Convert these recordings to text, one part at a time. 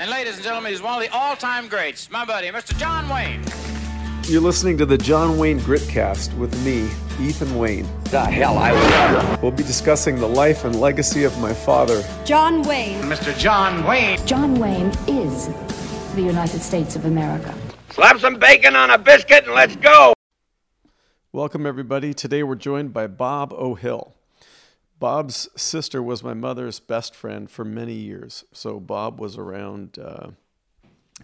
And ladies and gentlemen, he's one of the all-time greats, my buddy, Mr. John Wayne. You're listening to the John Wayne Gritcast with me, Ethan Wayne. The hell I was. We'll be discussing the life and legacy of my father. John Wayne. Mr. John Wayne. John Wayne is the United States of America. Slap some bacon on a biscuit and let's go. Welcome, everybody. Today we're joined by Bob O'Hill. Bob's sister was my mother's best friend for many years, so Bob was around uh,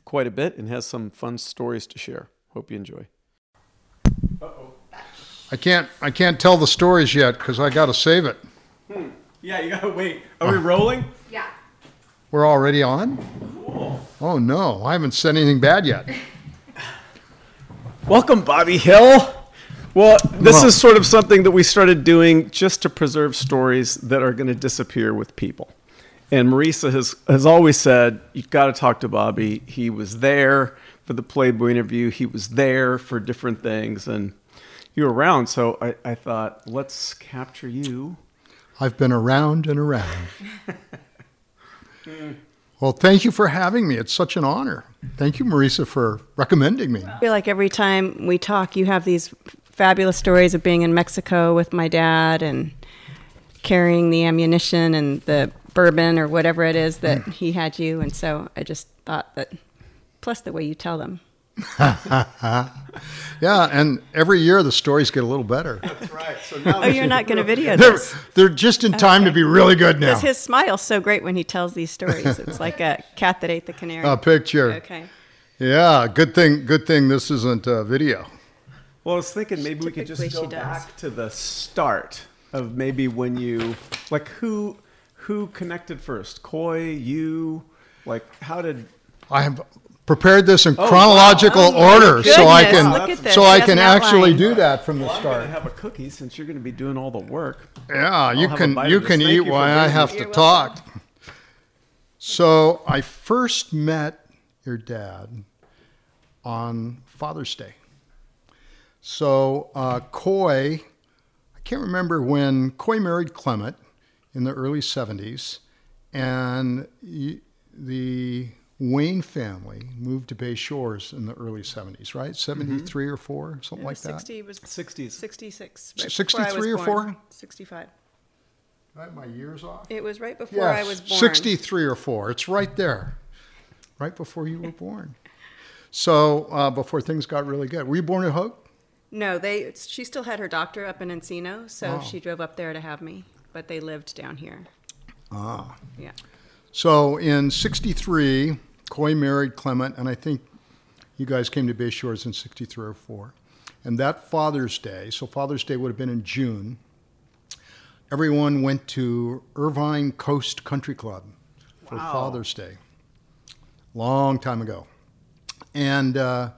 quite a bit and has some fun stories to share. Hope you enjoy. Uh-oh. I can't I can't tell the stories yet because I got to save it. Yeah, you gotta wait. Are we rolling? Yeah. We're already on. Cool. Oh no, I haven't said anything bad yet. Welcome, Bobby Hill. Well, this Well- is sort of something that we started doing just to preserve stories that are going to disappear with people. And Marisa has, has always said, You've got to talk to Bobby. He was there for the Playboy interview, he was there for different things, and you were around. So I, I thought, let's capture you. I've been around and around. well, thank you for having me. It's such an honor. Thank you, Marisa, for recommending me. I feel like every time we talk, you have these fabulous stories of being in Mexico with my dad and carrying the ammunition and the bourbon or whatever it is that mm. he had you. And so I just thought that, plus the way you tell them. Yeah, and every year the stories get a little better. That's right. So now Oh, you're not going to video They're, this. they're just in time to be really good now. Because his smile's so great when he tells these stories. It's like a cat that ate the canary. A picture. Okay. Yeah, good thing. Good thing this isn't a video. Well, I was thinking maybe we could just go back to the start of maybe when you like who who connected first, Coy, you, like how did I have prepared this in Oh, chronological wow. Oh, my order, so I can look so I can actually outline. do that from the I'm start. have a cookie since you're gonna be doing all the work. Yeah, you have a can you can eat while I have to You're talk. So I first met your dad on Father's Day. So uh, Coy, I can't remember when Coy married Clement in the early '70s, and the Wayne family moved to Bay Shores in the early '70s, right? '73 or four, something like that. 60 was 60s. 66. Right 63 or born. four? 65. I have my years off. It was right before I was born. 63 or 4. It's right there. Right before you were born. So, uh, before things got really good. Were you born at Hope? No, they. She still had her doctor up in Encino, so Oh. she drove up there to have me. But they lived down here. Ah. Yeah. So, in 63, Coy married Clement, and I think you guys came to Bay Shores in 63 or 4. And that Father's Day, so Father's Day would have been in June, everyone went to Irvine Coast Country Club for Wow. Father's Day. Long time ago. And uh,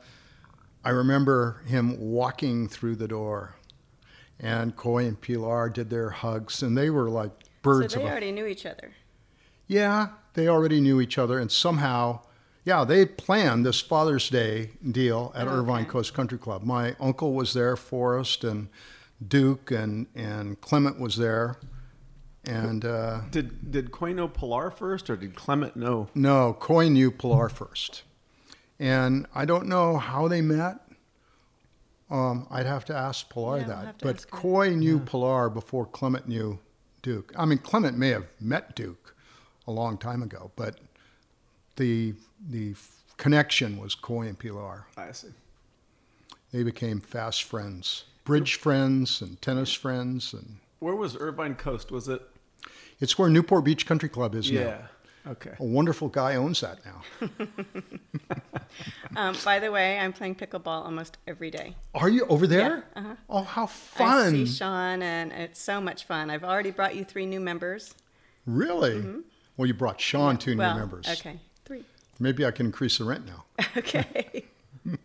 I remember him walking through the door, and Coy and Pilar did their hugs, and they were like birds so they of a already knew each other. yeah, they already knew each other, and somehow, yeah, they planned this Father's Day deal at Oh, Irvine. Coast Country Club. My uncle was there, Forrest, and Duke, and, and Clement was there. And uh, Did did Coy know Pilar first or did Clement know? no, Coy knew Pilar first. And I don't know how they met. Um, I'd have to ask Pilar Yeah, we'll that. But ask her. Coy knew Pilar before Clement knew Duke. I mean, Clement may have met Duke a long time ago, but the the connection was Coy and Pilar. I see. They became fast friends, bridge friends, and tennis friends, and Where was Irvine Coast? Was it? it's where Newport Beach Country Club is now. Yeah. Okay. A wonderful guy owns that now. Um, by the way, I'm playing pickleball almost every day. Are you over there? Yeah, uh-huh. Oh, how fun! I see Sean, and it's so much fun. I've already brought you three new members. Really? Well, you brought Sean two Mm-hmm. well, new members. Okay, three. Maybe I can increase the rent now. Okay.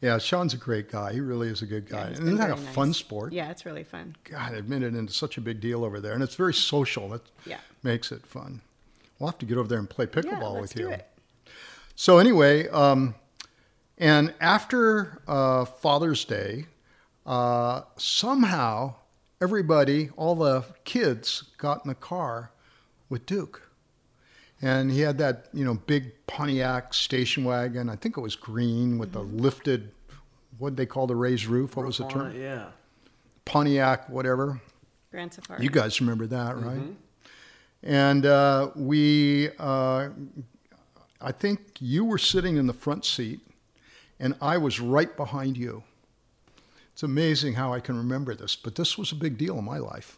Yeah, Sean's a great guy. He really is a good guy. Yeah, Isn't that a very fun sport? Yeah, it's really fun. God, it made it into such a big deal over there, and it's very social. That Yeah. makes it fun. We'll have to get over there and play Yeah, pickleball let's with you. do it. So anyway, um, and after uh, Father's Day, uh, somehow everybody, all the kids, got in the car with Duke, and he had that you know big Pontiac station wagon. I think it was green with the lifted, what did they call the raised roof. What was the term? Yeah. Pontiac, whatever. Grand Safari. You guys remember that, right? And uh, we, uh, I think you were sitting in the front seat, and I was right behind you. It's amazing how I can remember this, but this was a big deal in my life.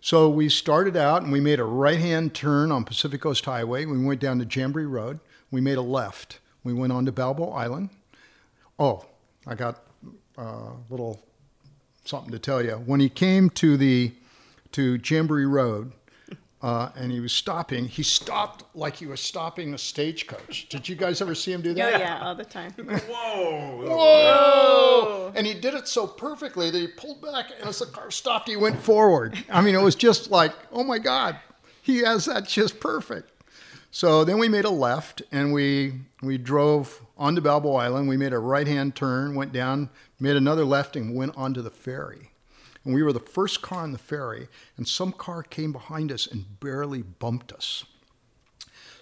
So we started out and we made a right hand turn on Pacific Coast Highway. We went down to Jamboree Road. We made a left. We went on to Balboa Island. Oh, I got a little something to tell you. When he came to the to Jamboree Road uh, and he was stopping, he stopped like he was stopping a stagecoach. Did you guys ever see him do Oh that? yeah, yeah, all the time. Whoa. Whoa! And he did it so perfectly that he pulled back, and as the car stopped, he went forward. I mean, it was just like, oh my God, he has that just perfect. So then we made a left, and we we drove onto Balboa Island. We made a right hand turn, went down, made another left, and went onto the ferry. And we were the first car on the ferry, and some car came behind us and barely bumped us.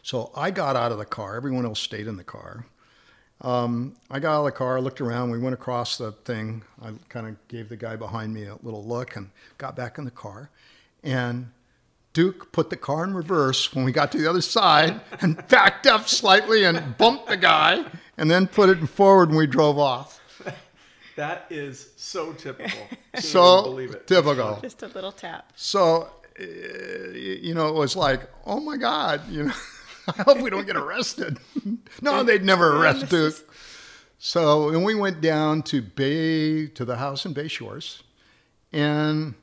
So I got out of the car. Everyone else stayed in the car. Um, I got out of the car, looked around. We went across the thing. I kind of gave the guy behind me a little look and got back in the car. And Duke put the car in reverse when we got to the other side and backed up slightly and bumped the guy and then put it forward and we drove off. That is so typical. So it. typical. Just a little tap. So, uh, you know, it was like, oh my God, you know, I hope we don't get arrested. no, they'd never arrest Duke. So, and we went down to Bay, to the house in Bay Shores. And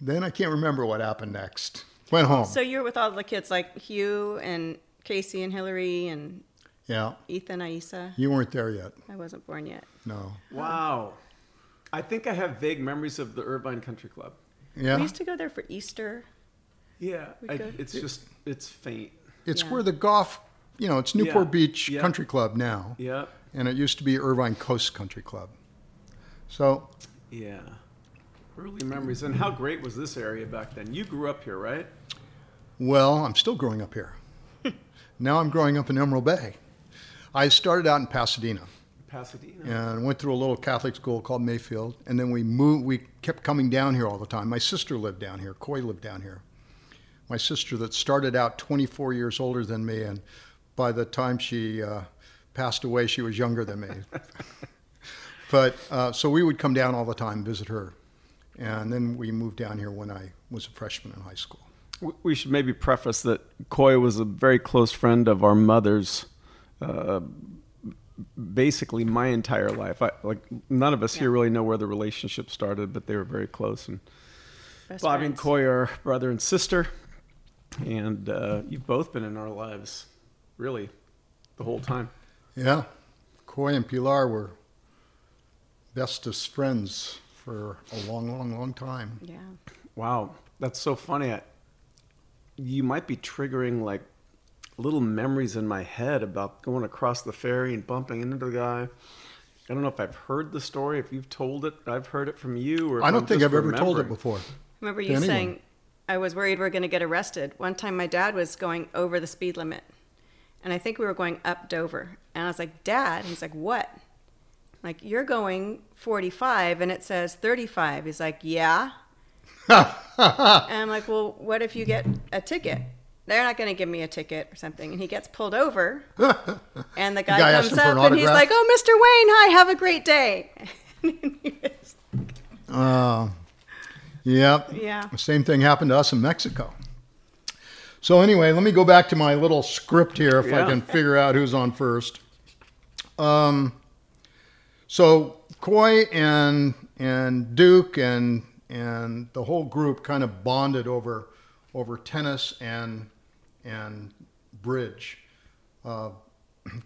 then I can't remember what happened next. Went home. So you were with all the kids, like Hugh and Casey and Hillary and yeah. Ethan, Aissa. You weren't there yet. I wasn't born yet. No. Wow. I think I have vague memories of the Irvine Country Club. Yeah. We used to go there for Easter. Yeah, We I, could. it's just it's faint. It's Yeah. where the golf, you know, it's Newport Yeah. Beach Yeah. Country Club now. Yep. And it used to be Irvine Coast Country Club. So, Yeah. Early memories. And how great was this area back then? You grew up here, right? Well, I'm still growing up here. now I'm growing up in Emerald Bay. I started out in Pasadena Pasadena. and went through a little Catholic school called Mayfield, and then we moved. We kept coming down here all the time. My sister lived down here. Coy lived down here. My sister that started out 24 years older than me, and by the time she uh, passed away, she was younger than me. but uh, so we would come down all the time, visit her, and then we moved down here when I was a freshman in high school. We should maybe preface that Coy was a very close friend of our mother's. Uh, basically, my entire life. I, like none of us here really know where the relationship started, but they were very close. And Best Bobby and. Coy are brother and sister, and uh, you've both been in our lives, really, the whole time. Yeah, Coy and Pilar were bestest friends for a long, long, long time. Yeah. Wow, that's so funny. I, you might be triggering like little memories in my head about going across the ferry and bumping into the guy. I don't know if I've heard the story, if you've told it, I've heard it from you, or I don't I'm think I've ever told it before. Remember you anyone. saying I was worried we are going to get arrested. One time my dad was going over the speed limit. And I think we were going up Dover. And I was like, "Dad." He's like, "What?" I'm like, "You're going 45 and it says 35." He's like, "Yeah." and I'm like, "Well, what if you get a ticket?" They're not going to give me a ticket or something. And he gets pulled over. and the guy, guy comes up an and he's like, "Oh, Mr. Wayne, hi, have a great day." And he was- Uh, yep. yeah. The same thing happened to us in Mexico. So anyway, let me go back to my little script here if I can figure out who's on first. Um, so Coy and and Duke and and the whole group kind of bonded over over tennis and and bridge. Uh,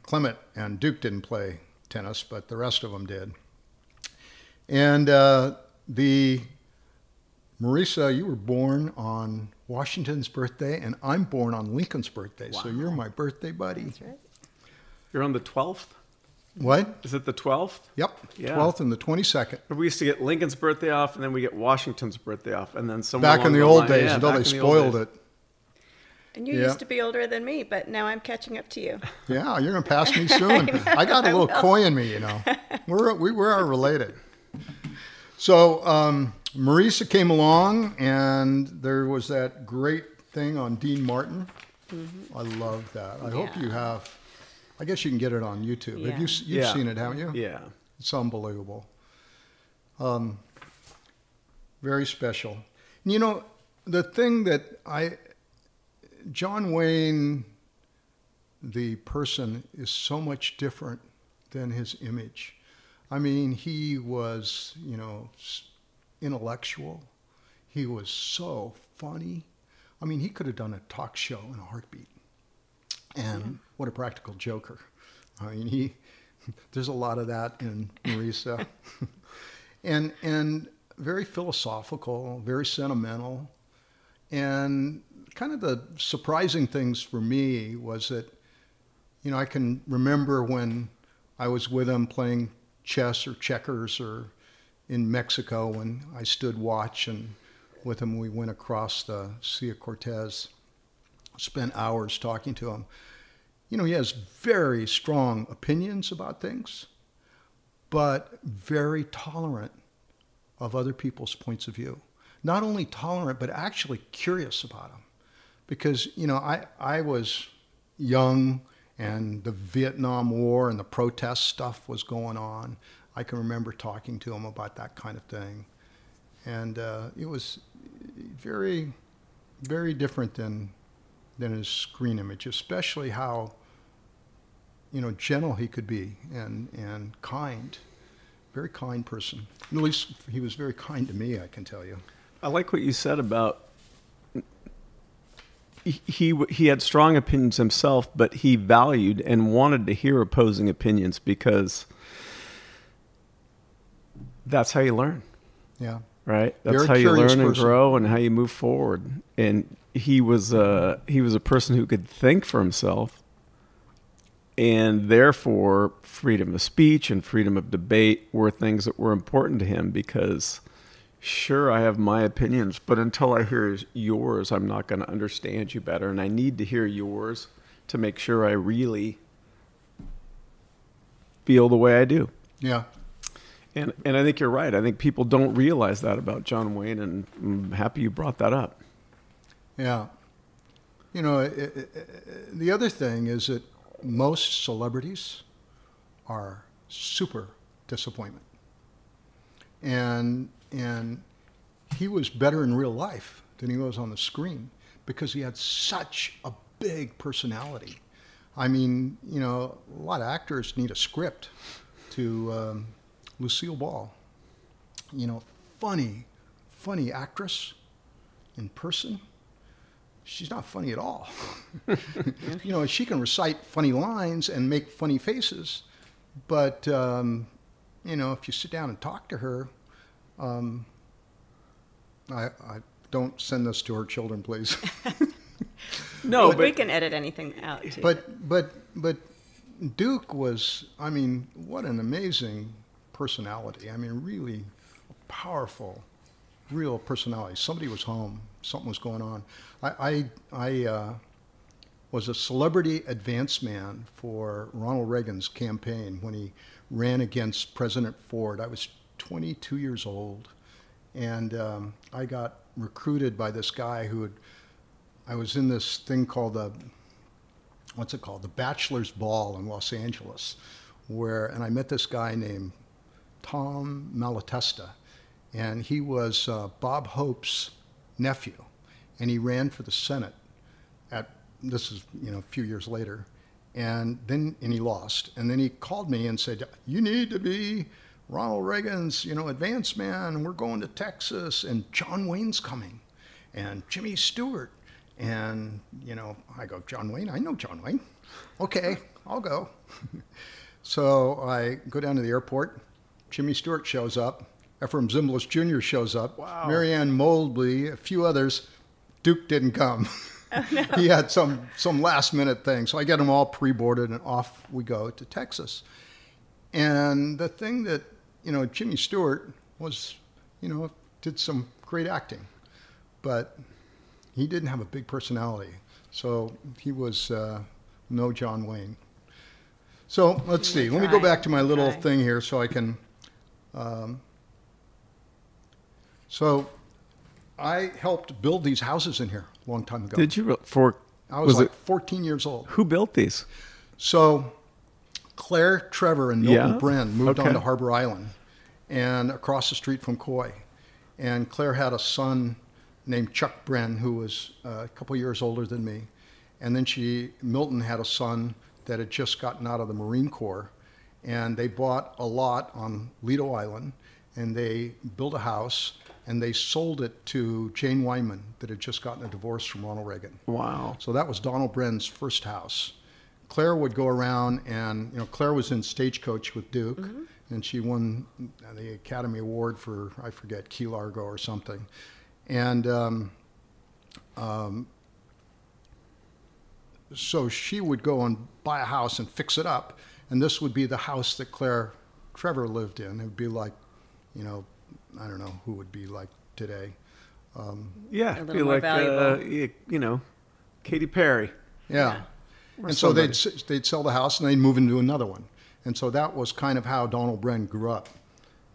Clement and Duke didn't play tennis, but the rest of them did. And uh, the Marisa, you were born on Washington's birthday, and I'm born on Lincoln's birthday. So you're my birthday buddy. You're on the 12th? What? Is it the 12th? Yep. Yeah. 12th and the 22nd. We used to get Lincoln's birthday off, and then we get Washington's birthday off, and then somewhere Back in the the old line- days yeah, until they the old spoiled days. it. And you Yeah. used to be older than me, but now I'm catching up to you. Yeah, you're gonna pass me soon. I, got a little coy in me, you know. We're we, we are related. So um, Marisa came along, and there was that great thing on Dean Martin. I love that. I hope you have. I guess you can get it on YouTube. Have you you've Yeah. seen it, haven't you? Yeah. It's unbelievable. Um, very special. You know, the thing that I, John Wayne, the person, is so much different than his image. I mean, he was, you know, intellectual. He was so funny. I mean, he could have done a talk show in a heartbeat. And what a practical joker. I mean, he, there's a lot of that in Marisa. and, and very philosophical, very sentimental. And kind of the surprising things for me was that, you know, I can remember when I was with him playing chess or checkers or in Mexico when I stood watch and with him we went across the Sea of Cortez, spent hours talking to him. You know, he has very strong opinions about things, but very tolerant of other people's points of view. Not only tolerant, but actually curious about them. Because, you know, I, I was young and the Vietnam War and the protest stuff was going on. I can remember talking to him about that kind of thing. And uh, it was very, very different than, than his screen image, especially how, you know, gentle he could be and, and kind. Very kind person. At least he was very kind to me, I can tell you. I like what you said about he, he had strong opinions himself, but he valued and wanted to hear opposing opinions because that's how you learn, Yeah. right? That's Very how you learn and grow and how you move forward. And he was uh, he was a person who could think for himself, and therefore freedom of speech and freedom of debate were things that were important to him because sure i have my opinions but until i hear yours i'm not going to understand you better and i need to hear yours to make sure i really feel the way i do Yeah. and and i think you're right i think people don't realize that about john wayne and i'm happy you brought that up Yeah. You know, it, it, it, the other thing is that most celebrities are super disappointment. And and he was better in real life than he was on the screen because he had such a big personality. I mean, you know, a lot of actors need a script to um, Lucille Ball. You know, funny, funny actress in person she's not funny at all. you know, she can recite funny lines and make funny faces, but um, you know, if you sit down and talk to her, um, I, I don't send this to her children, please. no we can edit anything out too. but but but Duke was, I mean, what an amazing personality. I mean, really powerful, real personality. Somebody was home. Something was going on. I I, I uh, was a celebrity advance man for Ronald Reagan's campaign when he ran against President Ford. I was 22 years old, and um, I got recruited by this guy who had. I was in this thing called the what's it called? The Bachelor's Ball in Los Angeles, where, and I met this guy named Tom Malatesta, and he was uh, Bob Hope's nephew, and he ran for the Senate at, this is, you know, a few years later, and then, and he lost, and then he called me and said, you need to be Ronald Reagan's, you know, advance man, we're going to Texas, and John Wayne's coming, and Jimmy Stewart, and, you know, I go, John Wayne? I know John Wayne. Okay, I'll go. so I go down to the airport. Jimmy Stewart shows up. Efrem Zimbalist Jr. shows up. Wow. Mary Ann Mobley, a few others. Duke didn't come. Oh, he had some, some last minute thing. So I get them all pre boarded and off we go to Texas. And the thing that, you know, Jimmy Stewart was, you know, did some great acting. But he didn't have a big personality. So he was uh, no John Wayne. So let's see. Let me go back to my little Try. thing here so I can. Um, so I helped build these houses in here a long time ago. Did you for? I was, was like it 14 years old. who built these? So Claire Trevor and Milton Yeah? Bren moved on to Harbor Island and across the street from Coy. And Claire had a son named Chuck Bren who was uh, a couple years older than me. And then she, Milton had a son that had just gotten out of the Marine Corps. And they bought a lot on Lido Island and they built a house and they sold it to Jane Wyman that had just gotten a divorce from Ronald Reagan. Wow. So that was Donald Bren's first house. Claire would go around, and you know, Claire was in Stagecoach with Duke, and she won the Academy Award for I forget Key Largo or something, and um, um, so she would go and buy a house and fix it up, and this would be the house that Claire Trevor lived in. It would be like, you know, I don't know who would be like today. Yeah, A be more like uh, you, you know, Katy Perry. Yeah. Or And so they'd, they'd sell the house and they'd move into another one. And so that was kind of how Donald Bren grew up.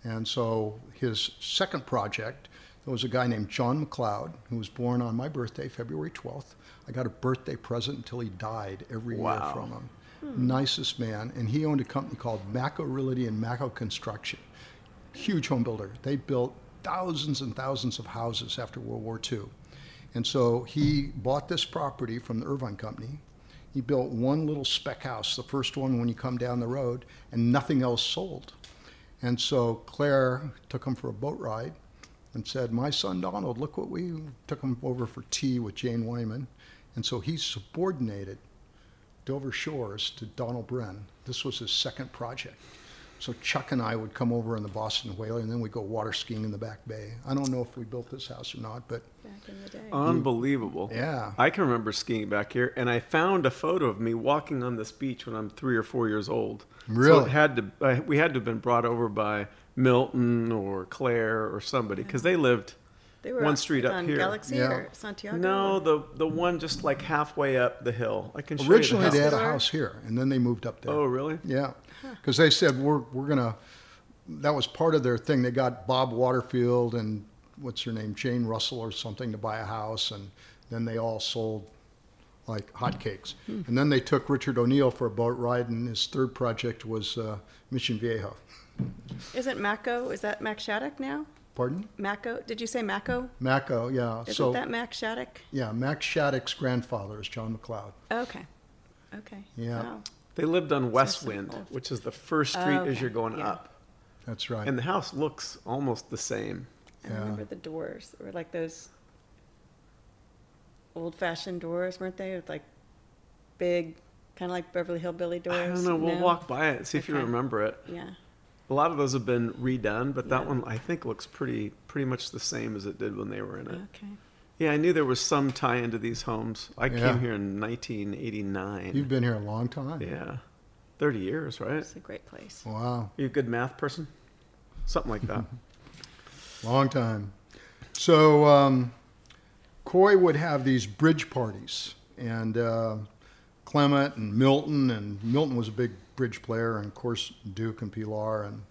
And so his second project, there was a guy named John McLeod who was born on my birthday, February 12th. I got a birthday present until he died every Wow. year from him. Hmm. Nicest man. And he owned a company called Macco Realty and Macco Construction. Huge home builder. They built thousands and thousands of houses after World War II. And so he bought this property from the Irvine Company. He built one little spec house, the first one when you come down the road, and nothing else sold. And so Claire took him for a boat ride and said, My son Donald, look what we took him over for tea with Jane Wyman. And so he subordinated Dover Shores to Donald Bren. This was his second project. So Chuck and I would come over in the Boston Whaler, and then we'd go water skiing in the back bay. I don't know if we built this house or not, but Back in the day. Unbelievable. Yeah. I can remember skiing back here, and I found a photo of me walking on this beach when I'm three or four years old. So Really? it had to. I, we had to have been brought over by Milton or Claire or somebody because they lived. They were one street up on here. Galaxy Yeah. or Santiago? No, or- the the one just like halfway up the hill. I can show originally you they had a house here, and then they moved up there. Oh, really? Yeah, because they said we're we're gonna. That was part of their thing. They got Bob Waterfield and what's her name, Jane Russell or something, to buy a house, and then they all sold like hotcakes. And then they took Richard O'Neill for a boat ride, and his third project was uh, Mission Viejo. Isn't Mako? Is that Mac Shattuck now? Pardon? Mako? Did you say Mako? Maco, yeah. Isn't so that Mac Shattuck? yeah, Max Shattuck's grandfather is John McLeod. Okay. Okay. Yeah. Wow. They lived on West so Wind, which is the first street Oh, as okay. you're going Yeah. up, That's right. and the house looks almost the same. I Yeah. remember the doors. They were like those old fashioned doors, weren't they? With like big, kind of like Beverly Hillbilly doors. I don't know. We'll No? walk by it and see if you Okay. remember it. Yeah. A lot of those have been redone, but that Yeah. one I think looks pretty pretty much the same as it did when they were in it. Okay. Yeah, I knew there was some tie into these homes. I Yeah. came here in 1989. You've been here a long time. yeah, 30 years, right? It's a great place. Wow. Are you a good math person? Something like that. Long time. So um, Coy would have these bridge parties, and uh, Clement and Milton, and Milton was a big bridge player, and of course Duke and Pilar, and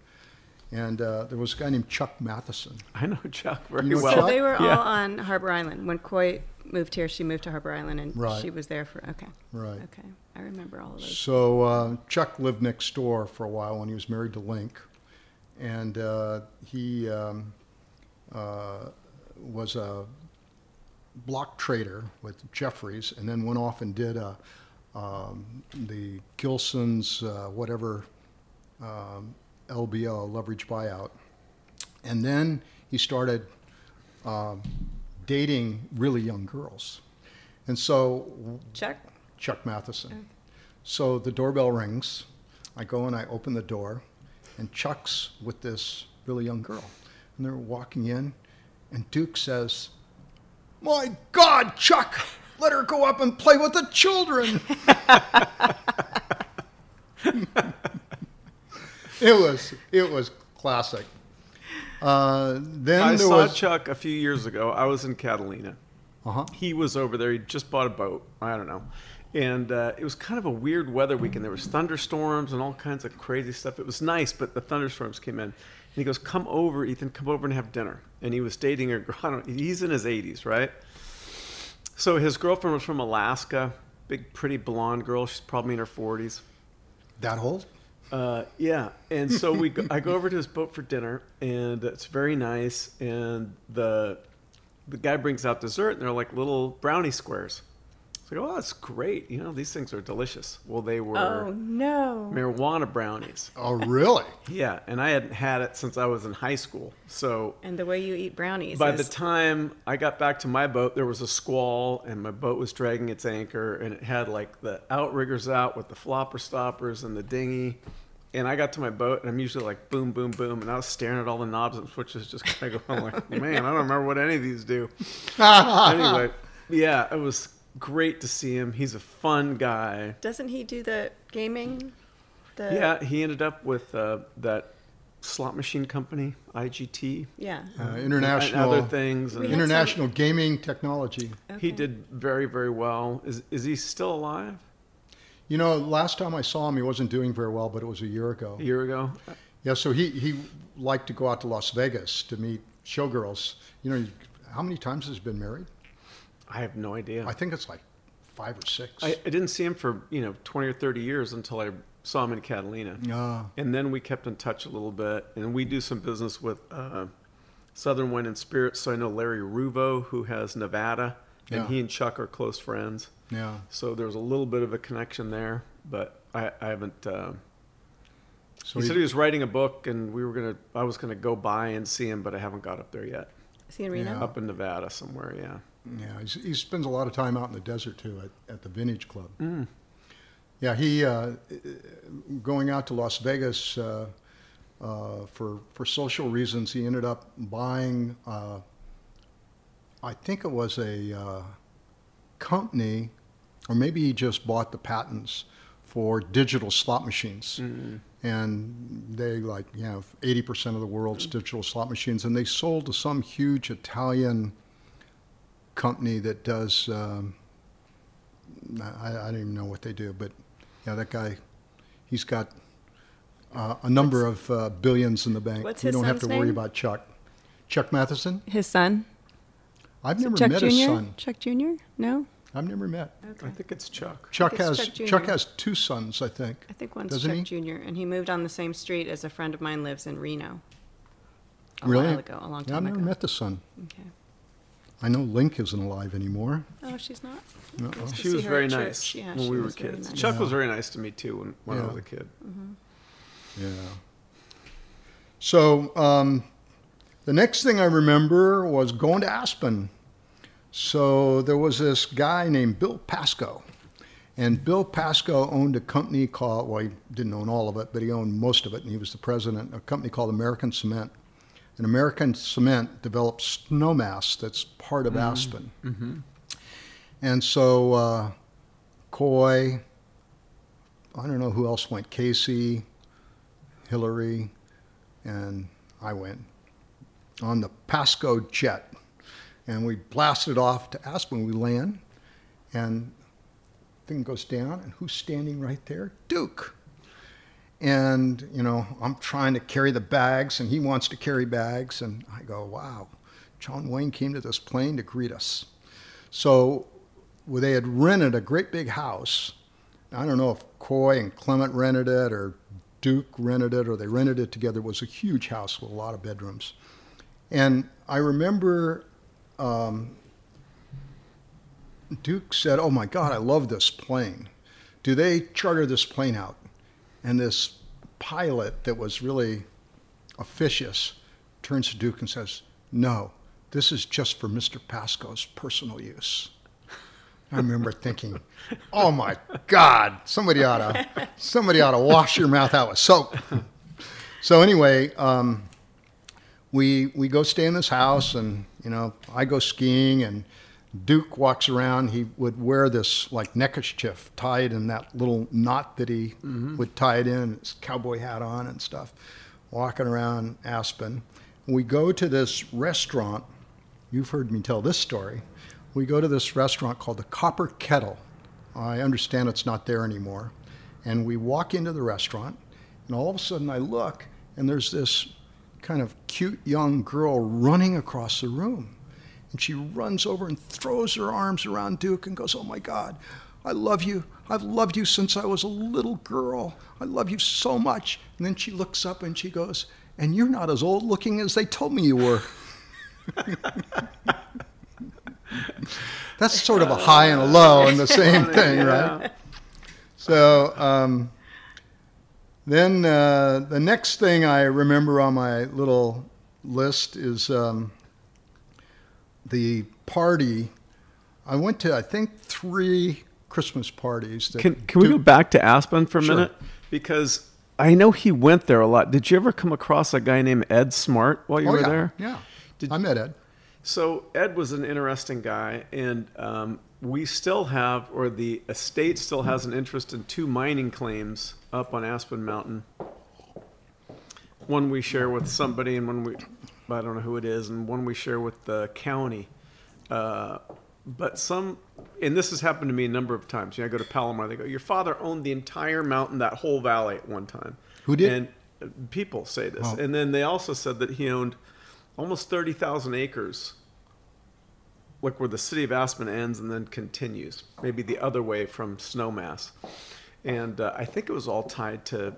and uh, there was a guy named Chuck Mathewson. I know Chuck very You know well. So they were Yeah. all on Harbor Island. When Coy moved here, she moved to Harbor Island and Right. she was there for, okay. Right. Okay. I remember all of those. So uh, Chuck lived next door for a while when he was married to Link, and uh, he um, uh, was a block trader with Jefferies, and then went off and did a, um, the Gilson's uh, whatever um, LBO leverage buyout, and then he started um, dating really young girls, and so Chuck? Chuck Mathewson. So the doorbell rings. I go and I open the door, and Chuck's with this really young girl. And they're walking in, and Duke says, My God, Chuck, let her go up and play with the children. it was it was classic. Uh, then I saw was Chuck a few years ago. I was in Catalina, Uh-huh. He was over there. He just bought a boat. I don't know. And uh, it was kind of a weird weather weekend. There was thunderstorms and all kinds of crazy stuff. It was nice, but the thunderstorms came in. And he goes, "Come over, Ethan. Come over and have dinner." And he was dating a girl. I don't, he's in his 80s, right? So his girlfriend was from Alaska, big, pretty blonde girl. She's probably in her 40s. That old? Uh, yeah, and so we go, I go over to his boat for dinner, and it's very nice. And the the guy brings out dessert, and they're like little brownie squares. So I go, oh, that's great. You know, these things are delicious. Well, they were Oh no. marijuana brownies. Oh, really? Yeah, and I hadn't had it since I was in high school. So And the way you eat brownies. by is, the time I got back to my boat, there was a squall, and my boat was dragging its anchor, and it had like the outriggers out with the flopper stoppers and the dinghy. And I got to my boat, and I'm usually like boom, boom, boom, and I was staring at all the knobs and switches, just kind of going like, man, I don't remember what any of these do. anyway, yeah, it was great to see him. He's a fun guy. doesn't he do the gaming? The, Yeah, he ended up with uh, that slot machine company, IGT, Yeah. Uh, and international other things. And We had international gaming technology. He did very, very well. Is is he still alive? You know, last time I saw him, he wasn't doing very well, but it was a year ago. A year ago? Yeah, so he, he liked to go out to Las Vegas to meet showgirls. You know, how many times has he been married? I have no idea. I think it's like five or six. I, I didn't see him for you know twenty or thirty years until I saw him in Catalina, Ah. and then we kept in touch a little bit. And we do some business with uh, Southern Wine and Spirits. So I know Larry Ruvo, who has Nevada, and Yeah. he and Chuck are close friends. Yeah. So there was a little bit of a connection there, but I, I haven't. Uh, So he he- said he was writing a book, and we were gonna. I was gonna go by and see him, but I haven't got up there yet. Is he in Reno? Yeah. Up in Nevada somewhere, yeah. Yeah, he's, he spends a lot of time out in the desert too at, at the Vintage Club. Yeah, he uh, going out to Las Vegas uh, uh, for for social reasons. He ended up buying, uh, I think it was a uh, company, or maybe he just bought the patents for digital slot machines. And they like you know eighty percent of the world's digital slot machines, and they sold to some huge Italian company that does. Um, I, I don't even know what they do, but yeah, that guy, he's got uh, a number of uh, billions in the bank. what's his don't have to worry name? about Chuck. Chuck Mathewson. His son? I've Is never met Jr.? his son. Chuck Jr.? No? I've never met. I think it's Chuck. Chuck it's has Chuck Chuck, has two sons, I think. I think one's Doesn't Chuck he? Jr. and he moved on the same street as a friend of mine lives in Reno. A really? while ago, a long Yeah, I've never ago. met the son. Okay. I know Link isn't alive anymore. Oh, she's not. No. Nice She was very nice Yeah, when we were kids. nice. Chuck was very nice to me too when, when I was a kid. Yeah. So um, the next thing I remember was going to Aspen. So there was this guy named Bill Pasco. And Bill Pasco owned a company called, well, he didn't own all of it, but he owned most of it, and he was the president, a company called American Cement. And American Cement developed Snowmass that's part of Aspen. And so uh, Coy, I don't know who else went, Casey, Hillary, and I went on the Pasco jet. And we blasted off to Aspen. We land, and thing goes down, and who's standing right there? Duke. And, you know, I'm trying to carry the bags, and he wants to carry bags. And I go, wow, John Wayne came to this plane to greet us. So well, they had rented a great big house. I don't know if Coy and Clement rented it or Duke rented it or they rented it together. It was a huge house with a lot of bedrooms. And I remember um, Duke said, Oh my God, I love this plane. Do they charter this plane out? And this pilot that was really officious turns to Duke and says, No, this is just for Mr. Pasco's personal use. I remember thinking, "Oh my God! Somebody ought to, somebody ought to wash your mouth out with soap." So anyway, um, we we go stay in this house, and you know, I go skiing, and Duke walks around. He would wear this like neckerchief tied in that little knot that he mm-hmm. would tie it in, his cowboy hat on and stuff, walking around Aspen. We go to this restaurant. You've heard me tell this story. we go to this restaurant called the Copper Kettle. I understand it's not there anymore. And we walk into the restaurant, and all of a sudden I look, and there's this kind of cute young girl running across the room. And she runs over and throws her arms around Duke and goes, Oh my God, I love you. I've loved you since I was a little girl. I love you so much. And then she looks up and she goes, And you're not as old looking as they told me you were. That's sort of a high and a low and the same thing, right? So um, then uh, the next thing I remember on my little list is um, the party. I went to, I think, three Christmas parties. That Can can we go back to Aspen for a Sure. minute? Because I know he went there a lot. Did you ever come across a guy named Ed Smart while you Oh, were yeah, there? Yeah. Did- I met Ed. So Ed was an interesting guy, and um, we still have, or the estate still has an interest in two mining claims up on Aspen Mountain. One we share with somebody, and one we, I don't know who it is, and one we share with the county. Uh, but some, and this has happened to me a number of times. You know, I go to Palomar, they go, "Your father owned the entire mountain, that whole valley at one time." Who did? And uh, people say this, and then they also said that he owned almost thirty thousand acres like where the city of Aspen ends and then continues, maybe the other way from Snowmass. And uh, I think it was all tied to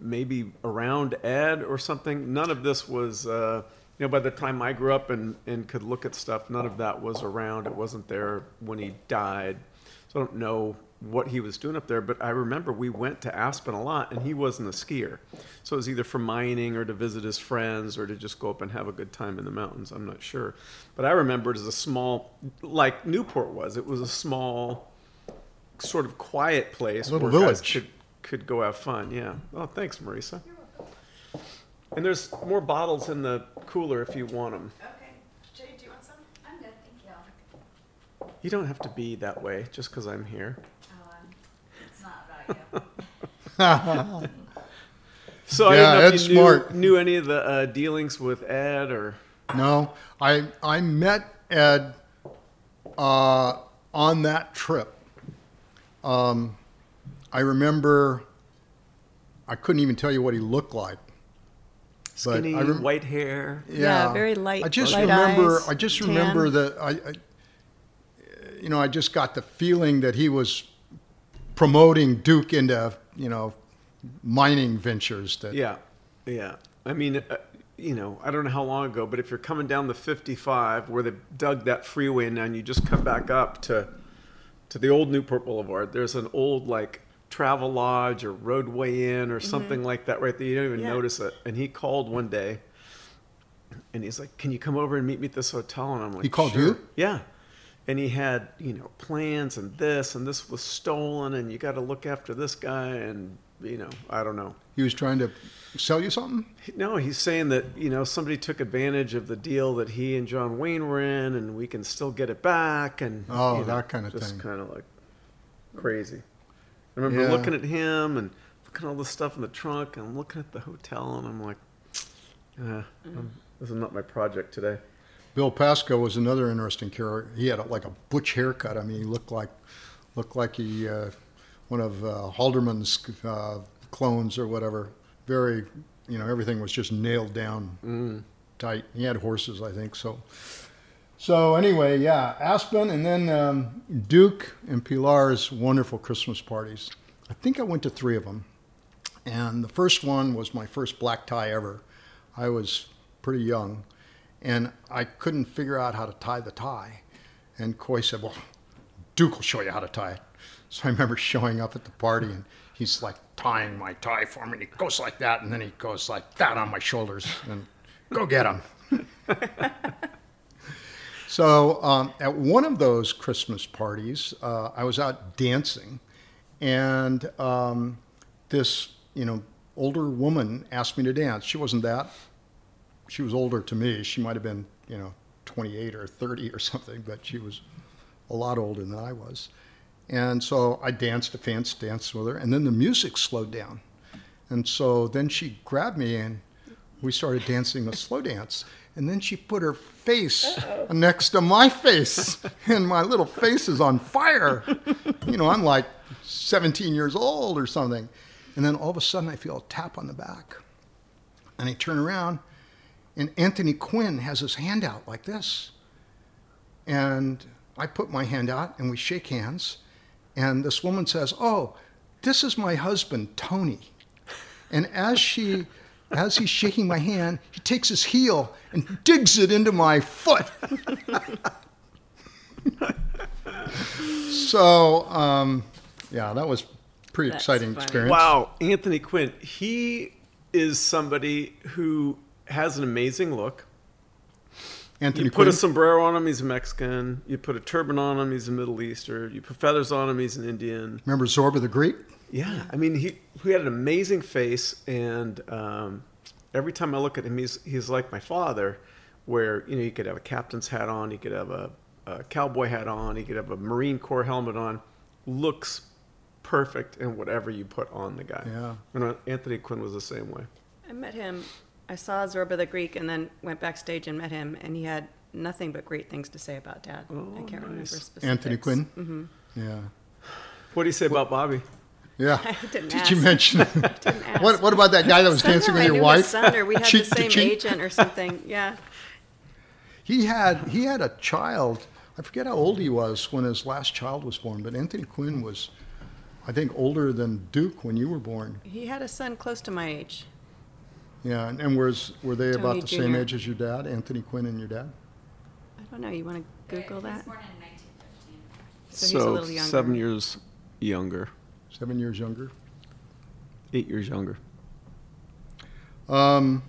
maybe around Ed or something. None of this was, uh, you know, by the time I grew up and, and could look at stuff, none of that was around. It wasn't there when he died. So I don't know what he was doing up there, but I remember we went to Aspen a lot and he wasn't a skier. So it was either for mining or to visit his friends or to just go up and have a good time in the mountains. I'm not sure. But I remember it as a small, like Newport was, it was a small, sort of quiet place Little where guys could, could go have fun. Yeah. Oh, thanks, Marisa. And there's more bottles in the cooler if you want them. Okay. Jay, do you want some? I'm good, thank you. You don't have to be that way just because I'm here. Oh, um, it's not about you. So I Yeah, don't know if you knew, smart. knew any of the uh, dealings with Ed or. No, I I met Ed uh, on that trip. Um, I remember. I couldn't even tell you what he looked like. But Skinny, I rem- white hair. Yeah, very light- I just light remember. eyes, I just tan. remember that I, I, you know, I just got the feeling that he was promoting Duke into, you know, mining ventures. That Yeah, yeah. I mean, uh, you know, I don't know how long ago, but if you're coming down the 55 where they dug that freeway and you just come back up to to the old Newport Boulevard, there's an old like travel lodge or roadway inn or something like that right there. You don't even Yeah. notice it. And he called one day and he's like, "Can you come over and meet me at this hotel?" And I'm like, He called "Sure." you? Yeah. And he had, you know, plans and this and this was stolen and you got to look after this guy and you know, I don't know. he was trying to sell you something. No, he's saying that you know somebody took advantage of the deal that he and John Wayne were in, and we can still get it back, and Oh, you know, that kind of just thing. kind of like crazy. I remember Yeah. looking at him and looking at all the stuff in the trunk, and looking at the hotel, and I'm like, uh, I'm, this is not my project today. Bill Pasco was another interesting character. He had a, like a butch haircut. I mean, he looked like looked like he uh, one of uh, Haldeman's uh, clones or whatever. Very, you know, everything was just nailed down tight. He had horses, I think. So, so anyway, yeah, Aspen, and then um, Duke and Pilar's wonderful Christmas parties. I think I went to three of them, and the first one was my first black tie ever. I was pretty young, and I couldn't figure out how to tie the tie. And Coy said, "Well, Duke will show you how to tie it." So I remember showing up at the party, and he's like tying my tie for me. And he goes like that, and then he goes like that on my shoulders, and go get him. So um, at one of those Christmas parties, uh, I was out dancing, and um, this you know older woman asked me to dance. She wasn't that. She was older to me. She might have been you know 28 or 30 or something, but she was a lot older than I was. And so I danced a fancy dance with her, and then the music slowed down. And so then she grabbed me and we started dancing a slow dance. And then she put her face next to my face, and my little face is on fire. You know, I'm like 17 years old or something. And then all of a sudden, I feel a tap on the back. And I turn around, and Anthony Quinn has his hand out like this. And I put my hand out, and we shake hands. And this woman says, Oh, this is my husband, Tony. And as she as he's shaking my hand, he takes his heel and digs it into my foot. so, um, yeah, that was pretty That's exciting funny. experience. Wow, Anthony Quinn. He is somebody who has an amazing look. Anthony You put Quinn. a sombrero on him, he's a Mexican. You put a turban on him, he's a Middle Eastern. You put feathers on him, he's an Indian. Remember Zorba the Greek? Yeah, I mean, he he had an amazing face, and um, every time I look at him, he's he's like my father, where you know you could have a captain's hat on, you could have a, a cowboy hat on, you could have a Marine Corps helmet on, looks perfect in whatever you put on the guy. Yeah. and Anthony Quinn was the same way. I met him. I saw Zorba the Greek, and then went backstage and met him, and he had nothing but great things to say about Dad. I can't remember specifics. Anthony Quinn? Mm-hmm. Yeah. What do you say about Bobby? Yeah. I didn't Did ask. you mention Didn't ask. what? What about that guy that was Somehow dancing with your wife? Son, or we had Cheek the same cheek? agent or something. Yeah. He had he had a child. I forget how old he was when his last child was born, but Anthony Quinn was, I think, older than Duke when you were born. He had a son close to my age. Yeah, and, and was were they about Tony the same Jr.. age as your dad, Anthony Quinn and your dad? I don't know. You want to Google He was that? born in 1915. So he's a little younger. seven years younger, Seven years younger. eight years younger. Um,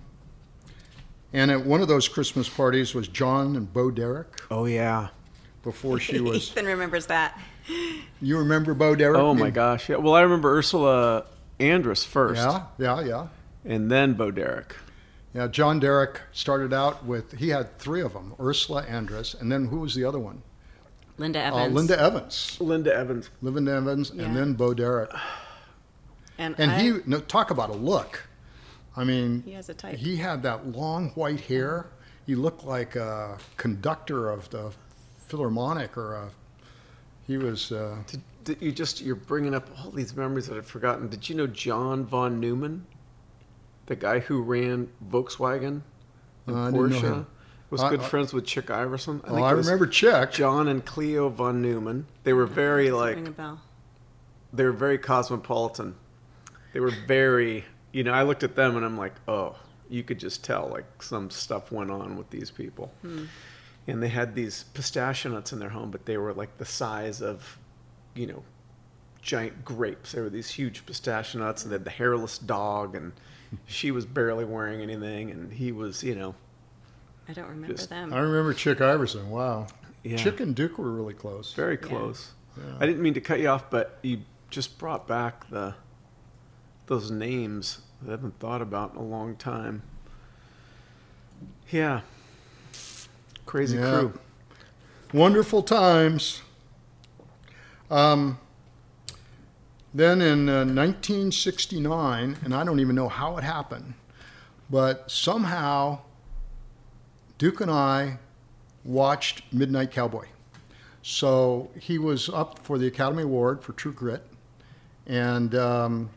and at one of those Christmas parties was John and Bo Derek Oh yeah. before she was. Ethan remembers that. you remember Bo Derek? Oh my gosh. Yeah. Well, I remember Ursula Andress first, Yeah, yeah, yeah. And then Bo Derek. Yeah, John Derek started out with, he had three of them Ursula Andress, and then who was the other one? Linda Uh, Evans. Linda Evans. Linda Evans. Linda Evans, Yeah. and then Bo Derek. And, And I, he, no, talk about a look. I mean, He has a type. He had that long white hair. He looked like a conductor of the Philharmonic, or a, he was. Uh, Did, did you just you're bringing up all these memories that I've forgotten. Did you know John von Neumann, the guy who ran Volkswagen and Uh, I didn't know Porsche, was I- good I- friends with Chick Iverson? oh, it I remember Chick. John and Cleo von Neumann. They were very like ring a bell. they were very cosmopolitan. They were very, you know, I looked at them and I'm like, oh, you could just tell like some stuff went on with these people. And they had these pistachio nuts in their home, but they were like the size of, you know, giant grapes. They were these huge pistachio nuts, and they had the hairless dog, and she was barely wearing anything, and he was, you know, I don't remember Just- them. I remember Chick Iverson. Wow. Yeah. Chick and Duke were really close. very close. I didn't mean to cut you off, but you just brought back the those names that I haven't thought about in a long time. Yeah. Crazy Yeah. crew. Wonderful times. Um, then in uh, 1969, and I don't even know how it happened, but somehow Duke and I watched Midnight Cowboy. So he was up for the Academy Award for True Grit, and um,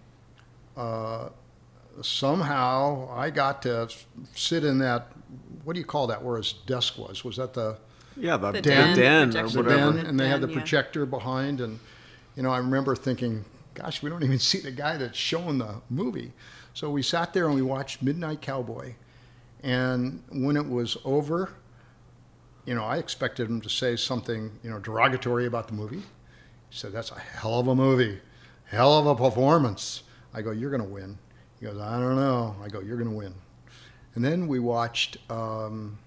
uh, somehow I got to sit in that. What do you call that? Where his desk was? Was that the Yeah, the, The den, den, den or projection. the whatever. den, and they had the Den, yeah. projector behind, and you know, I remember thinking, "Gosh, we don't even see the guy that's showing the movie." So we sat there and we watched Midnight Cowboy, and when it was over, you know, I expected him to say something, you know, derogatory about the movie. He said, "That's a hell of a movie, hell of a performance." I go, "You're going to win." He goes, "I don't know." I go, "You're going to win." And then we watched. Um,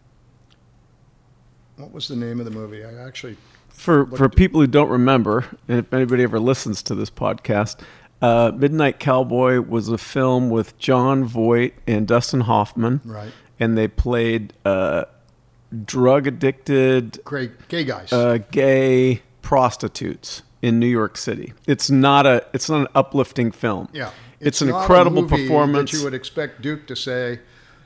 what was the name of the movie? I actually For for people who don't remember, and if anybody ever listens to this podcast, uh, Midnight Cowboy was a film with Jon Voight and Dustin Hoffman, Right. And they played uh, drug addicted Gray, gay guys. uh, gay prostitutes in New York City. It's not a it's not an uplifting film. yeah, it's, an not a incredible performance. that you would expect Duke to say,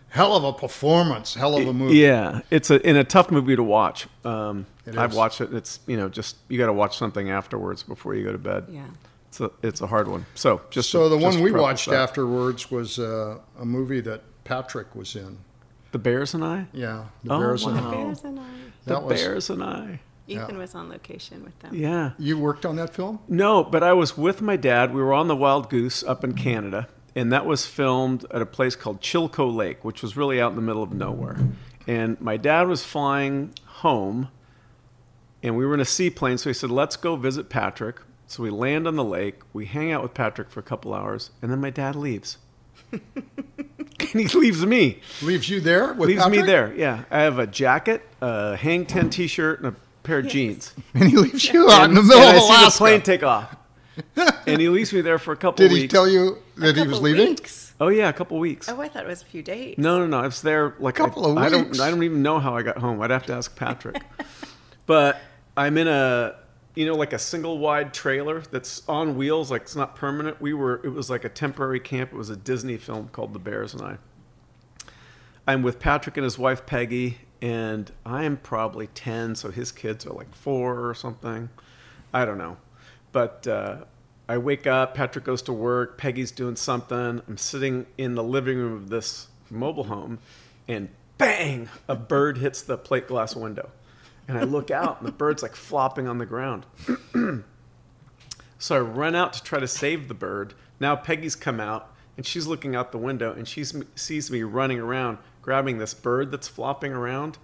hell of a performance, hell of a movie. Yeah, it's a in a tough movie to watch. Um, It I've is. watched it. It's you know just you got to watch something afterwards before you go to bed. Yeah. It's a it's a hard one. So just So to- the just one we watched that. afterwards was uh, a movie that Patrick was in. the Bears and I. Yeah, The Oh, Bears and wow. I. Bears and I. The was Bears and I. Ethan was on location with them. Yeah. you worked on that film. No, but I was with my dad. We were on the Wild Goose up in Canada, and that was filmed at a place called Chilko Lake, which was really out in the middle of nowhere. And my dad was flying home, and we were in a seaplane, so he said, "Let's go visit Patrick." So we land on the lake. We hang out with Patrick for a couple hours, and then my dad leaves. and he leaves me. Leaves you there with leaves me there. Yeah, I have a jacket, a Hang Ten T-shirt, and a pair of jeans. and he leaves you out in the middle and of I see the Alaska. plane take off. and he leaves me there for a couple Did weeks. Did he tell you that he was leaving? Weeks. Oh yeah, a couple weeks. Oh, I thought it was a few days. No, no, no. I was there like a Couple I, of I don't. weeks. I don't even know how I got home. I'd have to ask Patrick. but I'm in a, you know, like a single wide trailer that's on wheels. Like it's not permanent. We were. It was like a temporary camp. It was a Disney film called The Bears and I. I'm with Patrick and his wife Peggy, and I am probably ten, so his kids are like four or something. I don't know, but uh, I wake up. Patrick goes to work. Peggy's doing something. I'm sitting in the living room of this mobile home, and bang! A bird hits the plate glass window, and I look out, and the bird's like flopping on the ground. So I run out to try to save the bird. Now Peggy's come out and she's looking out the window and she sees me running around grabbing this bird that's flopping around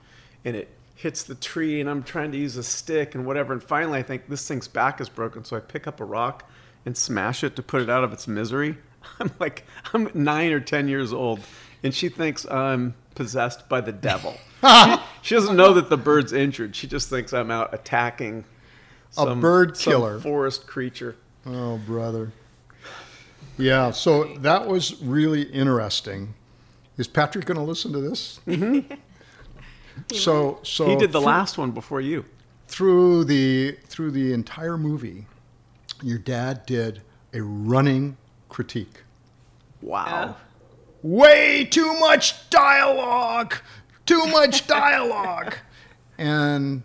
and it hits the tree and I'm trying to use a stick and whatever. And finally I think this thing's back is broken. So I pick up a rock and smash it to put it out of its misery. I'm like, I'm nine or 10 years old and she thinks I'm possessed by the devil. she, she doesn't know that the bird's injured. She just thinks I'm out attacking A bird some killer. forest creature. Oh, brother. Yeah, so that was really interesting. Is Patrick going to listen to this? Mm-hmm. so, so He did the through- last one before you. through the through the entire movie. Your dad did a running critique. Wow. Way too much dialogue. Too much dialogue. and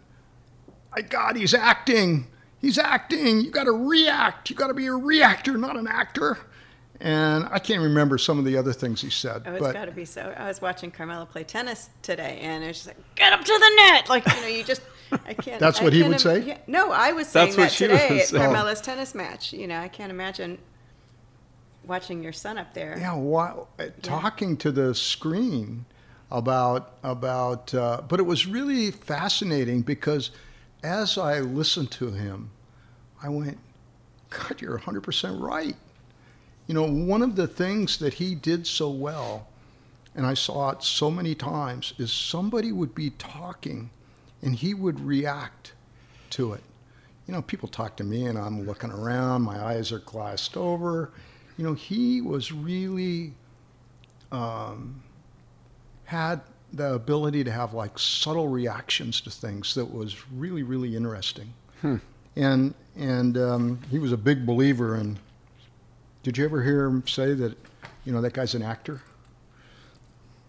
my God, he's acting. He's acting. You got to react. You got to be a reactor, not an actor. And I can't remember some of the other things he said, Oh, it's but got to be so. I was watching Carmela play tennis today, and it was just like, "Get up to the net!" Like you know, you just, I can't. That's I what he can't would say? yeah, no, I was saying That's what that she today was at saying. Carmela's tennis match. You know, I can't imagine watching your son up there. yeah, while, uh, talking to the screen about about, uh, but it was really fascinating because as I listened to him, I went, God, you're 100% right. You know, one of the things that he did so well, and I saw it so many times, is somebody would be talking and he would react to it. You know, people talk to me and I'm looking around, my eyes are glassed over. You know, he was really um, had the ability to have like subtle reactions to things that was really, really interesting. And and um, he was a big believer in. Did you ever hear him say that, you know, that guy's an actor?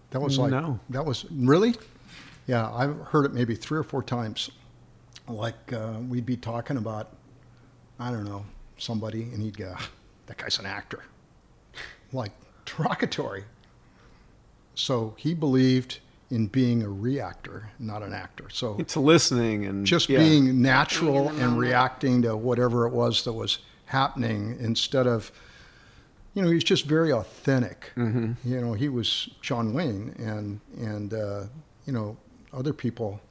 That was like No. that was really, yeah. I've heard it maybe three or four times. Like uh, we'd be talking about, I don't know, somebody, and he'd go, "That guy's an actor," like derogatory. So he believed in being a reactor, not an actor. So It's listening and just yeah. being natural Being and reacting to whatever it was that was happening instead of you know he's just very authentic Mm-hmm. you know he was john wayne and and uh, you know other people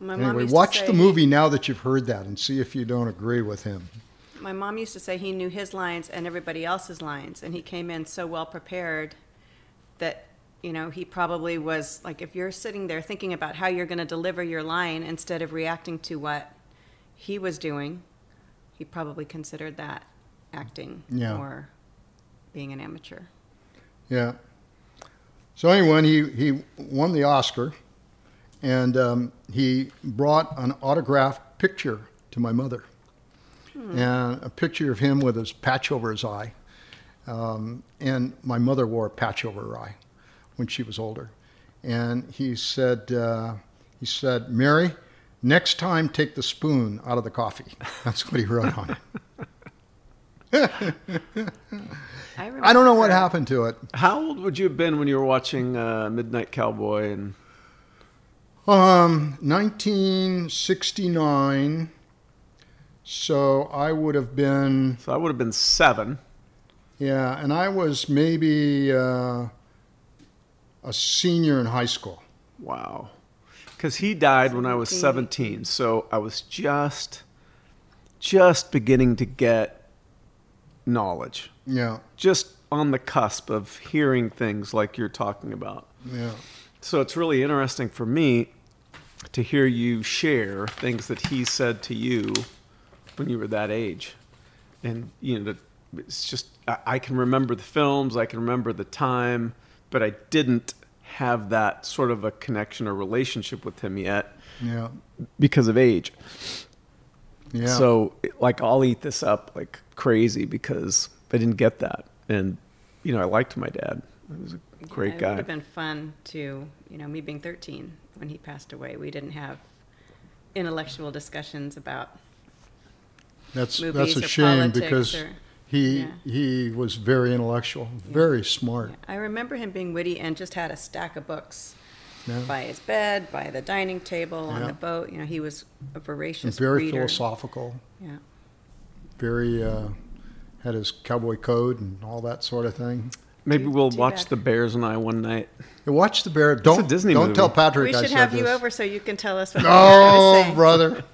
My mom anyway used to watch say the movie now that you've heard that and see if you don't agree with him My mom used to say he knew his lines and everybody else's lines, and he came in so well prepared that you know he probably was like if you're sitting there thinking about how you're going to deliver your line instead of reacting to what he was doing, he probably considered that acting Yeah. or being an amateur. Yeah. So anyway, he, he won the Oscar, and um, he brought an autographed picture to my mother, and a picture of him with his patch over his eye. Um, and my mother wore a patch over her eye. when she was older, and he said, uh, he said, Mary, next time take the spoon out of the coffee. That's what he wrote on it. I, I don't know what happened to it. How old would you have been when you were watching uh, Midnight Cowboy? And Um, 1969. So I would have been, so I would have been seven. yeah, and I was maybe uh, a senior in high school. Wow. Because he died when I was 17. 17. So I was just, just beginning to get knowledge. Yeah, Just on the cusp of hearing things like you're talking about. yeah. So it's really interesting for me to hear you share things that he said to you when you were that age. And, you know, it's just, I, I can remember the films, I can remember the time, but I didn't have that sort of a connection or relationship with him yet Yeah, because of age. yeah. So, like, I'll eat this up like crazy because I didn't get that. And, you know, I liked my dad. He was a great It guy. It would have been fun to, you know, me being 13 when he passed away. We didn't have intellectual discussions about that's movies that's a or shame politics because or- he yeah. he was very intellectual, very smart. I remember him being witty and just had a stack of books Yeah. by his bed, by the dining table, on the boat. You know, he was a And voracious very reader. philosophical. Yeah. Very uh, had his cowboy code and all that sort of thing. Maybe we'll too watch bad. The Bears and I one night. Watch the bear. Don't Disney don't movie. tell Patrick. We I should said have you over so you can tell us what you have to Oh, brother.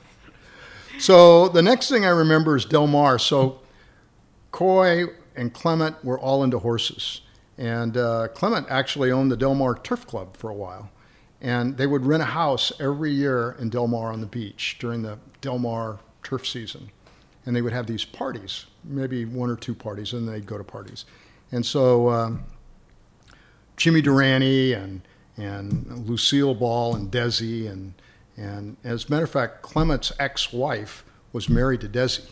So the next thing I remember is Del Mar. So Coy and Clement were all into horses. And uh, Clement actually owned the Del Mar Turf Club for a while. And they would rent a house every year in Del Mar on the beach during the Del Mar turf season. And they would have these parties, maybe one or two parties, and they'd go to parties. And so um, Jimmy Durante and and Lucille Ball and Desi and and as a matter of fact, Clement's ex-wife was married to Desi,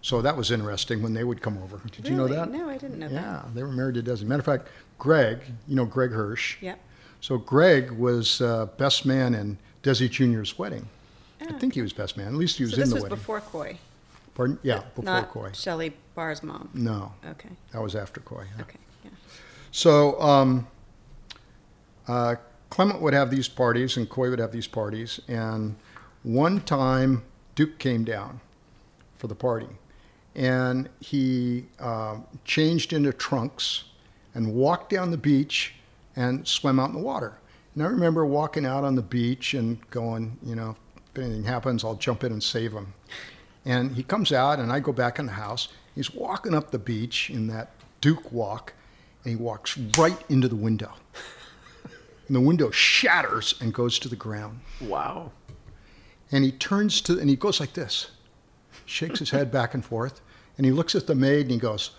so that was interesting when they would come over. Did you know that? No, I didn't know that. Yeah, they were married to Desi. Matter of fact, Greg, you know Greg Hirsch. Yep. So Greg was uh, best man in Desi Jr.'s wedding. I think he was best man. At least he was So in the was wedding. This was before Coy, Pardon? Yeah, before not Coy. Shelley Barr's mom. No, Okay. that was after Coy. yeah. Okay. Yeah. So um, uh, Clement would have these parties, and Coy would have these parties. And one time, Duke came down for the party, and he uh, changed into trunks and walked down the beach and swam out in the water. And I remember walking out on the beach and going, you know, if anything happens, I'll jump in and save him. And he comes out, and I go back in the house. He's walking up the beach in that Duke walk, and he walks right into the window. And the window shatters and goes to the ground. Wow. And he turns to, and he goes like this, shakes his head back and forth, and he looks at the maid and he goes,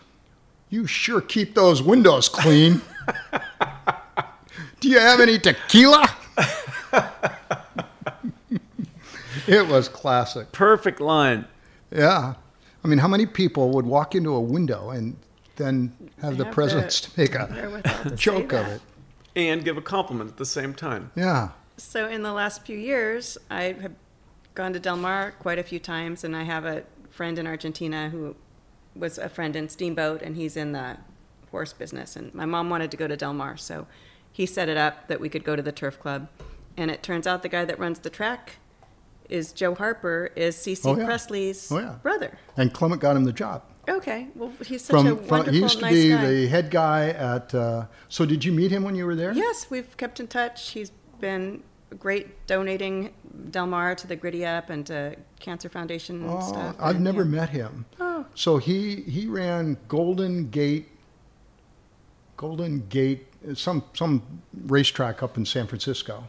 You sure keep those windows clean. Do you have any tequila? it was classic. Perfect line. Yeah. I mean, how many people would walk into a window and then have the Have presidents the to make a wherewithal to say joke of it? And give a compliment at the same time. Yeah. So in the last few years, I have gone to Del Mar quite a few times, and I have a friend in Argentina who was a friend in Steamboat, and he's in the horse business. And my mom wanted to go to Del Mar, so he set it up that we could go to the turf club. And it turns out the guy that runs the track is Joe Harper, is C.C. Oh, yeah. Presley's Oh, yeah. brother. And Clement got him the job. Okay, well he's such a From, wonderful, from he used to nice be guy. the head guy at. Uh, so did you meet him when you were there? Yes, we've kept in touch. He's been great donating Del Mar to the Gritty Up and to Cancer Foundation and Oh, stuff. I've and, never yeah. met him. Oh. So he he ran Golden Gate. Golden Gate, some some racetrack up in San Francisco,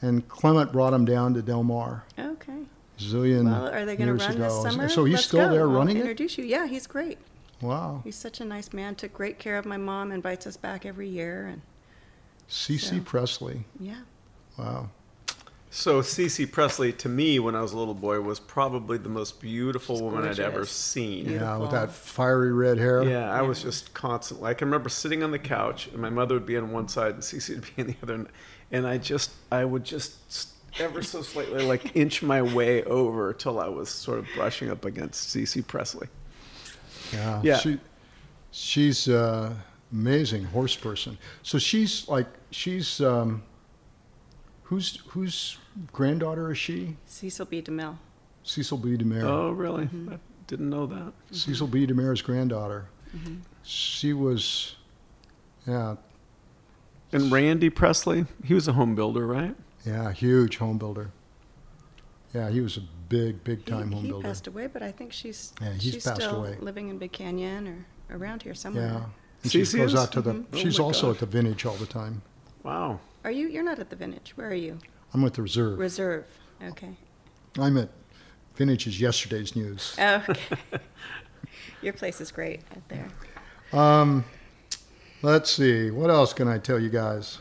and Clement brought him down to Del Mar. Okay. Zillion Well, are they going years to run ago. this summer? So he's Let's still go. there I'll running it. introduce you. Yeah, he's great. Wow, He's such a nice man. Took great care of my mom. Invites us back every year, and C.C. So- Presley. yeah. Wow. So C.C. Presley, to me, when I was a little boy, was probably the most beautiful She's woman I'd ever gorgeous. seen. Yeah, with that fiery red hair. Yeah, I was just constantly. I can remember sitting on the couch, and my mother would be on one side, and C.C. would be on the other, and, and I just, I would just s- ever so slightly like inch my way over till I was sort of brushing up against Cece Presley. Yeah. Yeah. She, she's uh, amazing horse person. So she's like she's um, whose whose granddaughter is she? Cecil B. DeMille. Cecil B. DeMille. Oh, really? I didn't know that. Cecil B. DeMille's granddaughter. She was, yeah, And Randy Presley, he was a home builder, right? Yeah, huge home builder. Yeah, he was a big, big He, time home he builder. He passed away, but I think she's Yeah, he's she's passed still away. living in Big Canyon or around here somewhere. Yeah. And she goes out to the. Mhm. Oh She's my also gosh. at the vintage all the time. Wow. Are you? You're not at the Vintage. Where are you? I'm with the reserve. Reserve. Okay. I'm at vintage is yesterday's news. Oh, okay. Your place is great out there. Um, let's see. What else can I tell you guys?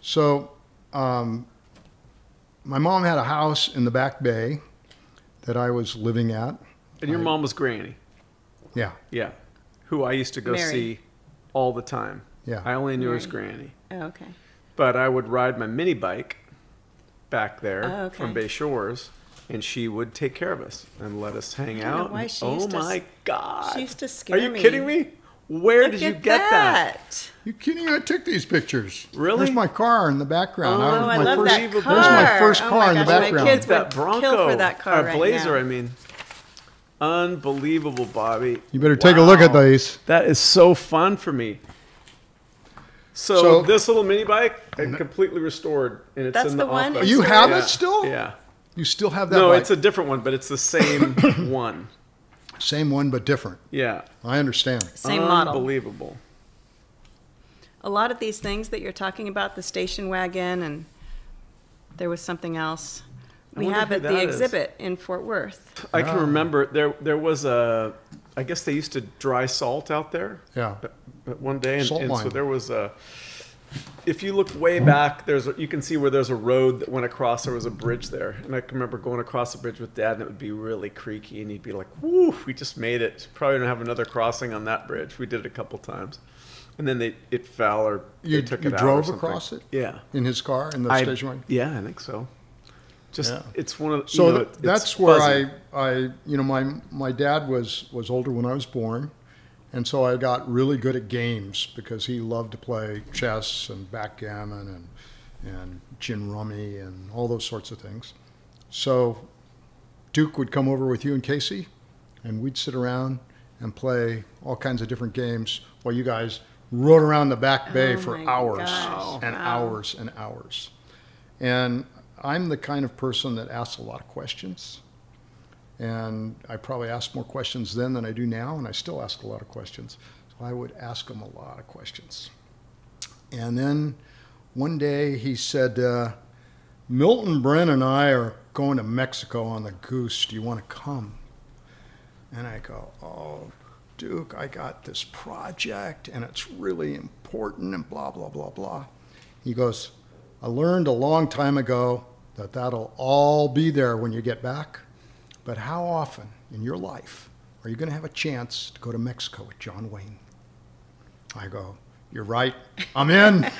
So, um, my mom had a house in the back bay that I was living at. And your I- mom was Granny. Yeah, Yeah. Who I used to go Mary. see all the time. yeah. I only knew her as Granny. Oh, okay. But I would ride my mini bike back there Oh, okay. from Bay Shores, and she would take care of us and let us hang I know out. why and- she oh used to s- my God! she used to scare me. Are you me. kidding me? Where Look did you get that? you kidding? I took these pictures. Really? There's my car in the background. Oh, was Oh, I love first, that car. There's my first Oh car my in the gosh, background. My kids that would Bronco, kill for that car right Blazer. now. I mean, unbelievable, Bobby. You better take a look at these. That is so fun for me. So, So- this little mini bike, I completely restored, and it's That's in the the, one office. You have Yeah, it still? Yeah. You still have that? No, bike? it's a different one, but it's the same one. Same one but different. Yeah. I understand. Same model. Unbelievable. A lot of these things that you're talking about, the station wagon, and there was something else. I We have at the that is. exhibit in Fort Worth. I can ah. remember there there was a I guess they used to dry salt out there. Yeah. But, but one day and, Salt and so there was a if you look way back there's a, you can see where there's a road that went across. There was a bridge there. And I can remember going across the bridge with dad and it would be really creaky and he'd be like whoo we just made it. Probably don't have another crossing on that bridge. We did it a couple times. And then they it fell or You, they took you it drove across it? Yeah. In his car in the I- station wagon? yeah I think so. Just Yeah. it's one of So know, that's where fuzzy. I, I, you know, my my dad was was older when I was born, and so I got really good at games because he loved to play chess and backgammon and and gin rummy and all those sorts of things. So Duke would come over with you and Casey, and we'd sit around and play all kinds of different games while you guys rode around the back bay Oh for hours gosh. and Wow. hours and hours. And I'm the kind of person that asks a lot of questions. And I probably asked more questions then than I do now, and I still ask a lot of questions. So I would ask him a lot of questions. And then one day he said, uh, Milton Bren and I are going to Mexico on the Goose. Do you want to come? And I go, Oh, Duke, I got this project and it's really important and blah, blah, blah, blah. He goes, I learned a long time ago that that'll all be there when you get back. But how often in your life are you going to have a chance to go to Mexico with John Wayne? I go, You're right. I'm in.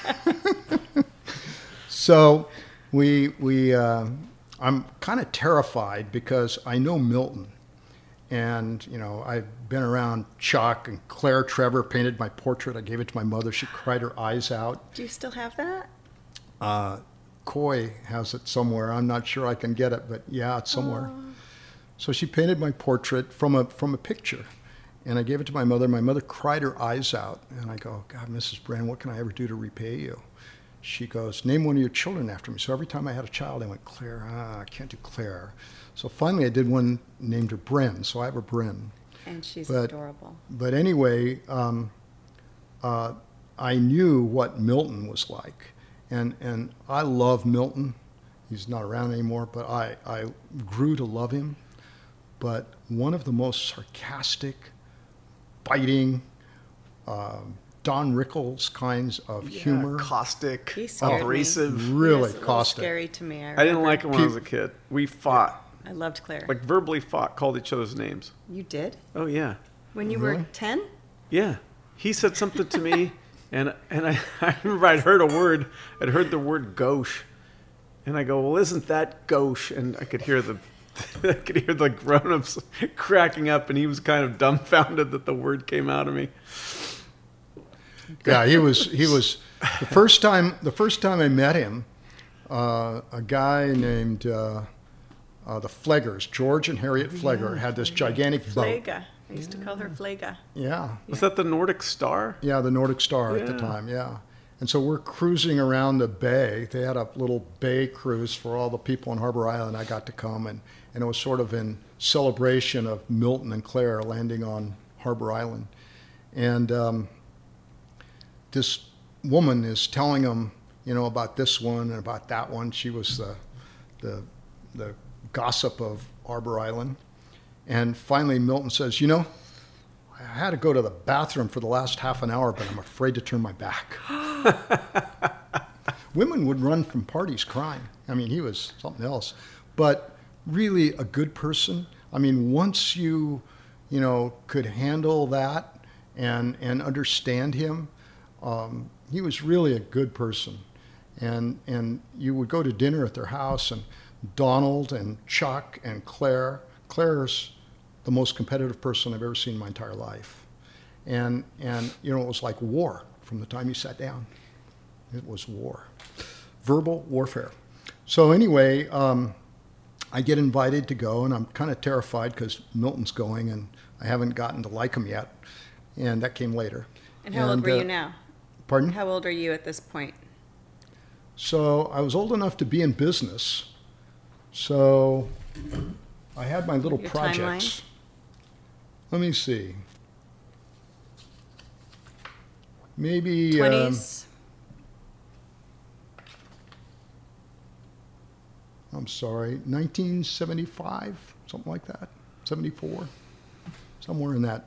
so we, we, uh, I'm kind of terrified because I know Milton. And, you know, I've been around Chuck and Claire Trevor painted my portrait. I gave it to my mother. She cried her eyes out. Do you still have that? Uh, Coy has it somewhere. I'm not sure I can get it, but yeah, it's somewhere. So she painted my portrait from a from a picture, and I gave it to my mother. My mother cried her eyes out, and I go, God, Mrs. Brand, what can I ever do to repay you? She goes, name one of your children after me. So every time I had a child, I went, Claire, ah, I can't do Claire. So finally, I did one named her Bryn. So I have a Bryn. And she's But- adorable. But anyway, um, uh, I knew what Milton was like, and and I love Milton. He's not around anymore, but I I grew to love him. But one of the most sarcastic, biting, um, Don Rickles kinds of humor. caustic, He scared me. abrasive. Really was caustic. Scary to me. I, I didn't like him when I was a kid. We fought, I loved Claire. like verbally fought, called each other's names. you did Oh yeah, when you were ten. yeah. He said something to me, and and I, I remember I'd heard a word. I'd heard the word gauche, and I go, "Well, isn't that gauche?" And I could hear the. I could hear the grown-ups cracking up, and he was kind of dumbfounded that the word came out of me. Yeah, he was. He was the first time. The first time I met him, uh, a guy named uh, uh, the Fleggers, George and Harriet Flegger, had this gigantic boat. Flaga. I used to call her Flaga. Yeah, Was that the Nordic Star? yeah, the Nordic Star at the time. Yeah, and so we're cruising around the bay. They had a little bay cruise for all the people on Harbor Island. I got to come, and and it was sort of in celebration of Milton and Claire landing on Harbor Island, and. Um, this woman is telling him, you know, about this one and about that one. She was the, the, the gossip of Harbor Island. And finally, Milton says, you know, I had to go to the bathroom for the last half an hour, but I'm afraid to turn my back. Women would run from parties crying. I mean, he was something else. But really a good person. I mean, once you, you know, could handle that and, and understand him, um, he was really a good person. And, and you would go to dinner at their house, and Donald and Chuck and Claire. Claire's the most competitive person I've ever seen in my entire life. And, and you know, it was like war from the time you sat down. It was war, verbal warfare. So, anyway, um, I get invited to go, and I'm kind of terrified because Milton's going, and I haven't gotten to like him yet. And that came later. And how old were uh, you now? Pardon? How old are you at this point? So I was old enough to be in business. So I had my little Your projects. Let me see. Maybe um, I'm sorry, 1975, something like that, 74, somewhere in that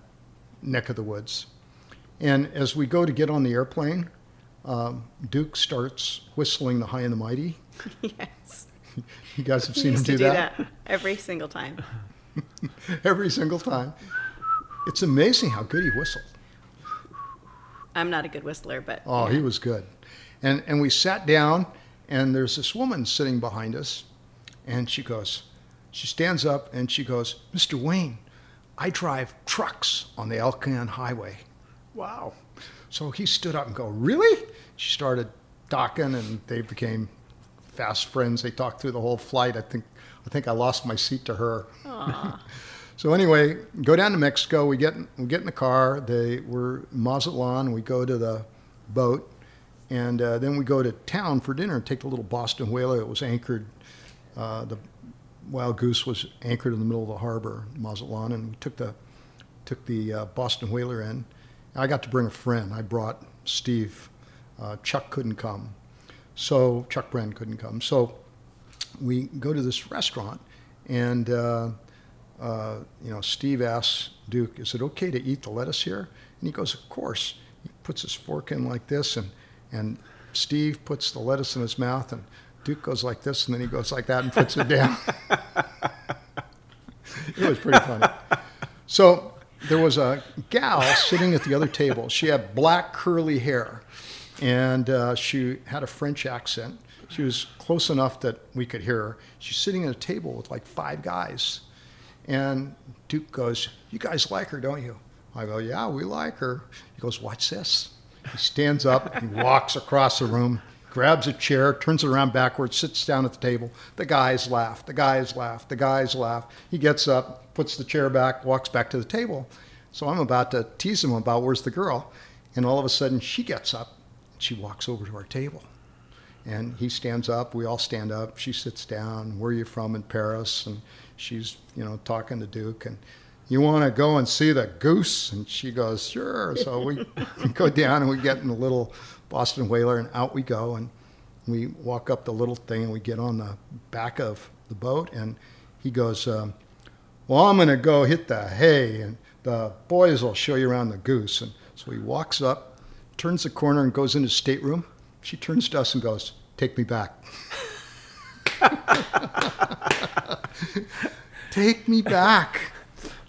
neck of the woods. And as we go to get on the airplane, um, Duke starts whistling the High and the Mighty. yes. You guys have seen him do do that? that every single time. every single time. It's amazing how good he whistled. I'm not a good whistler, but Oh, yeah. he was good. And and we sat down, and there's this woman sitting behind us, and she goes, she stands up and she goes, Mr. Wayne, I drive trucks on the Elkhorn Highway. Wow. So he stood up and go, really? She started talking, and they became fast friends. They talked through the whole flight. I think I think I lost my seat to her. so anyway, go down to Mexico. We get we get in the car. They were Mazatlan. We go to the boat, and uh, then we go to town for dinner and take the little Boston whaler. that was anchored. Uh, the Wild Goose was anchored in the middle of the harbor, Mazatlan, and we took the took the uh, Boston whaler in. I got to bring a friend. I brought Steve. Uh, Chuck couldn't come, so Chuck Bren couldn't come. So we go to this restaurant, and uh, uh, you know, Steve asks Duke, "Is it okay to eat the lettuce here?" And he goes, "Of course." He puts his fork in like this, and and Steve puts the lettuce in his mouth, and Duke goes like this, and then he goes like that and puts it down. it was pretty funny. So there was a gal sitting at the other table. She had black curly hair, and uh, she had a French accent. She was close enough that we could hear her. She's sitting at a table with like five guys, and Duke goes, "You guys like her, don't you?" I go, "Yeah, we like her." He goes, "Watch this." He stands up, he walks across the room, grabs a chair, turns it around backwards, sits down at the table. The guys laugh. The guys laugh. The guys laugh. He gets up, puts the chair back, walks back to the table. So I'm about to tease him about where's the girl, and all of a sudden she gets up. She walks over to our table, and he stands up. We all stand up. She sits down. Where are you from in Paris? And she's you know talking to Duke and. You want to go and see the goose? And she goes, sure. So we go down and we get in a little Boston whaler, and out we go. And we walk up the little thing, and we get on the back of the boat. And he goes, um, well, I'm going to go hit the hay, and the boys will show you around the goose. And so he walks up turns the corner and goes into his stateroom. She turns to us and goes, "Take me back." Take me back.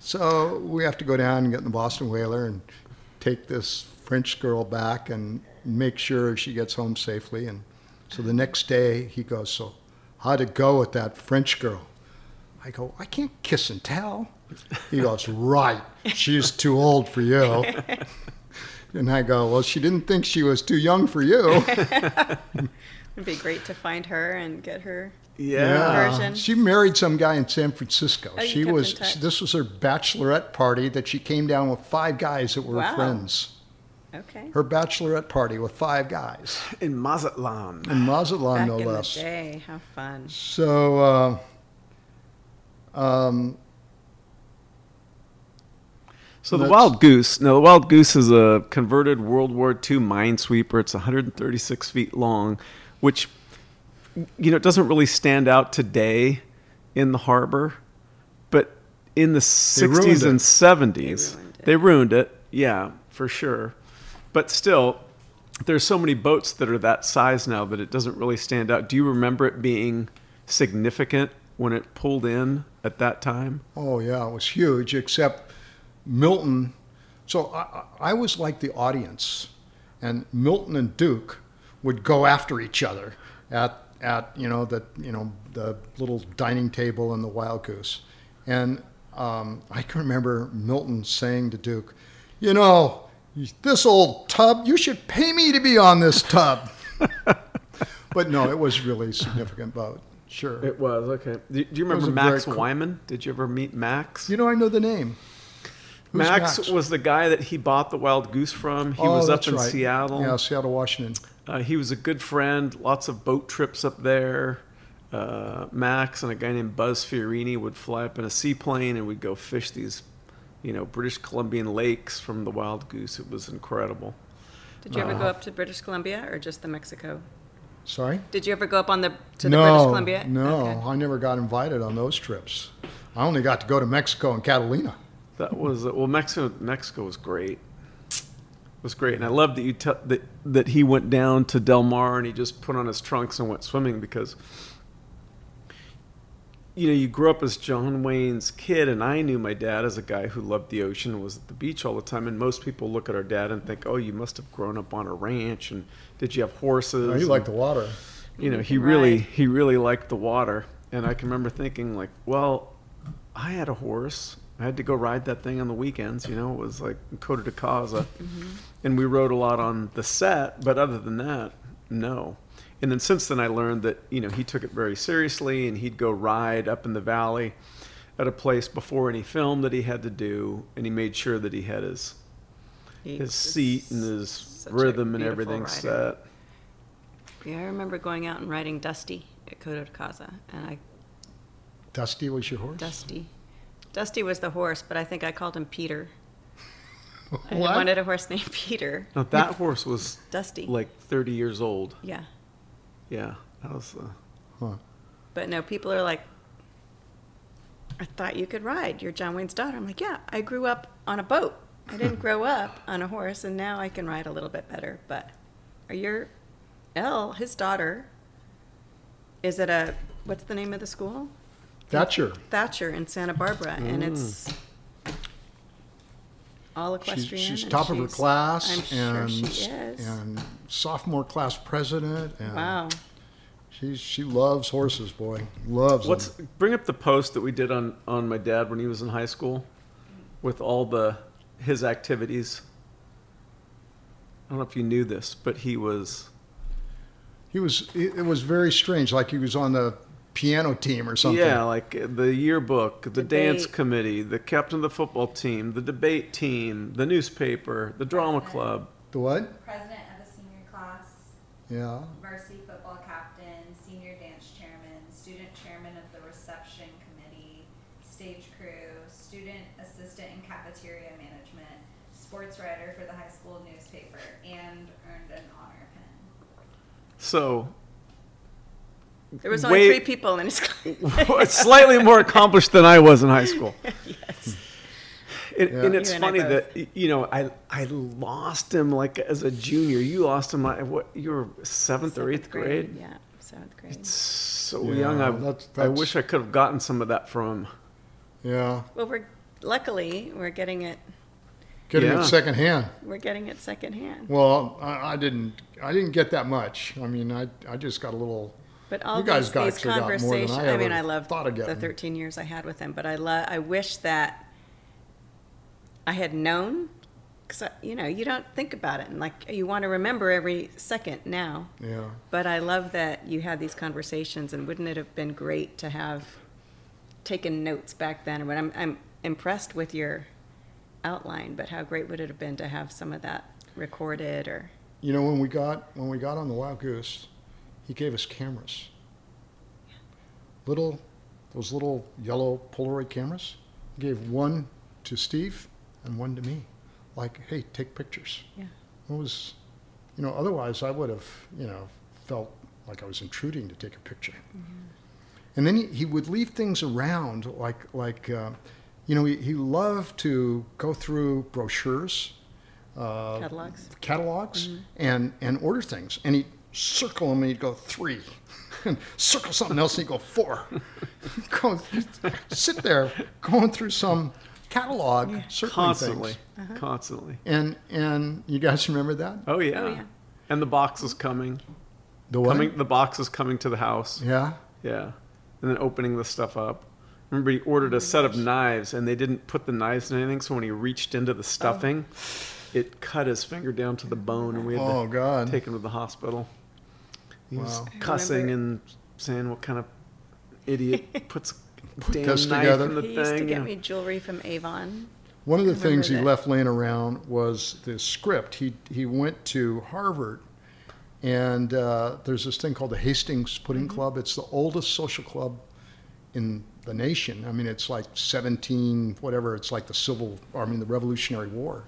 So we have to go down and get in the Boston Whaler and take this French girl back and make sure she gets home safely. And so the next day he goes, So, how'd it go with that French girl? I go, I can't kiss and tell. He goes, Right, she's too old for you. And I go, Well, she didn't think she was too young for you. It'd be great to find her and get her. Yeah. Version. She married some guy in San Francisco. Oh, she was touch. this was her bachelorette party that she came down with five guys that were Wow. friends. Okay. Her bachelorette party with five guys In Mazatlan. in Mazatlan, Back no in less. the day, how fun. So, uh, um, So the Wild Goose. Now the Wild Goose is a converted World War II minesweeper. It's 136 feet long, which you know it doesn't really stand out today in the harbor, but in the 60s and it. 70s ruined it. they ruined it. Yeah, for sure. But still, there's so many boats that are that size now that it doesn't really stand out. Do you remember it being significant when it pulled in at that time? oh yeah, it was huge. Except Milton. So I, I was like the audience, and Milton and Duke would go after each other at at you know the you know the little dining table in the Wild Goose, and um, I can remember Milton saying to Duke, "You know, this old tub. You should pay me to be on this tub." but no, it was really significant boat. Sure. It was okay. Do, do you remember Max cool- Wyman? Did you ever meet Max? You know, I know the name. Who's Max, was the guy that he bought the wild goose from. He Oh, was up in right. Seattle. Yeah, Seattle, Washington. Uh, he was a good friend. Lots of boat trips up there. Uh, Max and a guy named Buzz Fiorini would fly up in a seaplane and we'd go fish these, you know, British Columbian lakes from the wild goose. It was incredible. Did you ever go uh-huh. up to British Columbia or just the Mexico? Sorry? Did you ever go up on the to the British Columbia? no, Okay. I never got invited on those trips. I only got to go to Mexico and Catalina. That was uh, well, Mexico. Mexico was great. It was great, and I love that you te- that that he went down to Del Mar and he just put on his trunks and went swimming because you know you grew up as John Wayne's kid, and I knew my dad as a guy who loved the ocean and was at the beach all the time. And most people look at our dad and think, "Oh, you must have grown up on a ranch, and did you have horses?" Oh, you And- like the water. you know, he can really he really liked the water, and I can remember thinking like, well, I had a horse. I had to go ride that thing on the weekends. You know, it was like Coto de Caza, mm-hmm. and we rode a lot on the set. But other than that, no. And then since then, I learned that you know he took it very seriously, and he'd go ride up in the valley at a place before any film that he had to do, and he made sure that he had his He his seat and his rhythm and everything rider. set. Yeah, I remember going out and riding Dusty at Coto de Caza, and I Dusty was your horse? Dusty, Dusty was the horse, but I think I called him Peter. I wanted a horse named Peter. Now that horse was Dusty. like 30 years old. Yeah, Yeah, that was. Uh, but no, people are like, I thought you could ride. You're John Wayne's daughter. I'm like, yeah, I grew up on a boat. I didn't grow up on a horse, and now I can ride a little bit better. But are your Elle, his daughter, is at a what's the name of the school? Thatcher. Thatcher in Santa Barbara, and it's all She's, equestrian. she's and top of her she's- class I'm sure and, she is. and sophomore class president. And wow. She's, she loves horses, boy. Loves What's them. bring up the post that we did on on my dad when he was in high school, with all the his activities. I don't know if you knew this, but he was He was, it it was very strange, like he was on the piano team or something. yeah, like uh, the yearbook, the dance committee, the captain of the football team, the debate team, the newspaper, the drama club. The what? president of a senior class, Yeah. varsity football captain, senior dance chairman, student chairman of the reception committee, stage crew, student assistant in cafeteria management, sports writer for the high school newspaper, and earned an honor pin. So There was only Way- three people in his class. slightly more accomplished than I was in high school. yes. And, Yeah. and it's and funny that you know I I lost him like as a junior. You lost him. I, what you were seventh or eighth grade. Yeah, seventh grade. It's So Yeah, young. I that's- I wish I could have gotten some of that from him. Yeah, Well, we're luckily we're getting it. getting Yeah. it secondhand. We're getting it secondhand. Well, I, I didn't. I didn't get that much. I mean, I I just got a little. But all You guys these, got- these actually more than conversations. I I, mean, I love the 13 years I had with him, but I love. I wish that I had known, because you know you don't think about it, and like you want to remember every second now. Yeah. But I love that you had these conversations, and wouldn't it have been great to have taken notes back then? But I'm I'm impressed with your outline, but how great would it have been to have some of that recorded or You know, when we got when we got on the Wild Goose, he gave us cameras. Little, those little yellow Polaroid cameras. He gave one to Steve and one to me. Like, hey, take pictures. Yeah. It was, you know, otherwise I would have, you know, felt like I was intruding to take a picture. And then he, he would leave things around, like like, uh, you know, he, he loved to go through brochures uh, catalogs? catalogs and and order things, and he'd circle them and he'd go three, and circle something else and he'd go four. go sit there going through some catalog, circling Constantly, things. constantly. And and you guys remember that? Oh yeah. Oh, yeah. And the box is coming. The what? Coming. The box is coming to the house. Yeah. Yeah. And then opening the stuff up. Remember, he ordered a oh set of knives, and they didn't put the knives in anything. So when he reached into the oh. stuffing, it cut his finger down to the bone, and we had Oh, to God. take him to the hospital. He was Wow. cussing and saying, "What kind of idiot puts a damn this knife together?" in the He thing?" used to get Yeah. me jewelry from Avon. One of the things he that. left laying around was the script. He he went to Harvard, and uh, there's this thing called the Hasty Pudding Mm-hmm. Club. It's the oldest social club in the nation. I mean, it's like 17 whatever. It's like the Civil, I mean, the Revolutionary War.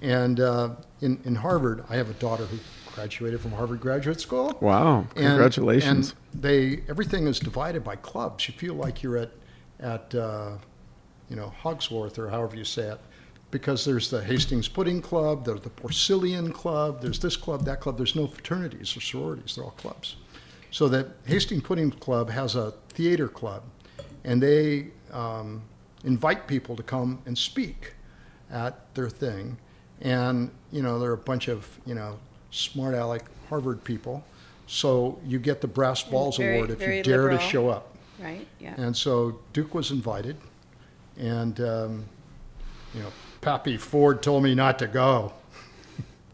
And uh, in in Harvard, I have a daughter who graduated from Harvard Graduate School. Wow! Congratulations. And they everything is divided by clubs. You feel like you're at at uh, you know Hogsworth or however you say it, because there's the Hasty Pudding Club, there's the Porcellian Club, there's this club, that club. There's no fraternities or sororities. They're all clubs. So the Hasty Pudding Club has a theater club, and they um, invite people to come and speak at their thing. And you know there are a bunch of you know smart aleck Harvard people. So you get the brass balls very- award if you dare liberal. to show up. Right? Yeah. And so Duke was invited, and um, you know, Pappy Ford told me not to go.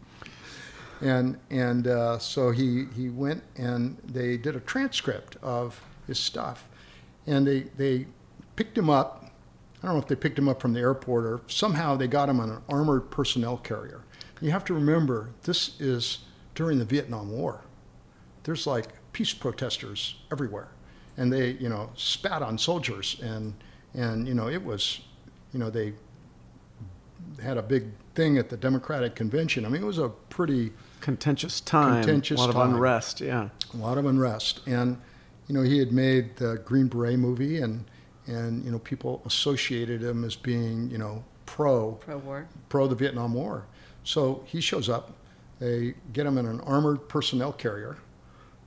and and uh, so he he went and they did a transcript of his stuff, and they they picked him up. I don't know if they picked him up from the airport or somehow they got him on an armored personnel carrier. You have to remember this is during the Vietnam War there's like peace protesters everywhere and they you know spat on soldiers and and you know it was you know they had a big thing at the democratic convention i mean it was a pretty Contentious time. Contentious a lot time. of unrest. Yeah. a lot of unrest and you know he had made the green beret movie and and you know people associated him as being you know pro Pro war. pro the Vietnam War. So he shows up. They get him in an armored personnel carrier,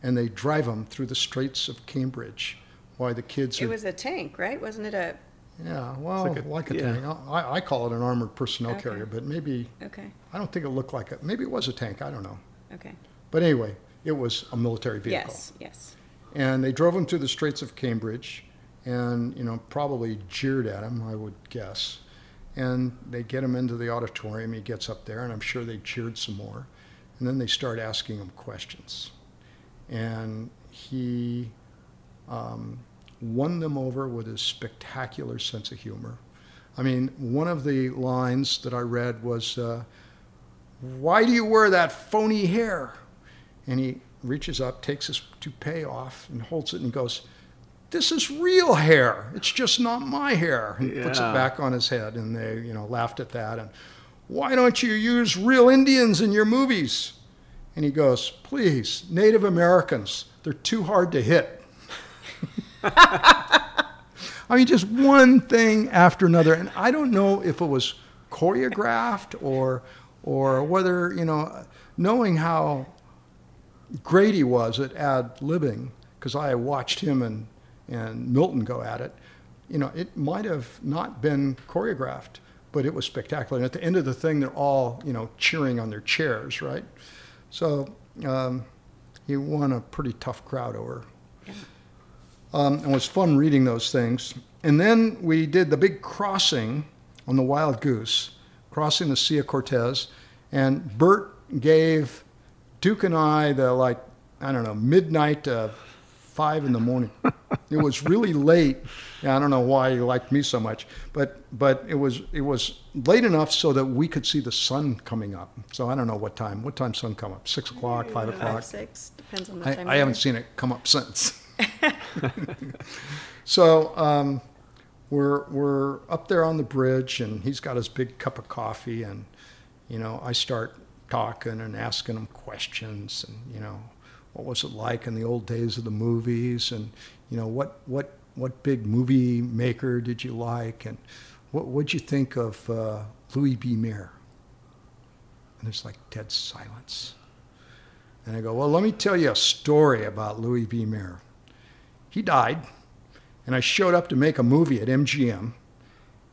and they drive him through the Straits of Cambridge. Why the kids It are? was a tank, right? Wasn't it a? yeah, well, like like a- a, yeah. tank. I, I call it an armored personnel Okay. carrier, but maybe Okay. I don't think it looked like a. Maybe it was a tank. I don't know. Okay. But anyway, it was a military vehicle. Yes. Yes. And they drove him through the Straits of Cambridge and, you know, probably jeered at him, I would guess. And they get him into the auditorium. He gets up there, and I'm sure they cheered some more. And then they start asking him questions. And he um, won them over with his spectacular sense of humor. I mean, one of the lines that I read was, uh, Why do you wear that phony hair? And he reaches up, takes his toupee off, and holds it and goes, This is real hair. It's just not my hair. And puts it back on his head. And they, you know, laughed at that. And why don't you use real Indians in your movies? And he goes, Please, Native Americans, they're too hard to hit. I mean, just one thing after another. And I don't know if it was choreographed or, or whether, you know, knowing how great he was at ad libbing, because I watched him and, and Milton go at it, you know, it might have not been choreographed, but it was spectacular. And at the end of the thing, they're all, you know, cheering on their chairs, right? So um, he won a pretty tough crowd over. Um, and it was fun reading those things. And then we did the big crossing on the Wild Goose, crossing the Sea of Cortez. And Bert gave Duke and I the, like, I don't know, midnight to five in the morning. it was really late. Yeah, I don't know why he liked me so much, but but it was it was late enough so that we could see the sun coming up. So I don't know what time. What time sun come up? Six o'clock, five o'clock. Five, six, depends on the I, time. I of haven't seen it come up since. so um, we're we're up there on the bridge, and he's got his big cup of coffee, and you know I start talking and asking him questions, and you know what was it like in the old days of the movies, and you know what what what big movie maker did you like, and what what'd you think of uh, Louis B. Mayer? And there's like dead silence. And I go, Well, let me tell you a story about Louis B. Mayer. He died, and I showed up to make a movie at MGM,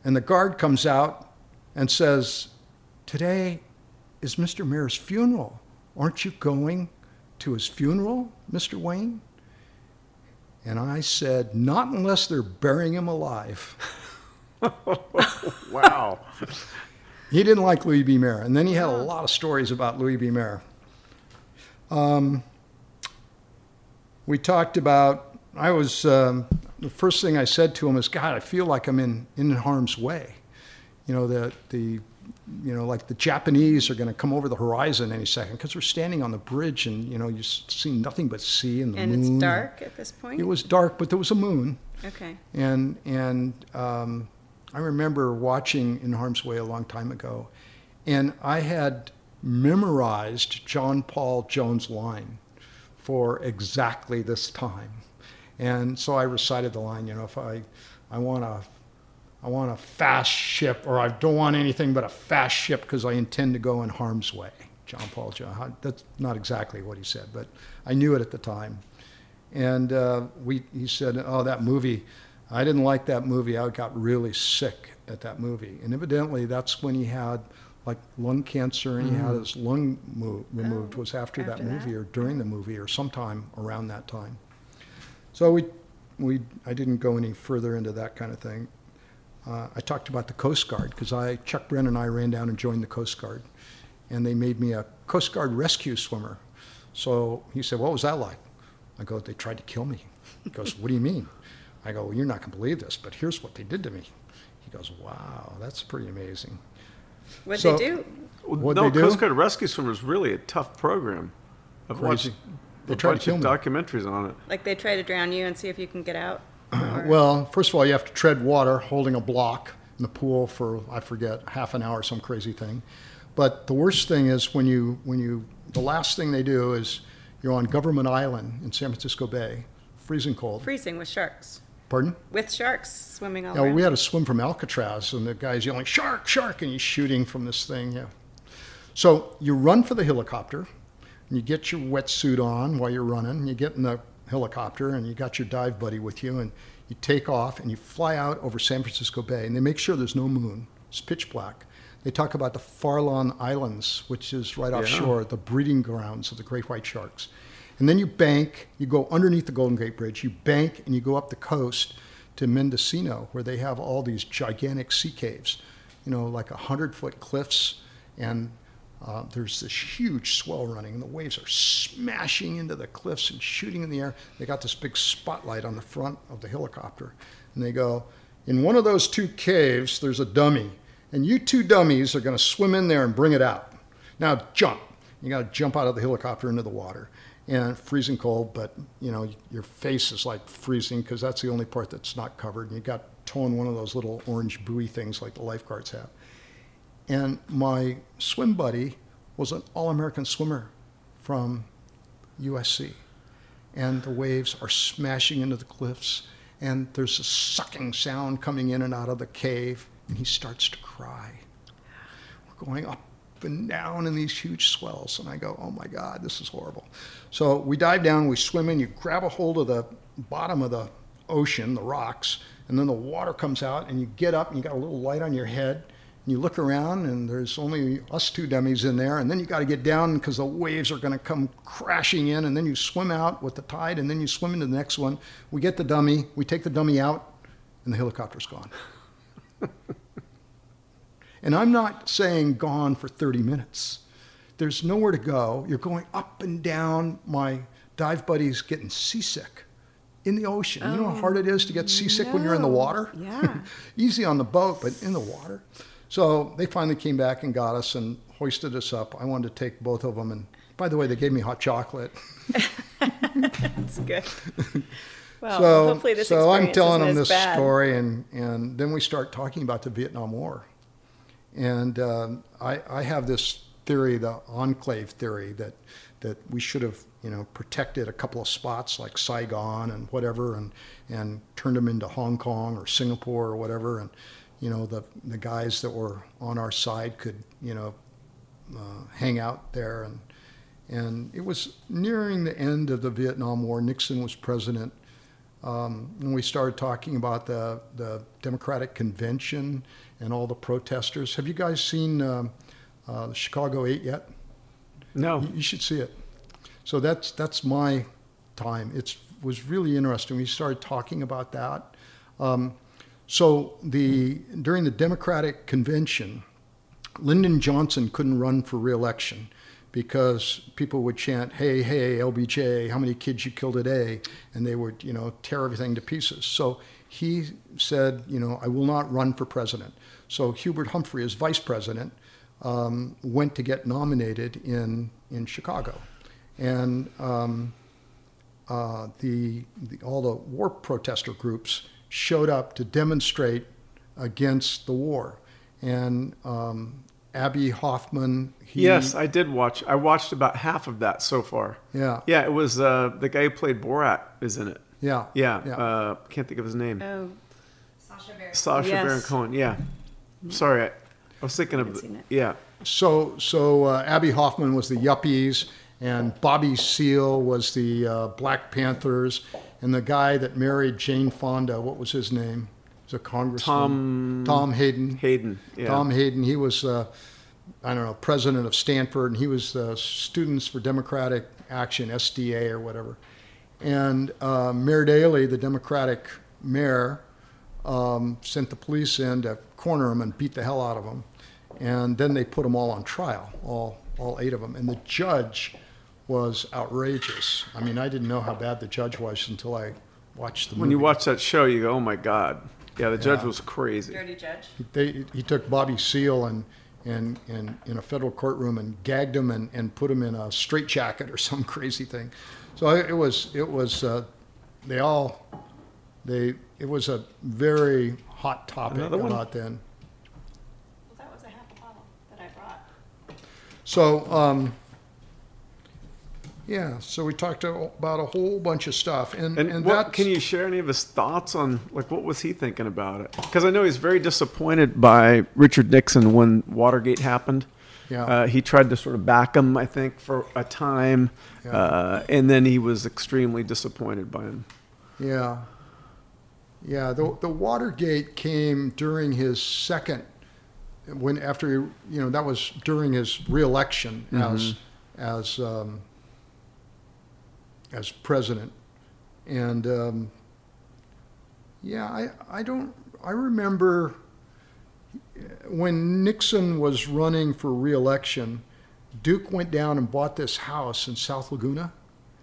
and the guard comes out and says, Today is Mr. Mayer's funeral. Aren't you going to his funeral, Mr. Wayne? And I said, Not unless they're burying him alive. Wow. He didn't like Louis B. Mayer. And then he had a lot of stories about Louis B. Mayer. Um, we talked about, I was, um, the first thing I said to him is, God, I feel like I'm in, in harm's way. You know, the, the, you know, like the Japanese are going to come over the horizon any second because we're standing on the bridge and, you know, you see nothing but sea and the And moon. And it's dark at this point? It was dark, but there was a moon. Okay. And and um, I remember watching In Harm's Way a long time ago, and I had memorized John Paul Jones' line for exactly this time, and so I recited the line. You know, if I I want a I want a fast ship, or I don't want anything but a fast ship because I intend to go in harm's way. John Paul Jones. That's not exactly what he said, but I knew it at the time. And uh, we, he said, "Oh, that movie, I didn't like that movie. I got really sick at that movie." And evidently, that's when he had like lung cancer and he had his lung mo- removed. was after, that after that? movie or during the movie or sometime around that time. So we, we, I didn't go any further into that kind of thing. Uh, I talked about the Coast Guard because I, Chuck Brennan and I ran down and joined the Coast Guard, and they made me a Coast Guard rescue swimmer. So he said, "What was that like?" I go, "They tried to kill me." He goes, "What do you mean?" I go, well, "You're not going to believe this, but here's what they did to me." He goes, "Wow, that's pretty amazing." What'd So- they do? What'd no, they do? Coast Guard Rescue Swimmer is really a tough program. I've watched They a tried to bunch kill of me. documentaries on it. Like they try to drown you and see if you can get out? Well, first of all, you have to tread water holding a block in the pool for I forget half an hour, some crazy thing. But the worst thing is when you when you the last thing they do is you're on Government Island in San Francisco Bay, freezing cold. freezing with sharks. Pardon? With sharks swimming all Yeah, around. we had to swim from Alcatraz, and the guy's yelling "shark, shark," and he's shooting from this thing. Yeah. So you run for the helicopter, and you get your wetsuit on while you're running. And you get in the helicopter, and you got your dive buddy with you, and you take off, and you fly out over San Francisco Bay, and they make sure there's no moon. It's pitch black. They talk about the Farallon Islands, which is right offshore, the breeding grounds of the great white sharks. And then you bank, you go underneath the Golden Gate Bridge, you bank and you go up the coast to Mendocino, where they have all these gigantic sea caves, you know, like a hundred foot cliffs, and uh, there's this huge swell running, and the waves are smashing into the cliffs and shooting in the air. They got this big spotlight on the front of the helicopter, and they go, in one of those two caves, there's a dummy, and you two dummies are going to swim in there and bring it out. Now jump. You got to jump out of the helicopter into the water, and freezing cold, but you know your face is like freezing because that's the only part that's not covered. And you got towing one of those little orange buoy things like the lifeguards have. And my swim buddy was an all-American swimmer from USC, and the waves are smashing into the cliffs, and there's a sucking sound coming in and out of the cave, and he starts to cry. We're going up and down in these huge swells, and I go, "Oh my God, this is horrible." So we dive down, we swim in, you grab a hold of the bottom of the ocean, the rocks, and then the water comes out, and you get up, and you got a little light on your head, you look around, and there's only us two dummies in there, and then you got to get down because the waves are going to come crashing in, and then you swim out with the tide, and then you swim into the next one. We get the dummy, we take the dummy out, and the helicopter's gone. and I'm not saying gone for 30 minutes. There's nowhere to go. You're going up and down. My dive buddy's getting seasick in the ocean. you know how oh, hard it is to get seasick when you're in the water? Yeah. Easy on the boat, but in the water. So they finally came back and got us and hoisted us up. I wanted to take both of them. And by the way, they gave me hot chocolate. That's good. Well, so hopefully this so I'm telling them this bad. story, and, and then we start talking about the Vietnam War. And um, I, I have this theory, the enclave theory, that, that we should have you know protected a couple of spots like Saigon and whatever, and, and turned them into Hong Kong or Singapore or whatever, and you know the the guys that were on our side could you know uh, hang out there and and it was nearing the end of the Vietnam War. Nixon was president. Um, and we started talking about the, the Democratic Convention and all the protesters. Have you guys seen um, uh, the Chicago Eight yet? No. You, you should see it. So that's that's my time. It was really interesting. We started talking about that. Um, so the during the Democratic Convention, Lyndon Johnson couldn't run for reelection because people would chant, "Hey, hey, LBJ, how many kids you killed today?" and they would, you know, tear everything to pieces. So he said, you know, I will not run for president. So Hubert Humphrey, as vice president, um, went to get nominated in in Chicago, and um, uh, the, the all the war protester groups showed up to demonstrate against the war, and um, Abbie Hoffman. He, Yes, I did watch. I watched about half of that so far. Yeah. Yeah, it was uh, the guy who played Borat is in it. Yeah. Yeah. Yeah. Uh, can't think of his name. Oh, Sacha Baron. Sacha Yes. Baron Cohen. Yeah. Sorry, I, I was thinking of. Seen it. Yeah. So, so uh, Abbie Hoffman was the Yuppies, and Bobby Seale was the uh, Black Panthers, and the guy that married Jane Fonda, what was his name? He was a congressman. Tom Tom Hayden. Hayden. Yeah. Tom Hayden. He was, uh, I don't know, president of Stanford, and he was uh, Students for Democratic Action, SDA or whatever. And uh, Mayor Daley, the Democratic mayor, um, sent the police in to corner him and beat the hell out of him. And then they put them all on trial, all, all eight of them. And the judge was outrageous. I mean, I didn't know how bad the judge was until I watched the movie. When you watch that show, you go, "Oh my God!" Yeah, the judge Yeah. was crazy. dirty judge. they, he took Bobby Seale and, and, and in a federal courtroom and gagged him and, and put him in a straitjacket or some crazy thing. So it it was, it was, uh, they all, they, it was a very hot topic Another one? about then. Well, that was a half a bottle that I brought. So, um, yeah, so we talked about a whole bunch of stuff and, And, and what can you share any of his thoughts on like what was he thinking about it? Because I know he's very disappointed by Richard Nixon when Watergate happened. Yeah. Uh, he tried to sort of back him, I think, for a time, Yeah. uh, and then he was extremely disappointed by him. Yeah. Yeah, the, the Watergate came during his second, when after, you know, that was during his reelection as, as, um, as president. And, um, yeah, I, I don't, I remember when Nixon was running for reelection, Duke went down and bought this house in South Laguna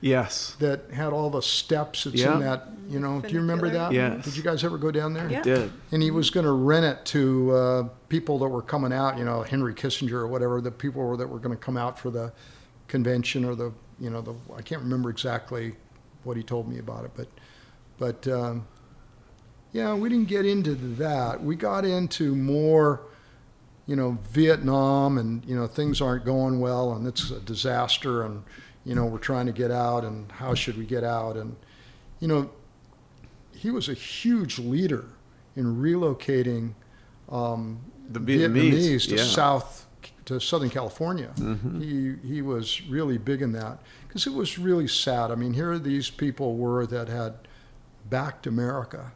Yes. that had all the steps. It's Yeah. in that, you know, do you remember that? Yes. Did you guys ever go down there? Yeah. Did. And he was going to rent it to uh, people that were coming out, you know, Henry Kissinger or whatever, the people were, that were going to come out for the convention or the, you know, the, I can't remember exactly what he told me about it, but, but, um, yeah, we didn't get into that. We got into more, you know, Vietnam and, you know, things aren't going well and it's a disaster and, you know, we're trying to get out and how should we get out? And, you know, he was a huge leader in relocating um, The Vietnamese, to yeah. South to Southern California. Mm-hmm. He he was really big in that because it was really sad. I mean, here these people were that had backed America,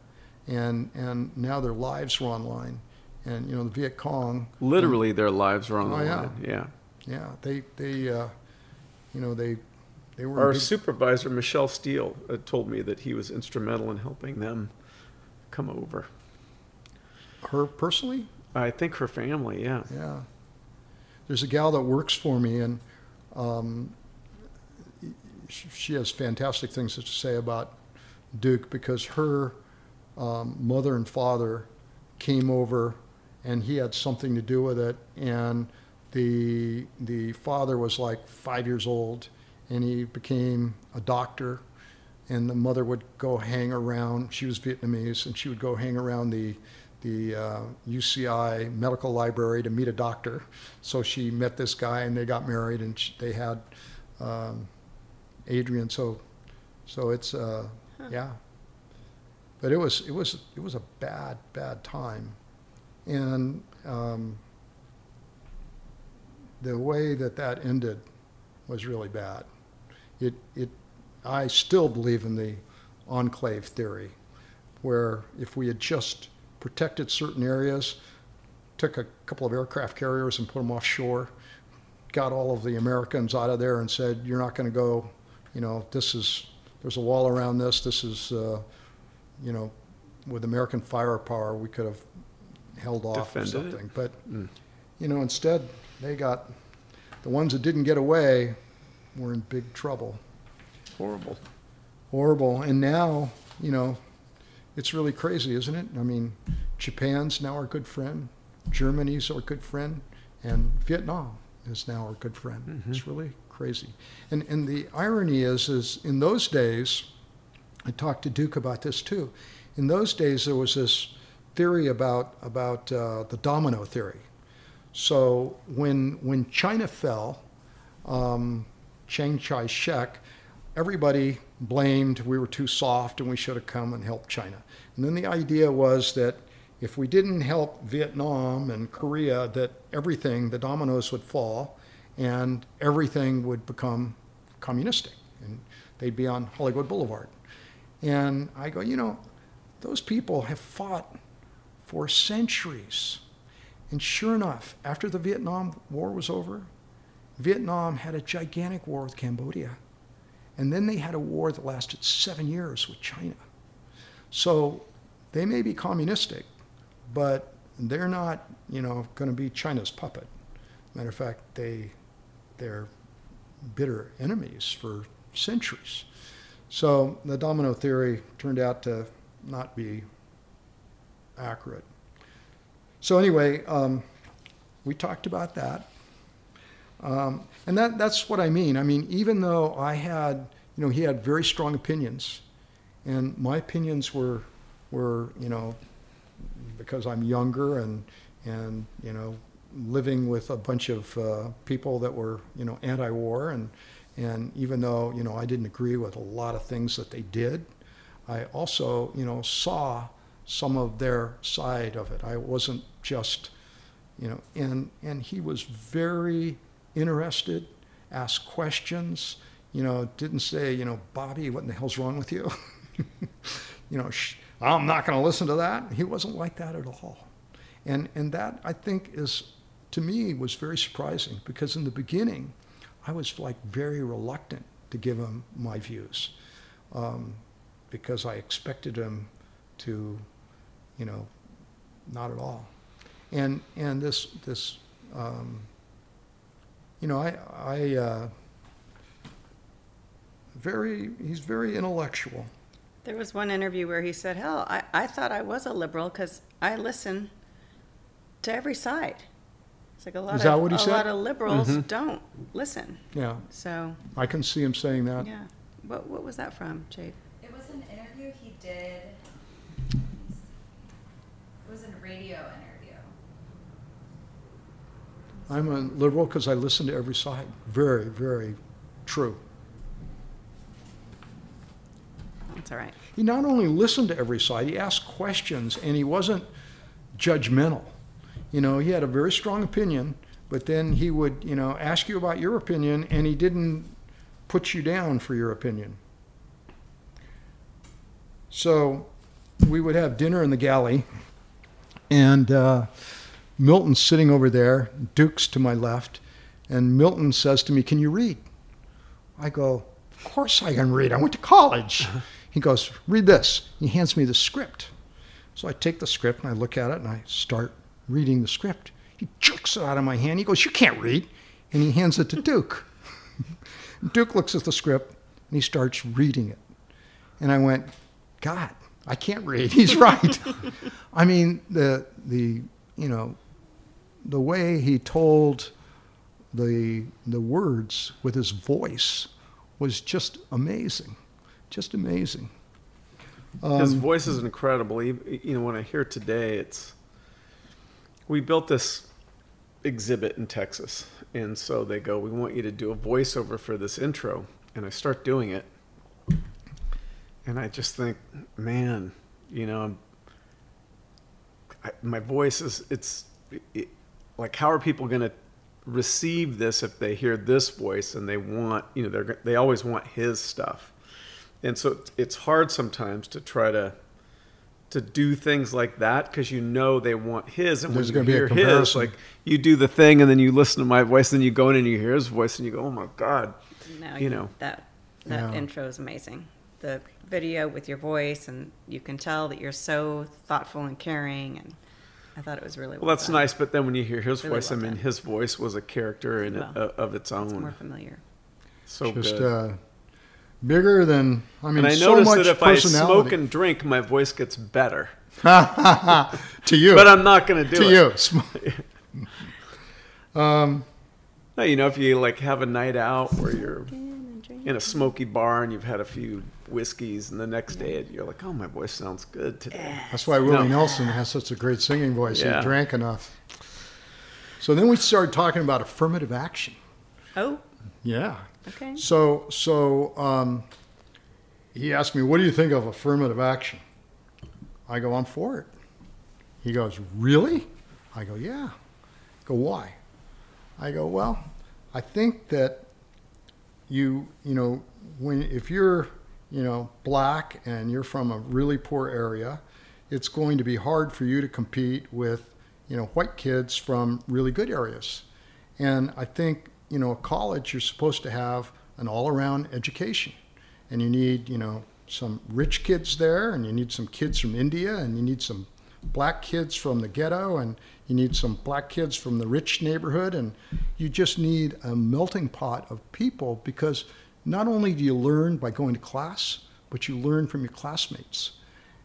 and and now their lives were online, and you know the Viet Cong. Literally, their lives were on the Oh, yeah. line. Yeah. Yeah, they they uh, you know they they were Our big- supervisor, Michelle Steel, uh, told me that he was instrumental in helping them come over. her personally. I think her family, yeah. Yeah. There's a gal that works for me, and um, she has fantastic things to say about Duke because her um, mother and father came over, and he had something to do with it. And the the father was like five years old, and he became a doctor. And the mother would go hang around. She was Vietnamese, and she would go hang around the the uh, UCI medical library to meet a doctor. So she met this guy, and they got married, and sh they had um, Adrian. So, so it's uh, yeah. But it was it was it was a bad bad time, and um, the way that that ended was really bad. It it I still believe in the enclave theory, where if we had just protected certain areas, took a couple of aircraft carriers and put them offshore, got all of the Americans out of there and said, "You're not going to go. You know, this is there's a wall around this. This is, uh, you know, with American firepower, we could have held off or Defended it. something. But you know, instead they got the ones that didn't get away were in big trouble Horrible. horrible. And now, you know, it's really crazy, isn't it? I mean, Japan's now our good friend, Germany's our good friend, and Vietnam is now our good friend. It's really crazy. And and the irony is, is in those days, I talked to Duke about this too. In those days, there was this theory about about uh, the domino theory. So when when China fell, um, Chiang Kai-shek, everybody blamed we were too soft and we should have come and helped China. And then the idea was that if we didn't help Vietnam and Korea, that everything, the dominoes would fall and everything would become communistic and they'd be on Hollywood Boulevard. And I go, you know, those people have fought for centuries. And sure enough, after the Vietnam War was over, Vietnam had a gigantic war with Cambodia. And then they had a war that lasted seven years with China. So they may be communistic, but they're not, you know, going to be China's puppet. Matter of fact, they, they're bitter enemies for centuries. So the domino theory turned out to not be accurate. So anyway, um, we talked about that. Um, and that, that's what I mean. I mean, even though I had, you know, he had very strong opinions, and my opinions were, were, you know, because I'm younger and, and you know, living with a bunch of uh, people that were, you know, anti-war, and, and even though, you know, I didn't agree with a lot of things that they did, I also, you know, saw some of their side of it. I wasn't just, you know, and and he was very interested, asked questions. You know, didn't say, you know, Bobby, what in the hell's wrong with you? you know, I'm not going to listen to that. He wasn't like that at all, and and that I think is to me was very surprising because in the beginning, I was like very reluctant to give him my views. Um, because I expected him to, you know, not at all. And and this this, um, you know, I I uh, very he's very intellectual. There was one interview where he said, "Hell, I, I thought I was a liberal because I listen to every side." It's like a lot Is that of what he a said? lot of liberals don't listen. Yeah, So I can see him saying that. yeah, what what was that from, Jade? It was an interview he did. It was a radio interview. I'm a liberal because I listen to every side. Very very true. That's all right. He not only listened to every side, he asked questions, and he wasn't judgmental. You know, he had a very strong opinion, but then he would, you know, ask you about your opinion, and he didn't put you down for your opinion. So we would have dinner in the galley, and uh, Milton's sitting over there, Duke's to my left, and Milton says to me, Can you read? I go, Of course I can read. I went to college. He goes, Read this. He hands me the script. So I take the script and I look at it and I start reading the script. He jerks it out of my hand. He goes, You can't read. And he hands it to Duke. Duke looks at the script and he starts reading it. And I went, God, I can't read. He's right. I mean, the the you know, the way he told the the words with his voice was just amazing, just amazing. His um, voice is incredible. You know, when I hear it today, it's we built this exhibit in Texas, and so they go, "We want you to do a voiceover for this intro," and I start doing it, and I just think, man, you know, I, my voice is it's it, like, how are people going to receive this if they hear this voice and they want, you know, they're they always want his stuff and so it's- it's hard sometimes to try to to do things like that because you know they want his and There's when you gonna be a hear his like you do the thing and then you listen to my voice and you go in and you hear his voice and you go oh my god No, You know. that that Yeah. intro is amazing. The video with your voice, and you can tell that you're so thoughtful and caring. And I thought it was really well well that's done. nice but then when you hear his Really voice i mean done. his voice was a character in it, Well, uh, of its It's more own familiar. so just good uh, bigger than I mean. and i so noticed much that if i smoke and drink my voice gets better to you, but i'm not going to do to it to you. Sm- No, you know, if you like have a night out where you're in a smoky bar and you've had a few whiskeys, and the next day you're like, "Oh, my voice sounds good today." That's why Willie No. Nelson has such a great singing voice. Yeah. He drank enough. So then we started talking about affirmative action. Oh, Yeah. okay. So so um, he asked me, "What do you think of affirmative action?" I go, "I'm for it." He goes, "Really?" I go, "Yeah." I go, "Why?" I go, "Well, I think that you you know when if you're you know black and you're from a really poor area, it's going to be hard for you to compete with you know white kids from really good areas." And I think, you know, at college, you're supposed to have an all around education. And you need, you know, some rich kids there, and you need some kids from India, and you need some black kids from the ghetto, and you need some black kids from the rich neighborhood. And you just need a melting pot of people because not only do you learn by going to class, but you learn from your classmates.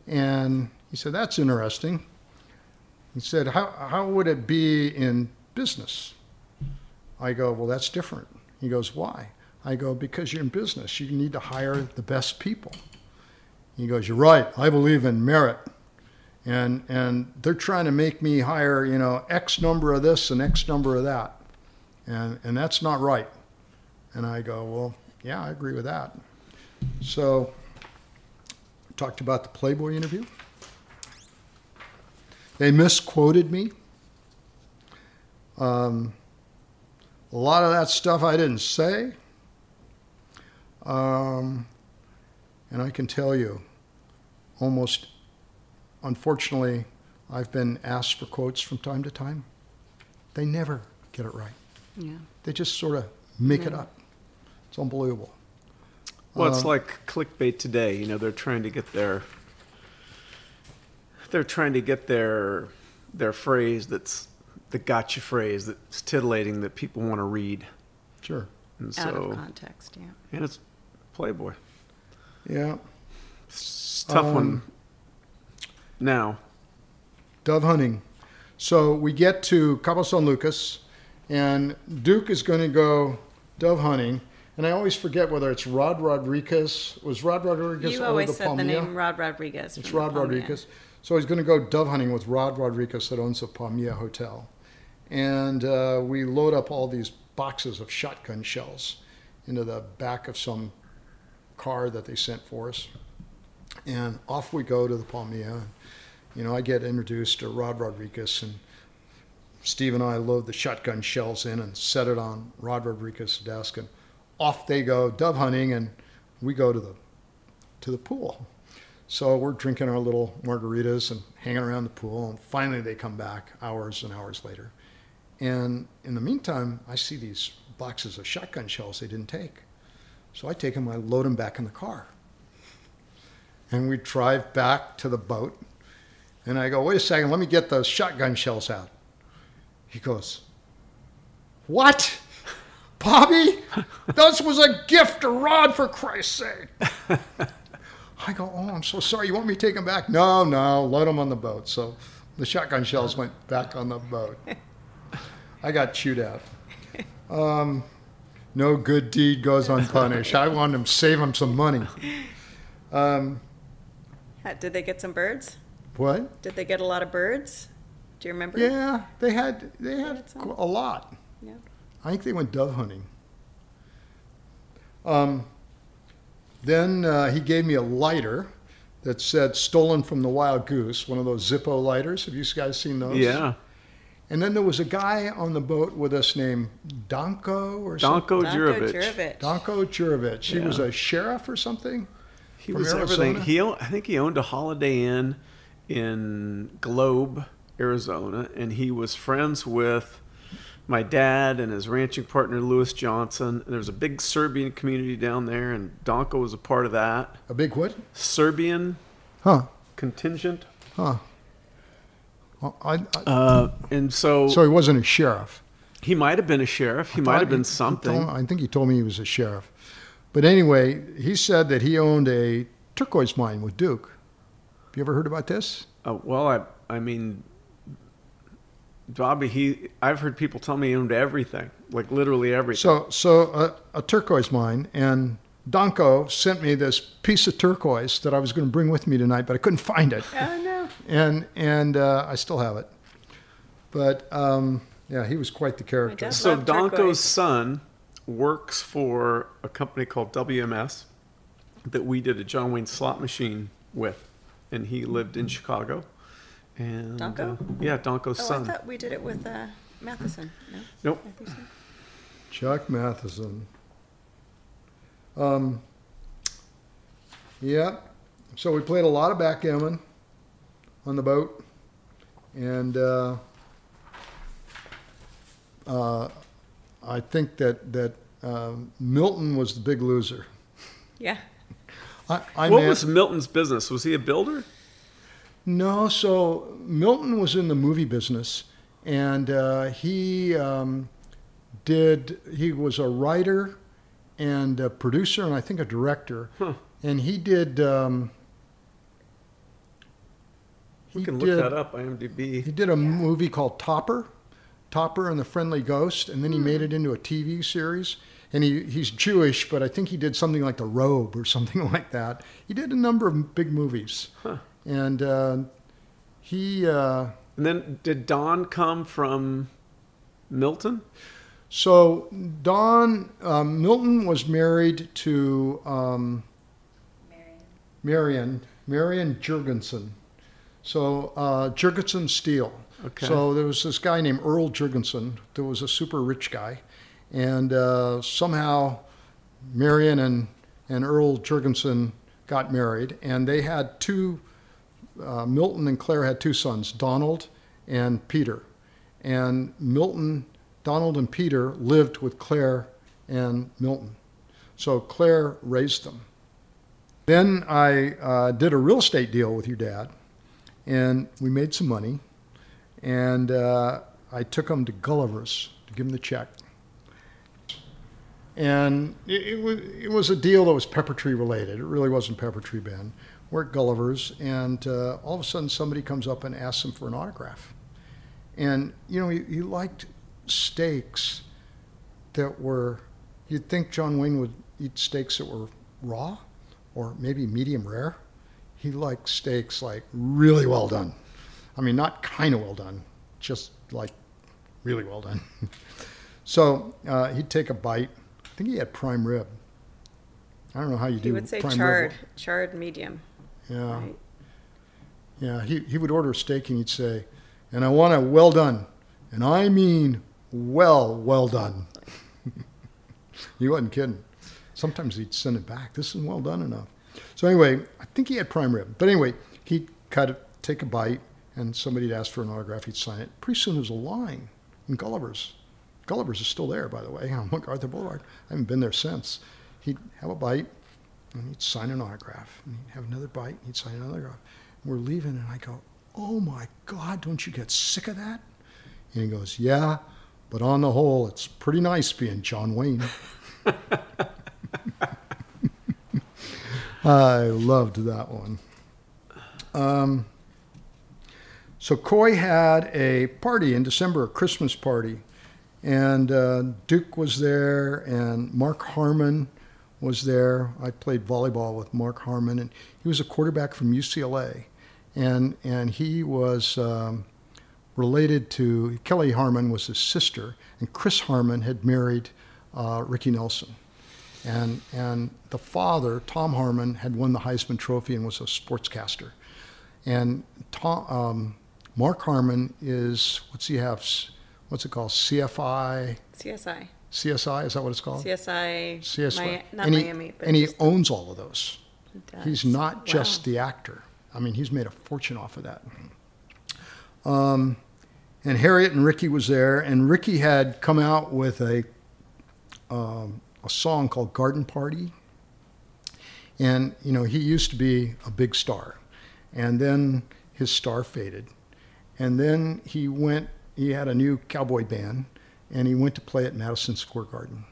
And he said, That's interesting. He said, How, how would it be in business? I go, well, that's different. He goes, why? I go, because you're in business. You need to hire the best people. He goes, you're right. I believe in merit. And, and they're trying to make me hire, you know, X number of this and X number of that. And, and that's not right. And I go, well, yeah, I agree with that. So talked about the Playboy interview. They misquoted me. Um, a lot of that stuff I didn't say. Um, and I can tell you, almost unfortunately, I've been asked for quotes from time to time. They never get it right. Yeah. They just sort of make it up. It's unbelievable. Well, it's Um, like clickbait today. You know, they're trying to get their they're trying to get their their phrase that's the gotcha phrase that's titillating that people want to read. Sure. And Out so, of context, yeah. and it's Playboy. Yeah. It's a tough Um, one now. dove hunting. So we get to Cabo San Lucas, and Duke is going to go dove hunting. And I always forget whether it's Rod Rodriguez. Was Rod Rodriguez You or always the said the name Rod Rodriguez. It's Rod Rodriguez. So he's going to go dove hunting with Rod Rodriguez that owns the Palmilla Hotel. And uh, we load up all these boxes of shotgun shells into the back of some car that they sent for us. And off we go to the Palmilla. You know, I get introduced to Rod Rodriguez, and Steve and I load the shotgun shells in and set it on Rod Rodriguez's desk, and off they go dove hunting, and we go to the to the pool. So we're drinking our little margaritas and hanging around the pool, and finally they come back hours and hours later. And in the meantime, I see these boxes of shotgun shells they didn't take. So I take them, I load them back in the car. And we drive back to the boat. And I go, wait a second, let me get those shotgun shells out. He goes, What? Bobby? This was a gift to Rod, for Christ's sake. I go, Oh, I'm so sorry. You want me to take them back? No, no, load them on the boat. So the shotgun shells went back on the boat. I got chewed out. Um, no good deed goes unpunished. I wanted to save him some money. Um, Ha- Did they get some birds? what? Did they get a lot of birds? Do you remember? Yeah, they had they had had a lot. Yeah. I think they went dove hunting. Um, then uh, he gave me a lighter that said "Stolen from the Wild Goose," one of those Zippo lighters. Have you guys seen those? Yeah. And then there was a guy on the boat with us named Donko or something. Donko Danko Jurovich. Jurovich. Donko Jurovich. He was a sheriff or something. He From was Arizona? everything. He I think he owned a Holiday Inn in Globe, Arizona, and he was friends with my dad and his ranching partner Louis Johnson. And there was a big Serbian community down there, and Donko was a part of that. A big what? Serbian Huh? contingent, Huh? Well, I, I, uh, and so, so he wasn't a sheriff. he might have been a sheriff. He might have been he- he something. told- I think he told me he was a sheriff. But anyway, he said that he owned a turquoise mine with Duke. Have you ever heard about this? Uh, well, I, I mean, Bobby, he, I've heard people tell me he owned everything, like literally everything. So, so a, a turquoise mine, and Donko sent me this piece of turquoise that I was going to bring with me tonight, but I couldn't find it, Oh no. and and uh, I still have it. But um, yeah, he was quite the character. So Donko's turquoise. son works for a company called WMS that we did a John Wayne slot machine with, and he lived in Chicago. And Donko? uh, yeah, Donko's Oh, I son. thought we did it with uh, Mathewson. No. Nope. Mathewson? Chuck Mathewson. Um, yeah. So we played a lot of backgammon on the boat, and uh, uh, I think that that um, Milton was the big loser. Yeah. I, I what man- was Milton's business? Was he a builder? No, so Milton was in the movie business, and uh, he um, did. He was a writer and a producer, and I think a director. Huh. And he did. Um, We he can look did- that up. IMDb. He did a movie called Topper, Topper and the Friendly Ghost, and then he made it into a TV series. And he, he's Jewish, but I think he did something like The Robe or something like that. He did a number of big movies. Huh. And uh, he, uh, And then did Don come from Milton? so Don um, Milton was married to um, Marion. Marion, Marion Jorgensen. So uh, Jorgensen Steel. Okay. So there was this guy named Earle Jorgensen that was a super rich guy, and uh, somehow Marion and and Earle Jorgensen got married, and they had two. Uh, Milton and Claire had two sons, Donald and Peter, and Milton, Donald and Peter lived with Claire and Milton. So Claire raised them. Then I uh, did a real estate deal with your dad, and we made some money. And uh, I took him to Gulliver's to give him the check. And it, it, was, it was a deal that was Pepper Tree related. It really wasn't Pepper Tree Ben. We're at Gulliver's, and uh, all of a sudden somebody comes up and asks him for an autograph. And, you know, he, he liked steaks that were, you'd think John Wayne would eat steaks that were raw or maybe medium rare. He liked steaks like really well done. I mean, not kind of well done, just like really well done. so uh, he'd take a bite. I think he had prime rib. I don't know how you He do He would say charred, rib. charred medium. Yeah. Right. Yeah, he, he would order a steak and he'd say, and I want it well done. And I mean well, well done. he wasn't kidding. Sometimes he'd send it back. This isn't well done enough. So anyway, I think he had prime rib. But anyway, he'd cut it, take a bite, and somebody'd ask for an autograph. He'd sign it. Pretty soon there was a line in Gulliver's. Gulliver's is still there, by the way, on MacArthur Boulevard. I haven't been there since. He'd have a bite, and he'd sign an autograph. And he'd have another bite, and he'd sign another autograph. We're leaving, and I go, Oh my God, don't you get sick of that? And he goes, Yeah, but on the whole, it's pretty nice being John Wayne. I loved that one. Um, so Coy had a party in December, a Christmas party, and uh, Duke was there, and Mark Harmon was there. I played volleyball with Mark Harmon, and he was a quarterback from UCLA, and and he was um, related to Kelly Harmon was his sister, and Kris Harmon had married uh, Ricky Nelson. And, and the father, Tom Harmon, had won the Heisman Trophy and was a sportscaster. And Tom, um, Mark Harmon is, what's he have? What's it called? CFI? CSI. CSI? Is that what it's called? CSI. CSI. Mi- not and he, Miami, but and he owns all of those. does. He's not just the actor. I mean, he's made a fortune off of that. Um, and Harriet and Ricky was there, and Ricky had come out with a um, a song called Garden Party. And you know, he used to be a big star, and then his star faded, and then he went. He had a new cowboy band, and he went to play at Madison Square Garden,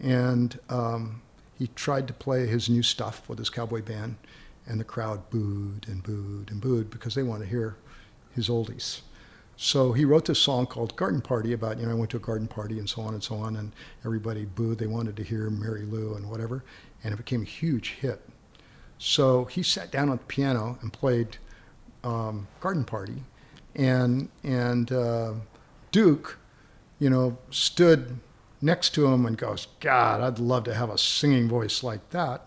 and um, he tried to play his new stuff with his cowboy band, and the crowd booed and booed and booed because they wanted to hear his oldies. So he wrote this song called Garden Party about, you know, I went to a garden party and so on and so on, and everybody booed. They wanted to hear Mary Lou and whatever, and it became a huge hit. So he sat down on the piano and played um, Garden Party, and and uh, Duke, you know, stood next to him and goes, God, I'd love to have a singing voice like that.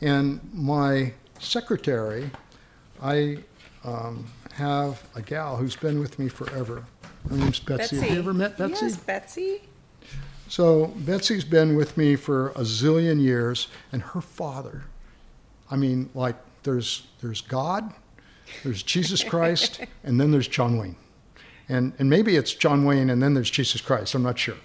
And my secretary, I um, have a gal who's been with me forever. Her name's Betsy. Have you ever met Betsy? Yes, Betsy. So Betsy's been with me for a zillion years, and her father, I mean, like there's there's God, there's Jesus Christ, and then there's John Wayne, and and maybe it's John Wayne and then there's Jesus Christ. I'm not sure.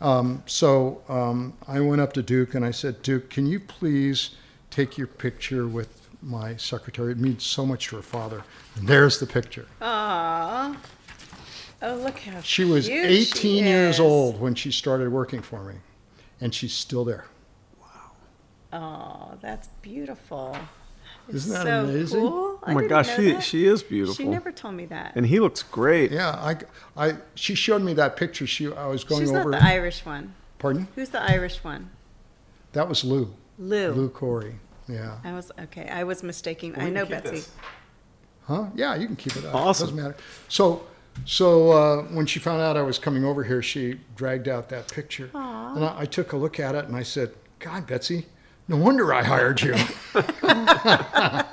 Um, so um, I went up to Duke and I said, Duke, can you please take your picture with my secretary? It means so much to her father. And there's the picture. Aww. Oh, look how She was 18 she years is. old when she started working for me, and she's still there. Wow. Oh, that's beautiful. Isn't that so amazing? Cool. Oh my gosh, she she is beautiful. She never told me that. and he looks great. Yeah, I, I, she showed me that picture. She, I was going She's over. not the Irish one. Pardon? Who's the Irish one? That was Lou. Lou. Lou Corey. Yeah. I was okay. I was mistaken. We I can know keep Betsy. this. Huh? Yeah, you can keep it up. Awesome. Doesn't matter. So, so uh, when she found out I was coming over here, she dragged out that picture, and I, I took a look at it and I said, "God, Betsy, no wonder I hired you."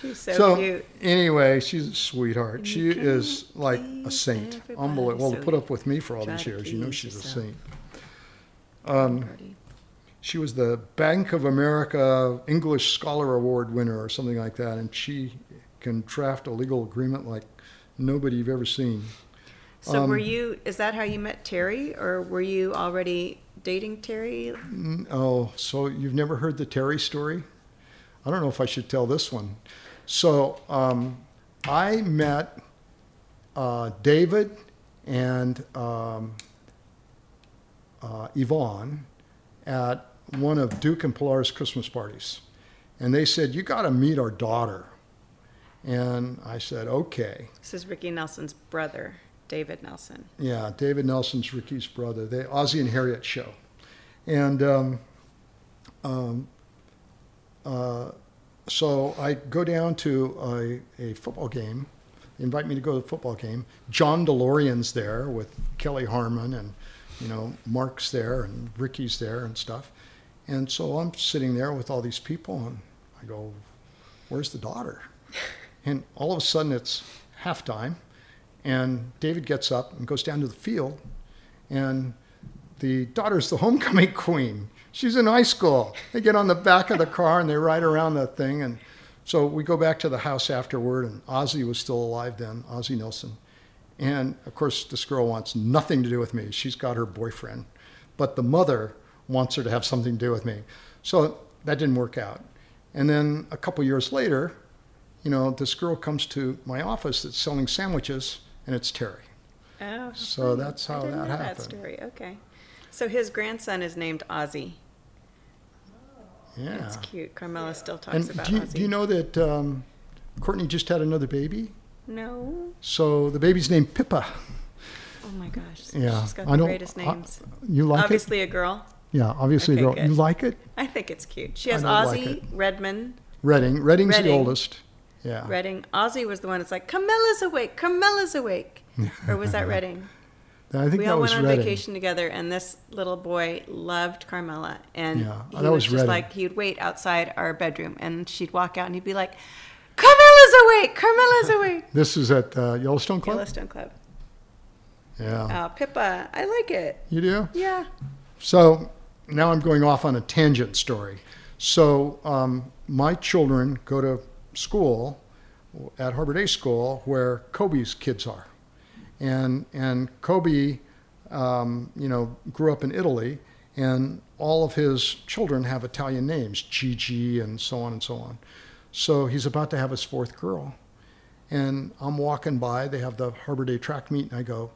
She's so, so cute. anyway, she's a sweetheart. She is like a saint. everybody, Unbelievable. Well, to put up with me for all try these to years, you know please she's a yourself. saint. Um, She was the Bank of America English Scholar Award winner or something like that, and she can draft a legal agreement like nobody you've ever seen. So um, were you? Is that how you met Terry, or were you already dating Terry? Oh, so you've never heard the Terry story? I don't know if I should tell this one. So um, I met uh, David and um, uh, Yvonne at one of Duke and Pilar's Christmas parties. And they said, You got to meet our daughter. And I said, Okay. This is Ricky Nelson's brother, David Nelson. Yeah, David Nelson's Ricky's brother. The Ozzie and Harriet show. And um, um, uh, so I go down to a, a football game. They invite me to go to the football game. John DeLorean's there with Kelly Harmon and, you know, Mark's there and Ricky's there and stuff. And so I'm sitting there with all these people and I go, where's the daughter? And all of a sudden it's halftime, and David gets up and goes down to the field, and the daughter's the homecoming queen. She's in high school. They get on the back of the car and they ride around that thing. And so we go back to the house afterward, and Ozzie was still alive then, Ozzie Nelson. And of course, this girl wants nothing to do with me. She's got her boyfriend. But the mother wants her to have something to do with me. So that didn't work out. And then a couple years later, you know, this girl comes to my office that's selling sandwiches, and it's Terry. Oh, So that's how I didn't that know happened. that story. Okay. So his grandson is named Ozzy. Yeah. That's cute. Carmela still talks And about do you, Ozzy. do you know that um, Courtney just had another baby? No. So the baby's named Pippa. Oh my gosh. Yeah, She's got I the don't- greatest I- names. You like Obviously a girl. Yeah, obviously, girl. You like it? I think it's cute. She has like Ozzy, it. Redmond, Redding. Redding's the oldest. Yeah. Redding. Ozzy was the one that's like, Carmela's awake, Carmela's awake. or was that Redding? I think we all went on Redding. vacation together, and this little boy loved Carmela, and Yeah, he that was, was just Redding. like he would wait outside our bedroom, and she'd walk out, and he'd be like, "Carmela's awake, Carmela's awake." This is at uh, Yellowstone Club? Yellowstone Club. Yeah. Oh, Pippa, I like it. You do? Yeah. So now I'm going off on a tangent story. So um, my children go to school at Harbor Day School where Kobe's kids are, and and Kobe, um, you know, grew up in Italy, and all of his children have Italian names, Gigi and so on and so on. So he's about to have his fourth girl, and I'm walking by. They have the Harbor Day track meet, and I go,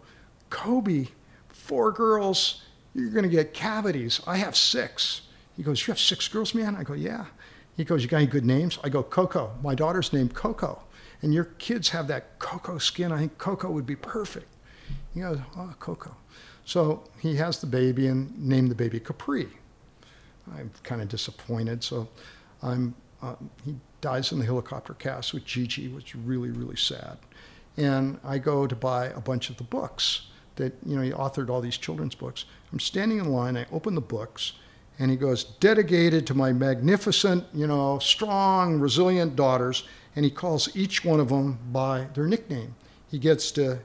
Kobe, four girls, you're going to get cavities. I have six. He goes, You have six girls, man? I go, Yeah. He goes, You got any good names? I go, Coco. My daughter's named Coco. And your kids have that Coco skin. I think Coco would be perfect. He goes, Oh, Coco. So he has the baby and named the baby Capri. I'm kind of disappointed. So I'm, uh, he dies in the helicopter cast with Gigi, which is really, really sad. And I go to buy a bunch of the books that, you know, he authored all these children's books. I'm standing in line, I open the books, and he goes, dedicated to my magnificent, you know, strong, resilient daughters. And he calls each one of them by their nickname. He gets to,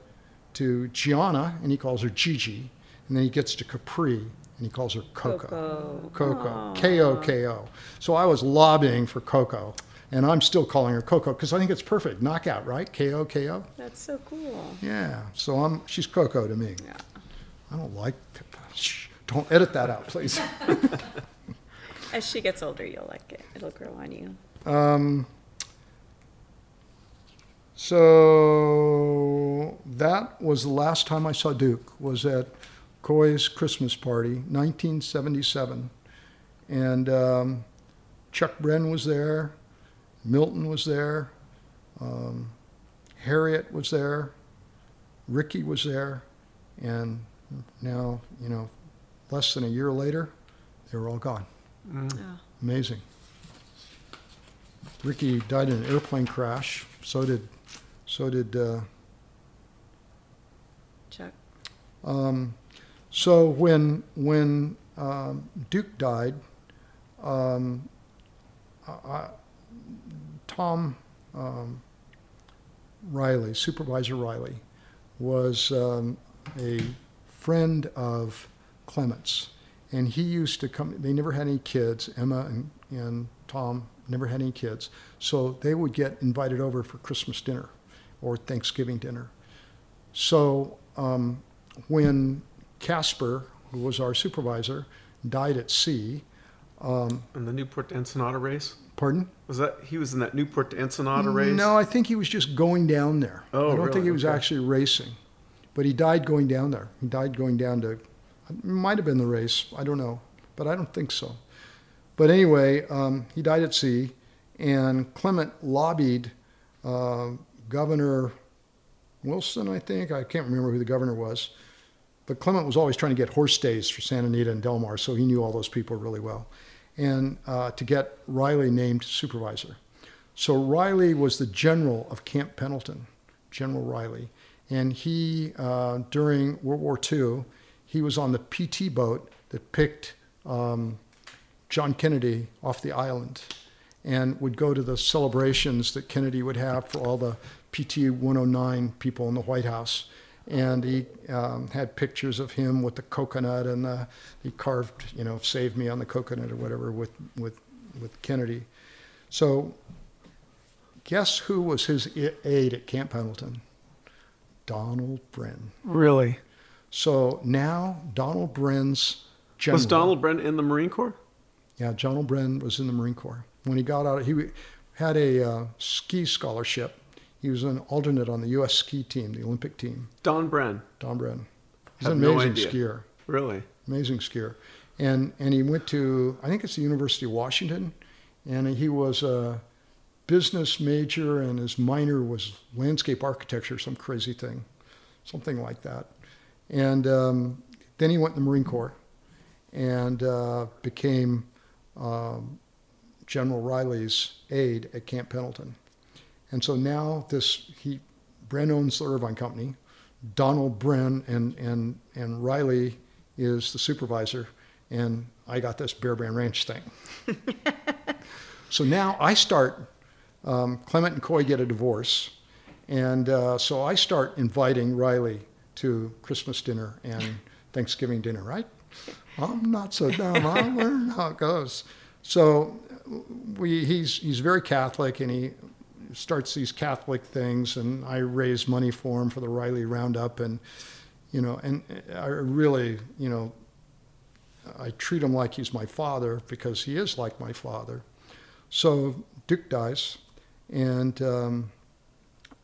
to Gianna, and he calls her Gigi. And then he gets to Capri, and he calls her Coco. Coco. K O K O. So I was lobbying for Coco, and I'm still calling her Coco because I think it's perfect. Knockout, right? K O K O. That's so cool. Yeah. So I'm. She's Coco to me. Yeah. I don't like. Shh. Don't edit that out, please. As she gets older, you'll like it. It'll grow on you. Um, so that was the last time I saw Duke. Was at Coy's Christmas party, 1977, and um, Chuck Bren was there, Milton was there, um, Harriet was there, Ricky was there, and now you know, less than a year later, they were all gone. Oh. Amazing. Ricky died in an airplane crash. So did, so did. Uh, Chuck. um, so when when um, Duke died, um, I, I- Tom um, Riley, Supervisor Riley, was um, a friend of Clement's, and he used to come. They never had any kids. Emma and, and Tom never had any kids, so they would get invited over for Christmas dinner or Thanksgiving dinner. So um, when Casper, who was our supervisor, died at sea, um, In the Newport Ensenada race? Pardon? Was that he was in that Newport to Ensenada race? No, I think he was just going down there. Oh, I don't think he was Okay. actually racing, but he died going down there. He died going down to, it might have been the race. I don't know, but I don't think so. But anyway, um, he died at sea, and Clement lobbied uh, Governor Wilson, I think. I can't remember who the governor was. But Clement was always trying to get horse stays for Santa Anita and Del Mar, so he knew all those people really well. And uh, to get Riley named supervisor. So Riley was the general of Camp Pendleton, General Riley. And he, uh, during World War II, he was on the PT boat that picked um, John Kennedy off the island. and would go to the celebrations that Kennedy would have for all the PT 109 people in the White House. And he um, had pictures of him with the coconut, and the, he carved, you know, "Save Me" on the coconut or whatever with with with Kennedy. So, guess who was his aide at Camp Pendleton? Donald Bren. Really? So now Donald Bren's general. Was Donald Bren in the Marine Corps? Yeah, Donald Bren was in the Marine Corps. When he got out, he had a uh, ski scholarship. He was an alternate on the U.S. ski team, the Olympic team. Don Bren. Don Bren. He's Have an amazing idea. skier. Really? Amazing skier. And and he went to I think it's the University of Washington, and he was a business major, and his minor was landscape architecture, some crazy thing, something like that. And um, then he went in the Marine Corps, and uh, became um, General Riley's aide at Camp Pendleton. And so now this he Bren owns the Irvine Company. Donald Bren and and and Riley is the supervisor, and I got this Bear Brand Ranch thing. so now I start. Um, Clement and Coy get a divorce, and uh, so I start inviting Riley to Christmas dinner and Thanksgiving dinner. Right? I'm not so dumb. I learn how it goes. So we he's he's very Catholic, and he starts these Catholic things, and I raise money for him for the Riley Roundup, and you know, and I really, you know, I treat him like he's my father because he is like my father. So Duke dies, and um,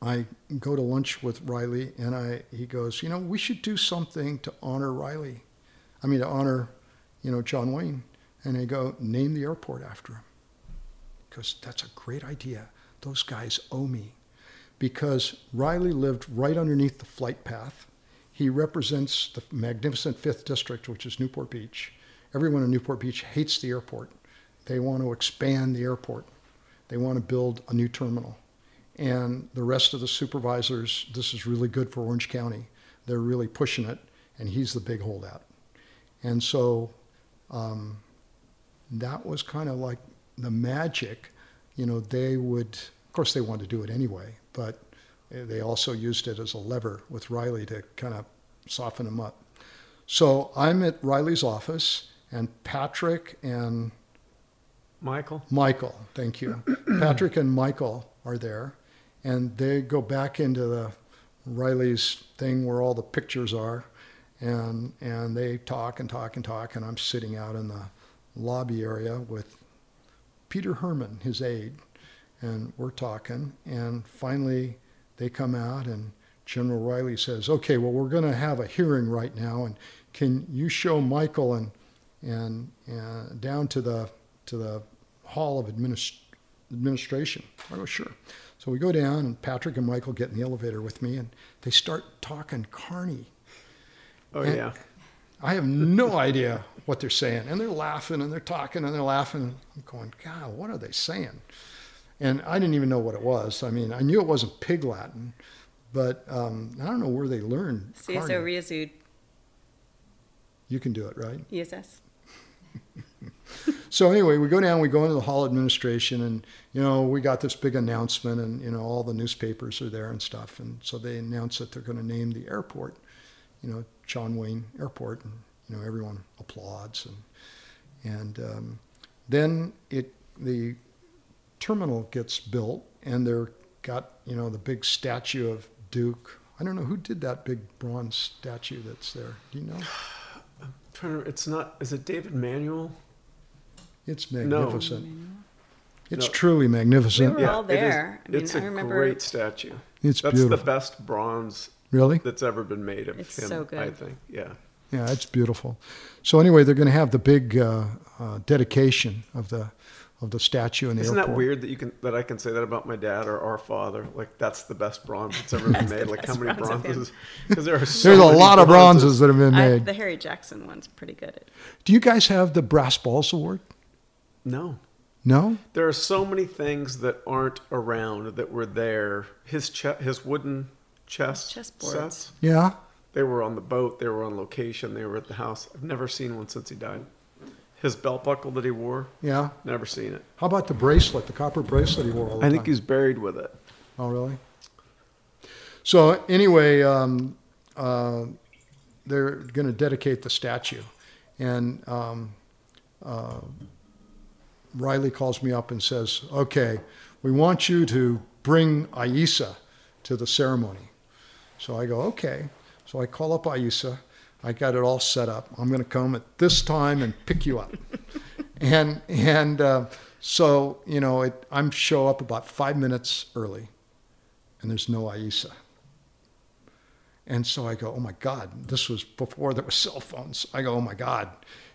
I go to lunch with Riley, and I he goes, you know, we should do something to honor Riley. I mean, to honor, you know, John Wayne. And I go, name the airport after him. Because that's a great idea. Those guys owe me. Because Riley lived right underneath the flight path. He represents the magnificent Fifth District, which is Newport Beach. Everyone in Newport Beach hates the airport. They want to expand the airport. They want to build a new terminal. And the rest of the supervisors, this is really good for Orange County. They're really pushing it, and he's the big holdout. And so um, that was kind of like the magic. You know, they would, of course, they wanted to do it anyway, but eh, they also used it as a lever with Riley to kind of soften him up. So I'm at Riley's office, and Patrick and Michael? Michael, thank you. Patrick and Michael are there, and they go back into the Riley's thing where all the pictures are, and and they talk and talk and talk, and I'm sitting out in the lobby area with Peter Herman, his aide, and we're talking, and finally they come out, and General Riley says, "Okay, well we're going to have a hearing right now, and can you show Michael and and, and down to the to the hall of administ- administration?" I go, "Sure." So we go down, and Patrick and Michael get in the elevator with me, and they start talking Carney. Oh, And- yeah. I have no idea what they're saying. And they're laughing and they're talking and they're laughing. I'm going, God, what are they saying? And I didn't even know what it was. I mean, I knew it wasn't Pig Latin, but um, I don't know where they learned. CSO Carney. Riazud You can do it, right? ESS. So anyway, we go down, we go into the hall administration, and you know we got this big announcement, and you know all the newspapers are there and stuff, and so they announce that they're going to name the airport, you know John Wayne Airport, and you know everyone applauds, and and um, then it the terminal gets built, and they're got you know the big statue of Duke. I don't know who did that big bronze statue that's there. Do you know? Trying to- It's not. Is it David Manuel? It's magnificent. No. magnificent. It's No. truly magnificent. We were all it is- there. I mean, it's I a remember- great statue. It's That's beautiful. the best bronze Really? that's ever been made of It's him. so good. I think. Yeah. Yeah, it's beautiful. So anyway, they're going to have the big uh, uh, dedication of the of the statue in the Isn't airport. that weird that you can that I can say that about my dad or our father? Like that's the best bronze that's ever been made. Like how many bronze of him. bronzes? Because there are so There's a many lot of bronzes that have been I, made. the Harry Jackson one's pretty good. At, Do you guys have the Brass Balls Award? No, No? there are so many things that aren't around that were there. His che- his wooden chess Chessboards. sets. Yeah? They were on the boat. They were on location. They were at the house. I've never seen one since he died. His belt buckle that he wore, Yeah. never seen it. How about the bracelet, the copper bracelet he wore all the I time? think he's buried with it. Oh, really? So anyway, um, uh, they're going to dedicate the statue, and um, uh, Riley calls me up and says, "Okay, we want you to bring Aissa to the ceremony." So I go, "Okay." So I call up Aissa. I got it all set up. I'm going to come at this time and pick you up. and and uh, so you know, it, I'm show up about five minutes early, and there's no Aissa. And so I go, oh my God, this was before there were cell phones. I go, oh my God,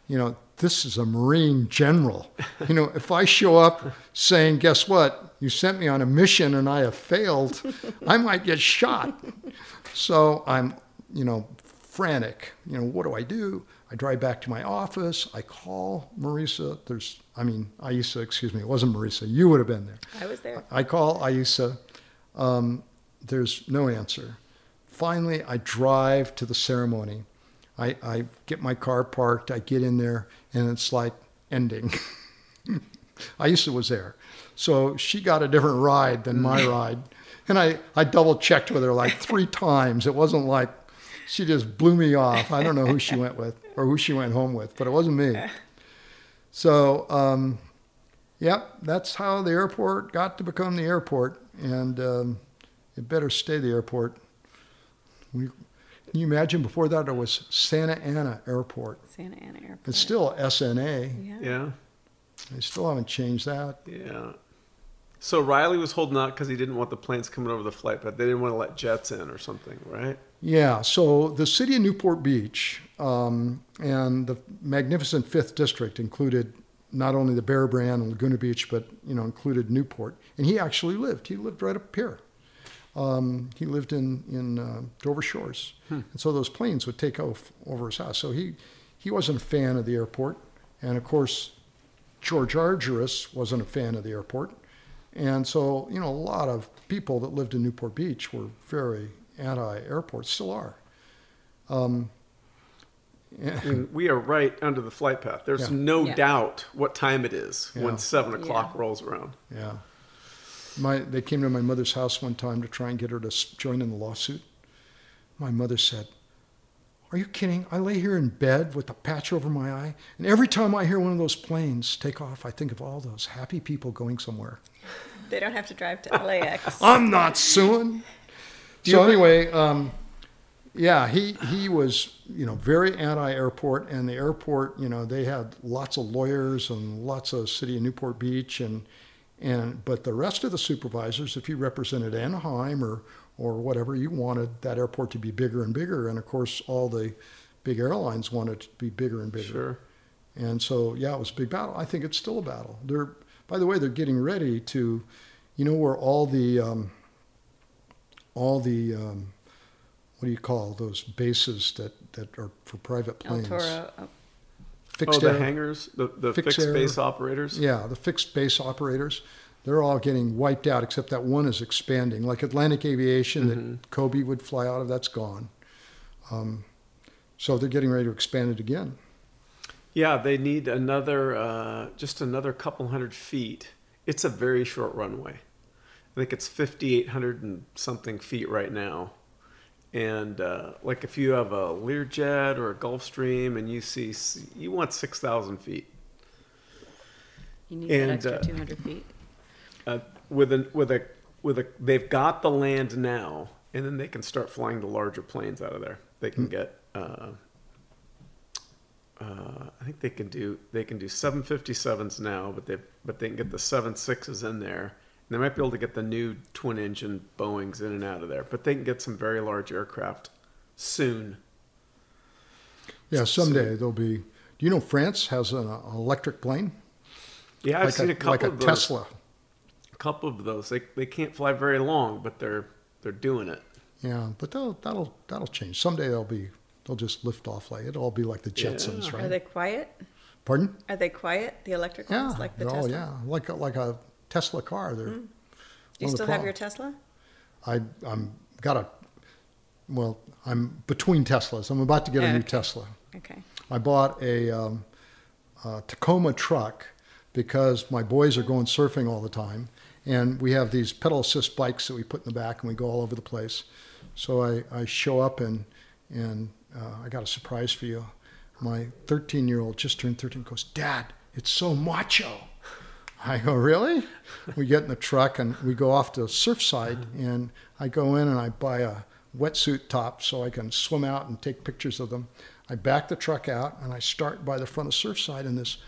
you know, this is a Marine general. You know, if I show up saying, guess what, you sent me on a mission and I have failed, I might get shot. So I'm, you know, frantic. You know, what do I do? I drive back to my office. I call Marisa. There's, I mean, Aissa, excuse me. It wasn't Marisa. You would have been there. I was there. I call Aissa. Um, there's no answer. Finally, I drive to the ceremony. I, I get my car parked. I get in there, and it's like ending. Aissa was there. So she got a different ride than my ride. And I, I double checked with her like three times. It wasn't like she just blew me off. I don't know who she went with or who she went home with, but it wasn't me. So, um, yep, that's how the airport got to become the airport. And um, it better stay the airport. We, can you imagine before that it was Santa Ana Airport? Santa Ana Airport. It's still SNA. Yeah. Yeah, They still haven't changed that. yeah. So Riley was holding out because he didn't want the planes coming over the flight, but they didn't want to let jets in or something, right? Yeah, so the city of Newport Beach um, and the magnificent Fifth District included not only the Bear Brand and Laguna Beach, but you know included Newport. And he actually lived. He lived right up here. Um, he lived in in uh, Dover Shores, and so those planes would take off over his house. So he he wasn't a fan of the airport, and of course George Argyros wasn't a fan of the airport. And so, you know, a lot of people that lived in Newport Beach were very anti-airport, still are. Um, I mean, we are right under the flight path. There's Yeah. no Yeah. doubt what time it is Yeah. when seven o'clock Yeah. rolls around. yeah. My, they came to my mother's house one time to try and get her to join in the lawsuit. My mother said, Are you kidding? I lay here in bed with a patch over my eye, and every time I hear one of those planes take off, I think of all those happy people going somewhere. They don't have to drive to LAX. I'm not suing. So anyway, um, yeah, he he was you know very anti-airport, and the airport you know they had lots of lawyers and lots of city of Newport Beach and and but the rest of the supervisors, if you represented Anaheim or or whatever, you wanted that airport to be bigger and bigger, and of course all the big airlines wanted it to be bigger and bigger. Sure. And so, yeah, it was a big battle. I think it's still a battle. They're, by the way, they're getting ready to, you know, where all the, um, all the, um, what do you call those bases that, that are for private planes? Toro. oh, Fixed oh, the air- hangars, the, the Fixed fixed air. base operators. Yeah, the fixed base operators. They're all getting wiped out, except that one is expanding. Like Atlantic Aviation that Kobe would fly out of, that's gone. Um, so they're getting ready to expand it again. Yeah, they need another, uh, just another couple hundred feet. It's a very short runway. I think it's 5,800 and something feet right now. And uh, like if you have a Learjet or a Gulfstream and you see, you want 6,000 feet. You need And, that extra uh, 200 feet. uh, with a with a with a they've got the land now, and then they can start flying the larger planes out of there. They can get. Uh, I think they can do they can do 757s now, but they but they can get the 76s in there. And they might be able to get the new twin engine Boeing's in and out of there, but they can get some very large aircraft soon. Yeah, someday they'll be. Do you know France has an uh, electric plane? Yeah, I've like seen a, a, couple like a of those. Tesla. A couple of those. They they can't fly very long, but they're they're doing it. Yeah, but that'll that'll that'll change. Someday they'll be they'll just lift off like it'll all be like the Yeah. Jetsons, Are they quiet? Pardon? Are they quiet? The electric Yeah. ones, like the oh Tesla? yeah, like a, like a Tesla car. They're Do you One of the still have your Tesla? I I'm got a well I'm between Teslas. I'm about to get a new okay. Tesla. Okay. I bought a um, a Tacoma truck because my boys are going surfing all the time. And we have these pedal assist bikes that we put in the back and we go all over the place. So I, I show up and, and uh, I got a surprise for you. My 13 year old just turned 13 goes, Dad, it's so macho. I go, really? We get in the truck and we go off to Surfside, and I go in and I buy a wetsuit top so I can swim out and take pictures of them. I back the truck out and I start by the front of Surfside, and this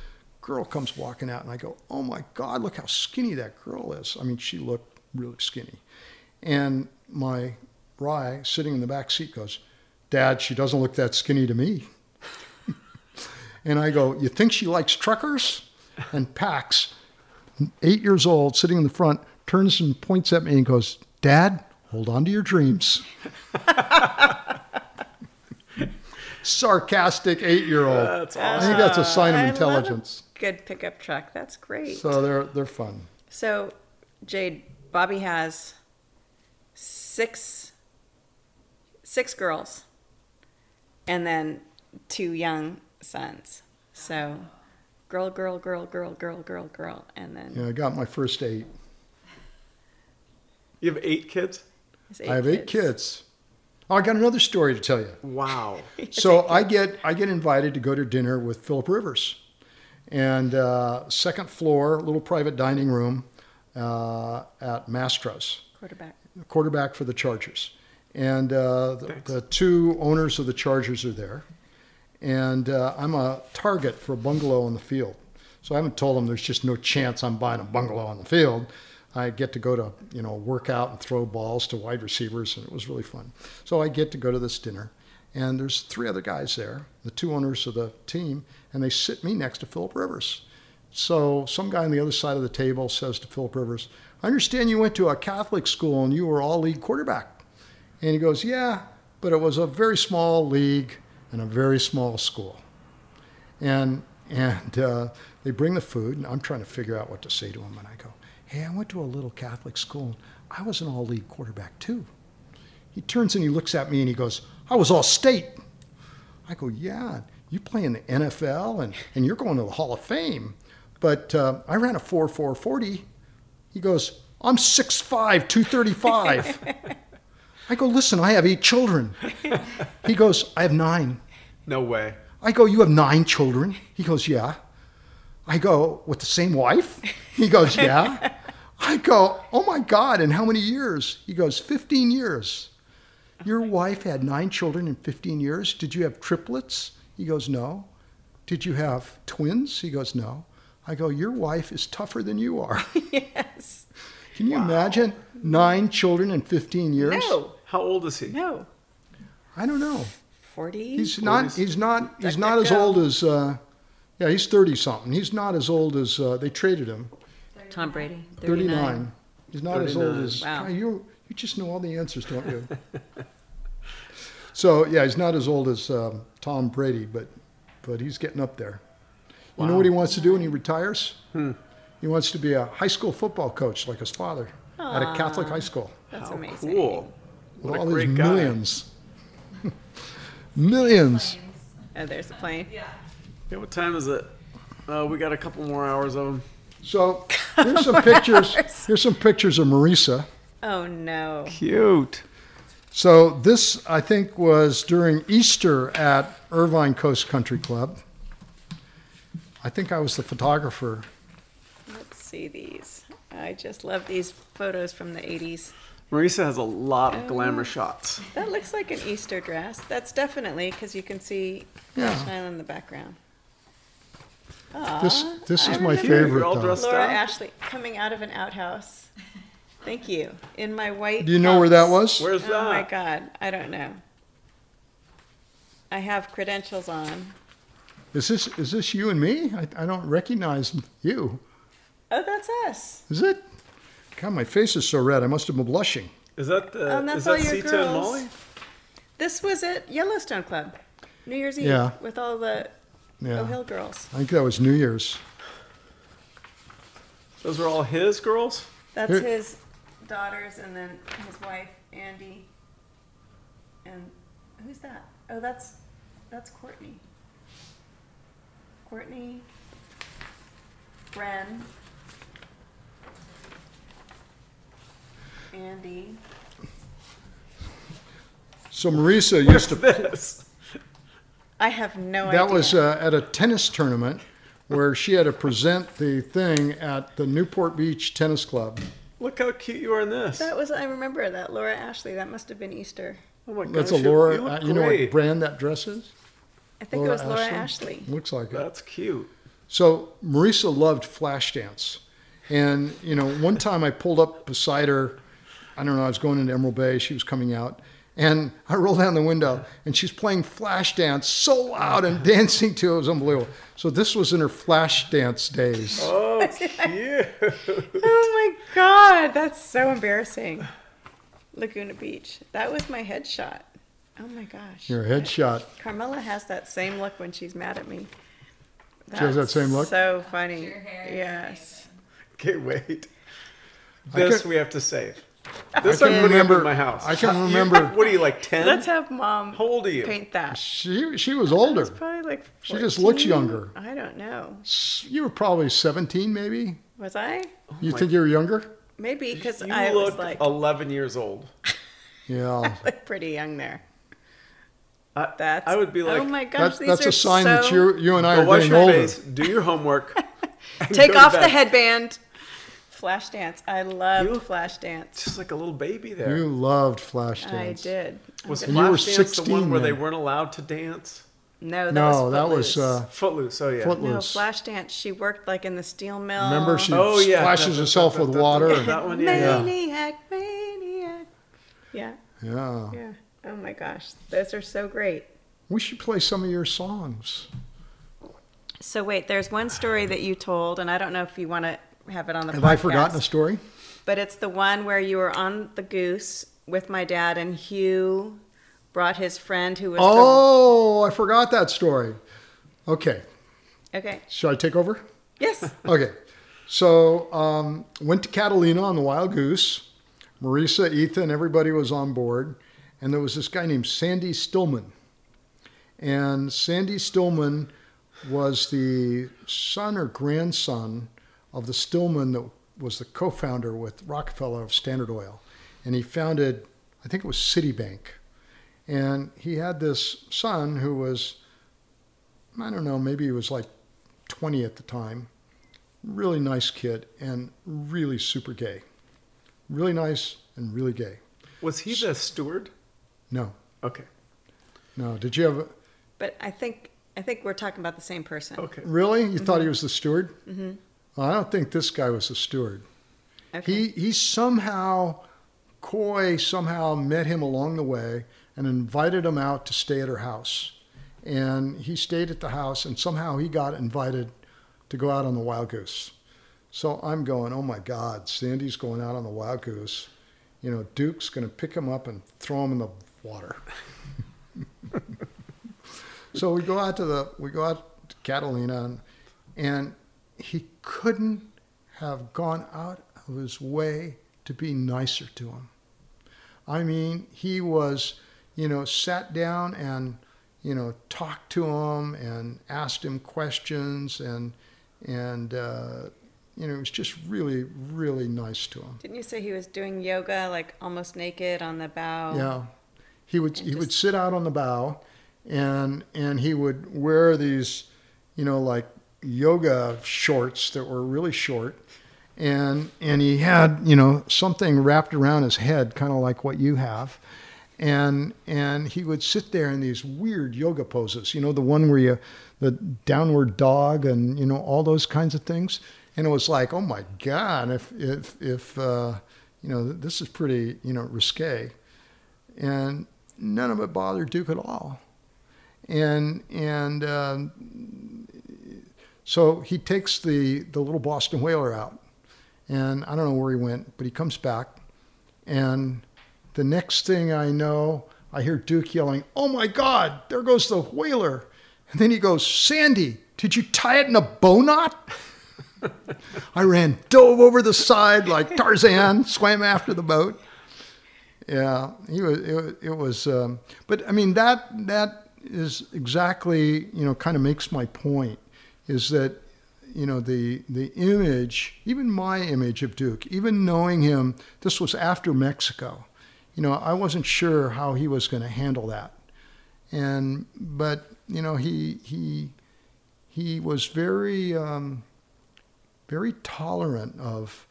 girl comes walking out, and I go, oh my God, look how skinny that girl is. I mean, she looked really skinny. And my Rye, sitting in the back seat, goes, Dad, she doesn't look that skinny to me. and I go, You think she likes truckers? And Pax, eight years old, sitting in the front, turns and points at me and goes, Dad, hold on to your dreams. Sarcastic eight year old. That's I think that's a sign of I love a intelligence. Good pickup truck. That's great. So they're, they're fun. So, Jade, Bobby has six six girls, and then two young sons. So, girl, girl, girl, girl, girl, girl, girl, and then Yeah, I got my first eight. You have eight kids? his I have eight kids. Oh, I got another story to tell you. Wow. So I get I get invited to go to dinner with Philip Rivers, and uh, second floor, little private dining room uh, at Mastro's, quarterback. quarterback for the Chargers, and uh, the, the two owners of the Chargers are there, and uh, I'm a target for a bungalow on the field. So I haven't told them there's just no chance I'm buying a bungalow on the field. I get to go to you know work out and throw balls to wide receivers, and it was really fun. So I get to go to this dinner, and there's three other guys there, the two owners of the team, and they sit me next to Philip Rivers. So some guy on the other side of the table says to Philip Rivers, "I understand you went to a Catholic school and you were all league quarterback." And he goes, "Yeah, but it was a very small league and a very small school." And and uh, they bring the food, and I'm trying to figure out what to say to him, and I go, "Hey, I went to a little Catholic school. I was an all-league quarterback too." He turns and he looks at me and he goes, "I was all state." I go, "Yeah, you play in the NFL and and you're going to the Hall of Fame." But uh, I ran a 4.440. He goes, I'm 6'5", 235. I go, listen, I have eight children. He goes, I have nine. No way. I go, you have nine children? He goes, yeah. I go, with the same wife? He goes, yeah. I go, oh my God, in how many years? He goes, 15 years. Your wife had nine children in 15 years. Did you have triplets? He goes, no. Did you have twins? He goes, no. I go, your wife is tougher than you are. yes. Can you imagine nine children in 15 years? No. How old is he? No. I don't know. Forty. He's not. He's not. He's not as old as. Uh, yeah, he's 30 something. He's not as old as uh, they traded him. Tom Brady. 39. He's not as old as. Wow. God, you you just know all the answers, don't you? so yeah, he's not as old as um, Tom Brady, but but he's getting up there. You know what he wants to do when he retires? He wants to be a high school football coach like his father at a Catholic high school. That's How amazing. cool. With What all these guy. millions. millions. Oh, there's a plane. Yeah, what time is it? Uh, we got a couple more hours of him. So here's some pictures. Here's some pictures of Marisa. Oh no. Cute. So this, I think, was during Easter at Irvine Coast Country Club. I think I was the photographer. Let's see these. I just love these photos from the 80s. Marisa has a lot of glamour oh, shots. That looks like an Easter dress. That's definitely because you can see Yeah. Ash Island in the background. This this I is my favorite. You're all though. dressed Laura up. Ashley coming out of an outhouse. Thank you. In my white. Do you know where that was? Where's that? Oh my? God. I don't know. I have credentials on. Is this is this you and me? I, I don't recognize you. Oh, that's us. Is it? God, my face is so red. I must have been blushing. Is that the, and that's is all that your Sita and. Molly? This was at Yellowstone Club, New Year's Eve, Yeah. with all the Yeah. O'Hill girls. I think that was New Year's. Those were all his girls? That's Here- his daughters, and then his wife, Andy. And who's that? Oh, that's that's Courtney. Courtney, Bren, Andy. So Marisa used to. This. I have no idea. That was uh, at a tennis tournament where she had to present the thing at the Newport Beach Tennis Club. Look how cute you are in this. That was I remember that Laura Ashley. That must have been Easter. Oh my gosh. That's a Laura. You, look uh, you know what brand that dress is? I think it was Laura Ashley. Looks like it. That's cute. So Marisa loved flash dance. And, you know, one time I pulled up beside her. I don't know, I was going into Emerald Bay. She was coming out. And I rolled down the window and she's playing flash dance so loud and dancing to it. It was unbelievable. So this was in her flash dance days. Oh, cute. Oh my god, that's so embarrassing. Laguna Beach. That was my headshot. Oh my gosh. Your headshot. Carmela has that same look when she's mad at me. She has that same look? So funny. Your hair is Yes. Okay, wait. This we have to save. I This can I'm putting remember. up in my house. I can't remember. What are you like? Ten? Let's have mom How old are you? paint that. She she was older. It's probably like She just looks younger. I don't know. You were probably 17, maybe. Was I? Oh you think you were younger? Maybe because You I look was like 11 years old. Yeah. pretty young there. I, That's I would be oh like, oh my gosh, That, these that's are a sign so... that you you and I go are wash getting your older. face, do your homework. Take off the headband. Flash dance. I love You look- flash dance. Just like a little baby there. You loved flash I dance. did. I'm was gonna- When you were Flash Dance the 16 one where they weren't allowed to dance? No, that No, was that was Footloose. uh, Footloose. Oh yeah. Footloose. No, flash dance. She worked like in the steel mill. Remember, she Oh, yeah. splashes Da- da- herself da- with da- da- water. That one, yeah. Yeah. Maniac, maniac. Yeah, Yeah. yeah. Oh my gosh, those are so great. We should play some of your songs. So wait, there's one story that you told, and I don't know if you want to have it on the. Have podcast, I forgotten a story? But it's the one where you were on the goose with my dad, and Hugh brought his friend who was. Oh, I forgot that story. Okay. Okay. Should I take over? Yes. Okay. So um, went to Catalina on the Wild Goose. Marisa, Ethan, everybody was on board, and there was this guy named Sandy Stillman. And Sandy Stillman was the son or grandson of the Stillman that was the co-founder with Rockefeller of Standard Oil, and he founded, I think it was Citibank, and he had this son who was, I don't know, maybe he was like 20 at the time really nice kid and really super gay. Really nice and really gay. Was he the steward? No, Okay. no. Did you have a, but I think I think we're talking about the same person. Okay. really? You thought he was the steward? Mm-hmm. Well, I don't think this guy was a steward. Okay. He he somehow, Coy somehow met him along the way and invited him out to stay at her house, and he stayed at the house and somehow he got invited to go out on the wild goose. So I'm going, oh my God, Sandy's going out on the wild goose. You know, Duke's going to pick him up and throw him in the water. so we go out to the we go out to Catalina, and, and he couldn't have gone out of his way to be nicer to him. I mean, he was, you know, sat down and, you know, talked to him and asked him questions and, and, uh, you know, it was just really, really nice to him. Didn't you say he was doing yoga like almost naked on the bow? Yeah, he would he would sit out on the bow, and and he would wear these, you know, like yoga shorts that were really short, and and he had you know something wrapped around his head, kind of like what you have, and and he would sit there in these weird yoga poses, you know, the one where you the downward dog and you know all those kinds of things, and it was like, oh my god, if if if uh, you know this is pretty you know risque. And none of it bothered Duke at all. And and um, so he takes the the little Boston whaler out, and I don't know where he went, but he comes back, and the next thing I know, I hear Duke yelling, "Oh my God! There goes the whaler!" And then he goes, "Sandy, did you tie it in a bow knot?" I ran, dove over the side like Tarzan, swam after the boat. Yeah, he was. It, was- it was. Um, but I mean, that that is exactly you know kind of makes my point. Is that you know the the image, even my image of Duke, even knowing him, this was after Mexico. You know, I wasn't sure how he was going to handle that, and but you know he he he was very um, very tolerant of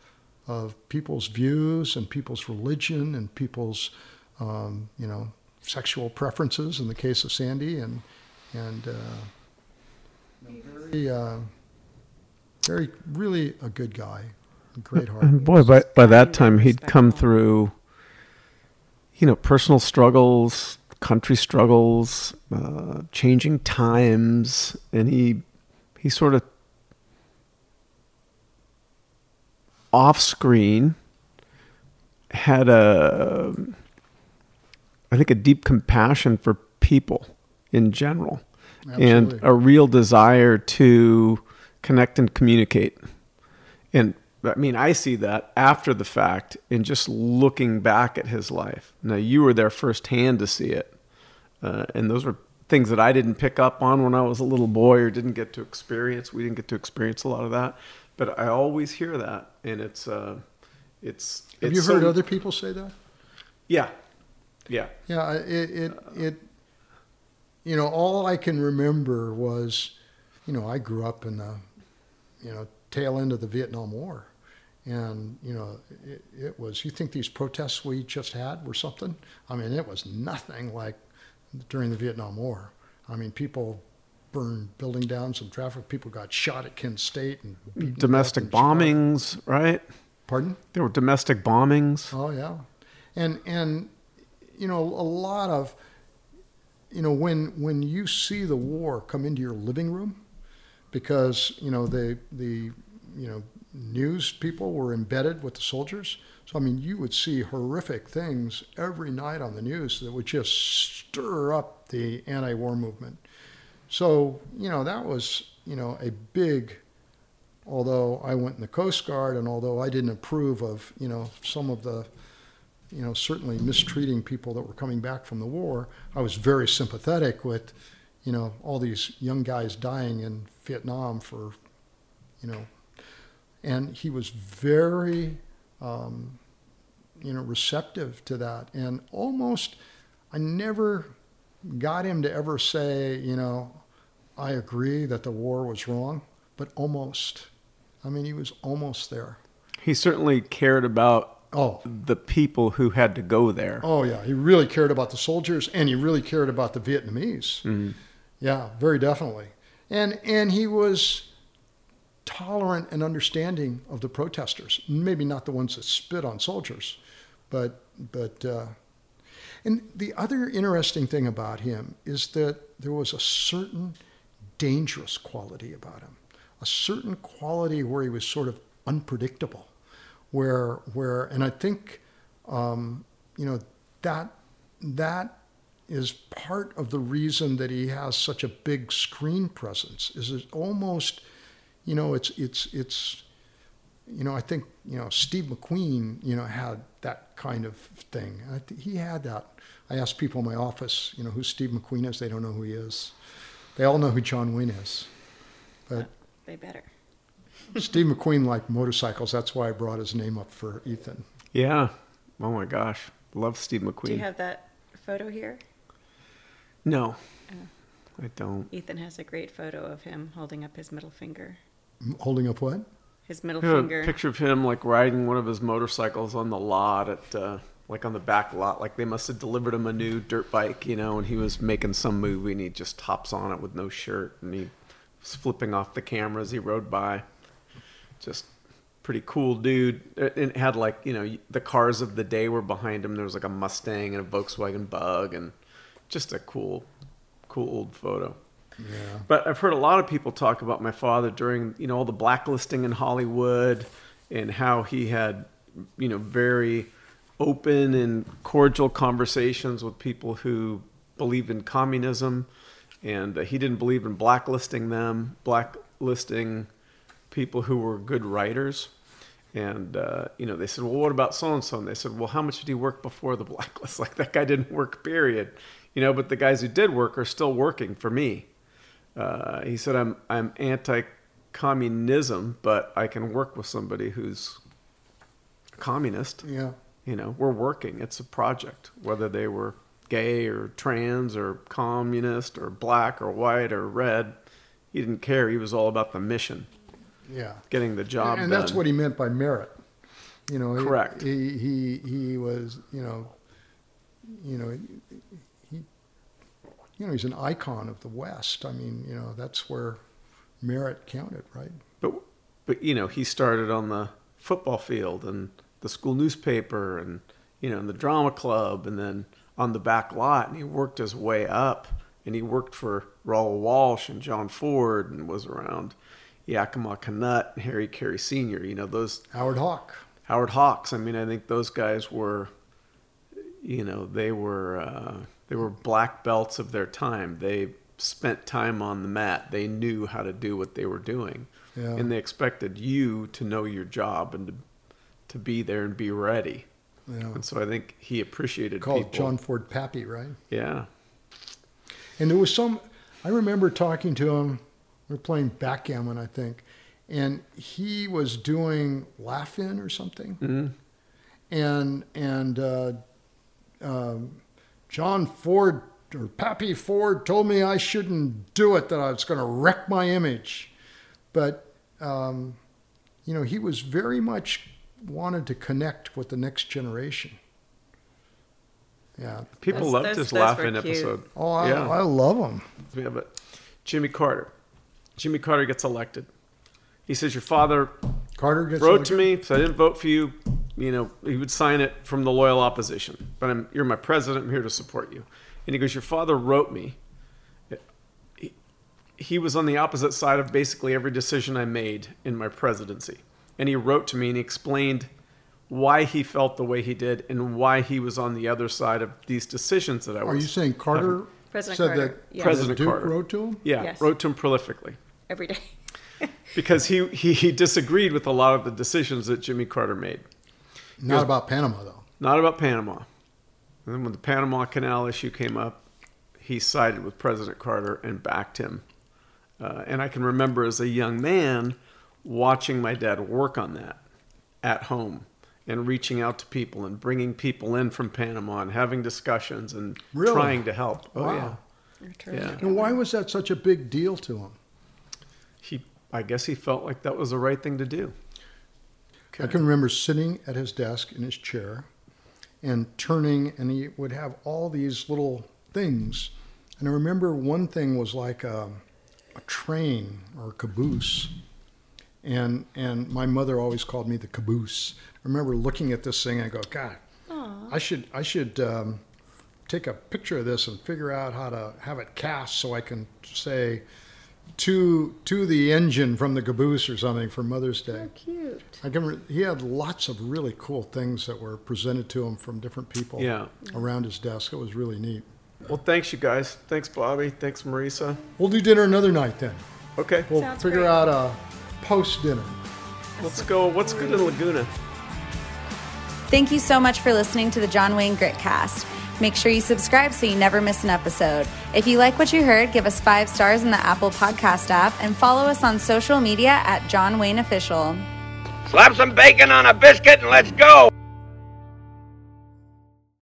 of people's views and people's religion and people's um, you know sexual preferences in the case of Sandy and and uh, very uh, very really a good guy, a great heart. And boy, by by that time he'd come through, you know, personal struggles, country struggles, uh, changing times, and he he sort of off screen had a I think a deep compassion for people in general and a real desire to connect and communicate. And I mean, I see that after the fact in just looking back at his life. Now, you were there firsthand to see it. Uh, and those were things that I didn't pick up on when I was a little boy or didn't get to experience. We didn't get to experience a lot of that. But I always hear that. And it's, uh, it's, Have it's you heard so- other people say that? Yeah. Yeah. Yeah, I- it, it, it, you know, all I can remember was, you know, I grew up in the, you know, tail end of the Vietnam War. And, you know, it, it was, you think these protests we just had were something? I mean, it was nothing like during the Vietnam War. I mean, people burned building down some traffic. People got shot at Kent State and Domestic Chicago. bombings, right? Pardon? There were domestic bombings. Oh yeah, and and you know a lot of you know when when you see the war come into your living room, because you know the the you know news people were embedded with the soldiers. So I mean, you would see horrific things every night on the news that would just stir up the anti-war movement. So you know that was you know a big although I went in the Coast Guard and although I didn't approve of, you know, some of the, you know, certainly mistreating people that were coming back from the war, I was very sympathetic with, you know, all these young guys dying in Vietnam for, you know, and he was very, um, you know, receptive to that and almost, I never got him to ever say, you know, I agree that the war was wrong, but almost. I mean, he was almost there. He certainly cared about Oh, the people who had to go there. oh yeah, he really cared about the soldiers, and he really cared about the Vietnamese. Yeah, very definitely. And and he was tolerant and understanding of the protesters. Maybe not the ones that spit on soldiers, but but. Uh, and the other interesting thing about him is that there was a certain dangerous quality about him, a certain quality where he was sort of unpredictable, where where, and I think, um, you know, that that is part of the reason that he has such a big screen presence. Is it almost, you know, it's it's it's, you know, I think you know Steve McQueen, you know, had that kind of thing. Th- he had that. I asked people in my office, you know, who Steve McQueen is. They don't know who he is. They all know who John Wayne is. But They better. Steve McQueen liked motorcycles. That's why I brought his name up for Ethan. Yeah. Oh my gosh. Love Steve McQueen. Do you have that photo here? no. I don't. Ethan has a great photo of him holding up his middle finger. M- Holding up what? His middle I have finger. a picture of him like riding one of his motorcycles on the lot at uh, like on the back lot. Like they must have delivered him a new dirt bike, you know, and he was making some movie and he just hops on it with no shirt and he was flipping off the camera as he rode by. Just pretty cool dude. It had like, you know, the cars of the day were behind him. There was like a Mustang and a Volkswagen Bug and just a cool, cool old photo. Yeah. But I've heard a lot of people talk about my father during, you know, all the blacklisting in Hollywood and how he had, you know, very open and cordial conversations with people who believed in communism. And uh, he didn't believe in blacklisting them, blacklisting people who were good writers. And, uh, you know, they said, well, what about so and so? And they said, well, how much did he work before the blacklist? Like, that guy didn't work, period. You know, but the guys who did work are still working for me. Uh, he said, "I'm I'm anti-communism, but I can work with somebody who's a communist. Yeah. You know, we're working. It's a project, whether they were gay or trans or communist or black or white or red. He didn't care. He was all about the mission, Yeah. getting the job and done. that's what he meant by merit. You know, Correct. He he he was you know, you know, he you know he's an icon of the West. I mean, you know, that's where merit counted, right? But but you know, he started on the football field and the school newspaper and you know, in the drama club and then on the back lot and he worked his way up and he worked for Raoul Walsh and John Ford and was around Yakima Canutt Harry Carey Sr. You know, those Howard Hawk. Howard Hawks. I mean, I think those guys were, you know, they were uh, they were black belts of their time. They spent time on the mat. They knew how to do what they were doing, Yeah. and they expected you to know your job and to to be there and be ready. Yeah. And so I think he appreciated Called people. John Ford Pappy, right? Yeah. And there was some, I remember talking to him, we were playing backgammon, I think, and he was doing Laugh In or something. And, and uh, um, John Ford, or Pappy Ford, told me I shouldn't do it, that I was going to wreck my image. But, um, you know, he was very much wanted to connect with the next generation. Yeah. People Those- loved those- his those Laugh-In episode. Oh, I, yeah. I love him. Yeah, but Jimmy Carter. Jimmy Carter gets elected. He says, Your father Carter gets wrote elected? to me, so I didn't vote for you. You know, he would sign it from the loyal opposition. But I'm, you're my president. I'm here to support you. And he goes, Your father wrote me. He, he was on the opposite side of basically every decision I made in my presidency. And he wrote to me and he explained why he felt the way he did and why he was on the other side of these decisions that I was. Are you saying Carter President said Carter, that yes. President Duke Carter. wrote to him? Yeah, Yes. wrote to him prolifically. Every day. because he, he, he disagreed with a lot of the decisions that Jimmy Carter made. Not about Panama, though. Not about Panama. And then when the Panama Canal issue came up, he sided with President Carter and backed him. Uh, and I can remember as a young man watching my dad work on that at home and reaching out to people and bringing people in from Panama and having discussions and Really? trying to help. Oh, Wow. yeah. Yeah. And why was that such a big deal to him? He, I guess he felt like that was the right thing to do. I can remember sitting at his desk in his chair and turning, and he would have all these little things. And I remember one thing was like a, a train or a caboose. And, and my mother always called me the caboose. I remember looking at this thing and I go, God, I should, I should um, take a picture of this and figure out how to have it cast so I can say to to the engine from the caboose or something for Mother's Day. So Cute. I can. Re- he had lots of really cool things that were presented to him from different people. Yeah. Around his desk, it was really neat. Well, thanks, you guys. Thanks, Bobby. Thanks, Marisa. We'll do dinner another night then. Okay, We'll Sounds figure great. out a post dinner. let's go. What's good in Laguna? Thank you so much for listening to the John Wayne Gritcast. Make sure you subscribe so you never miss an episode. If you like what you heard, give us five stars in the Apple Podcast app and follow us on social media at John Wayne Official. Slap some bacon on a biscuit and let's go.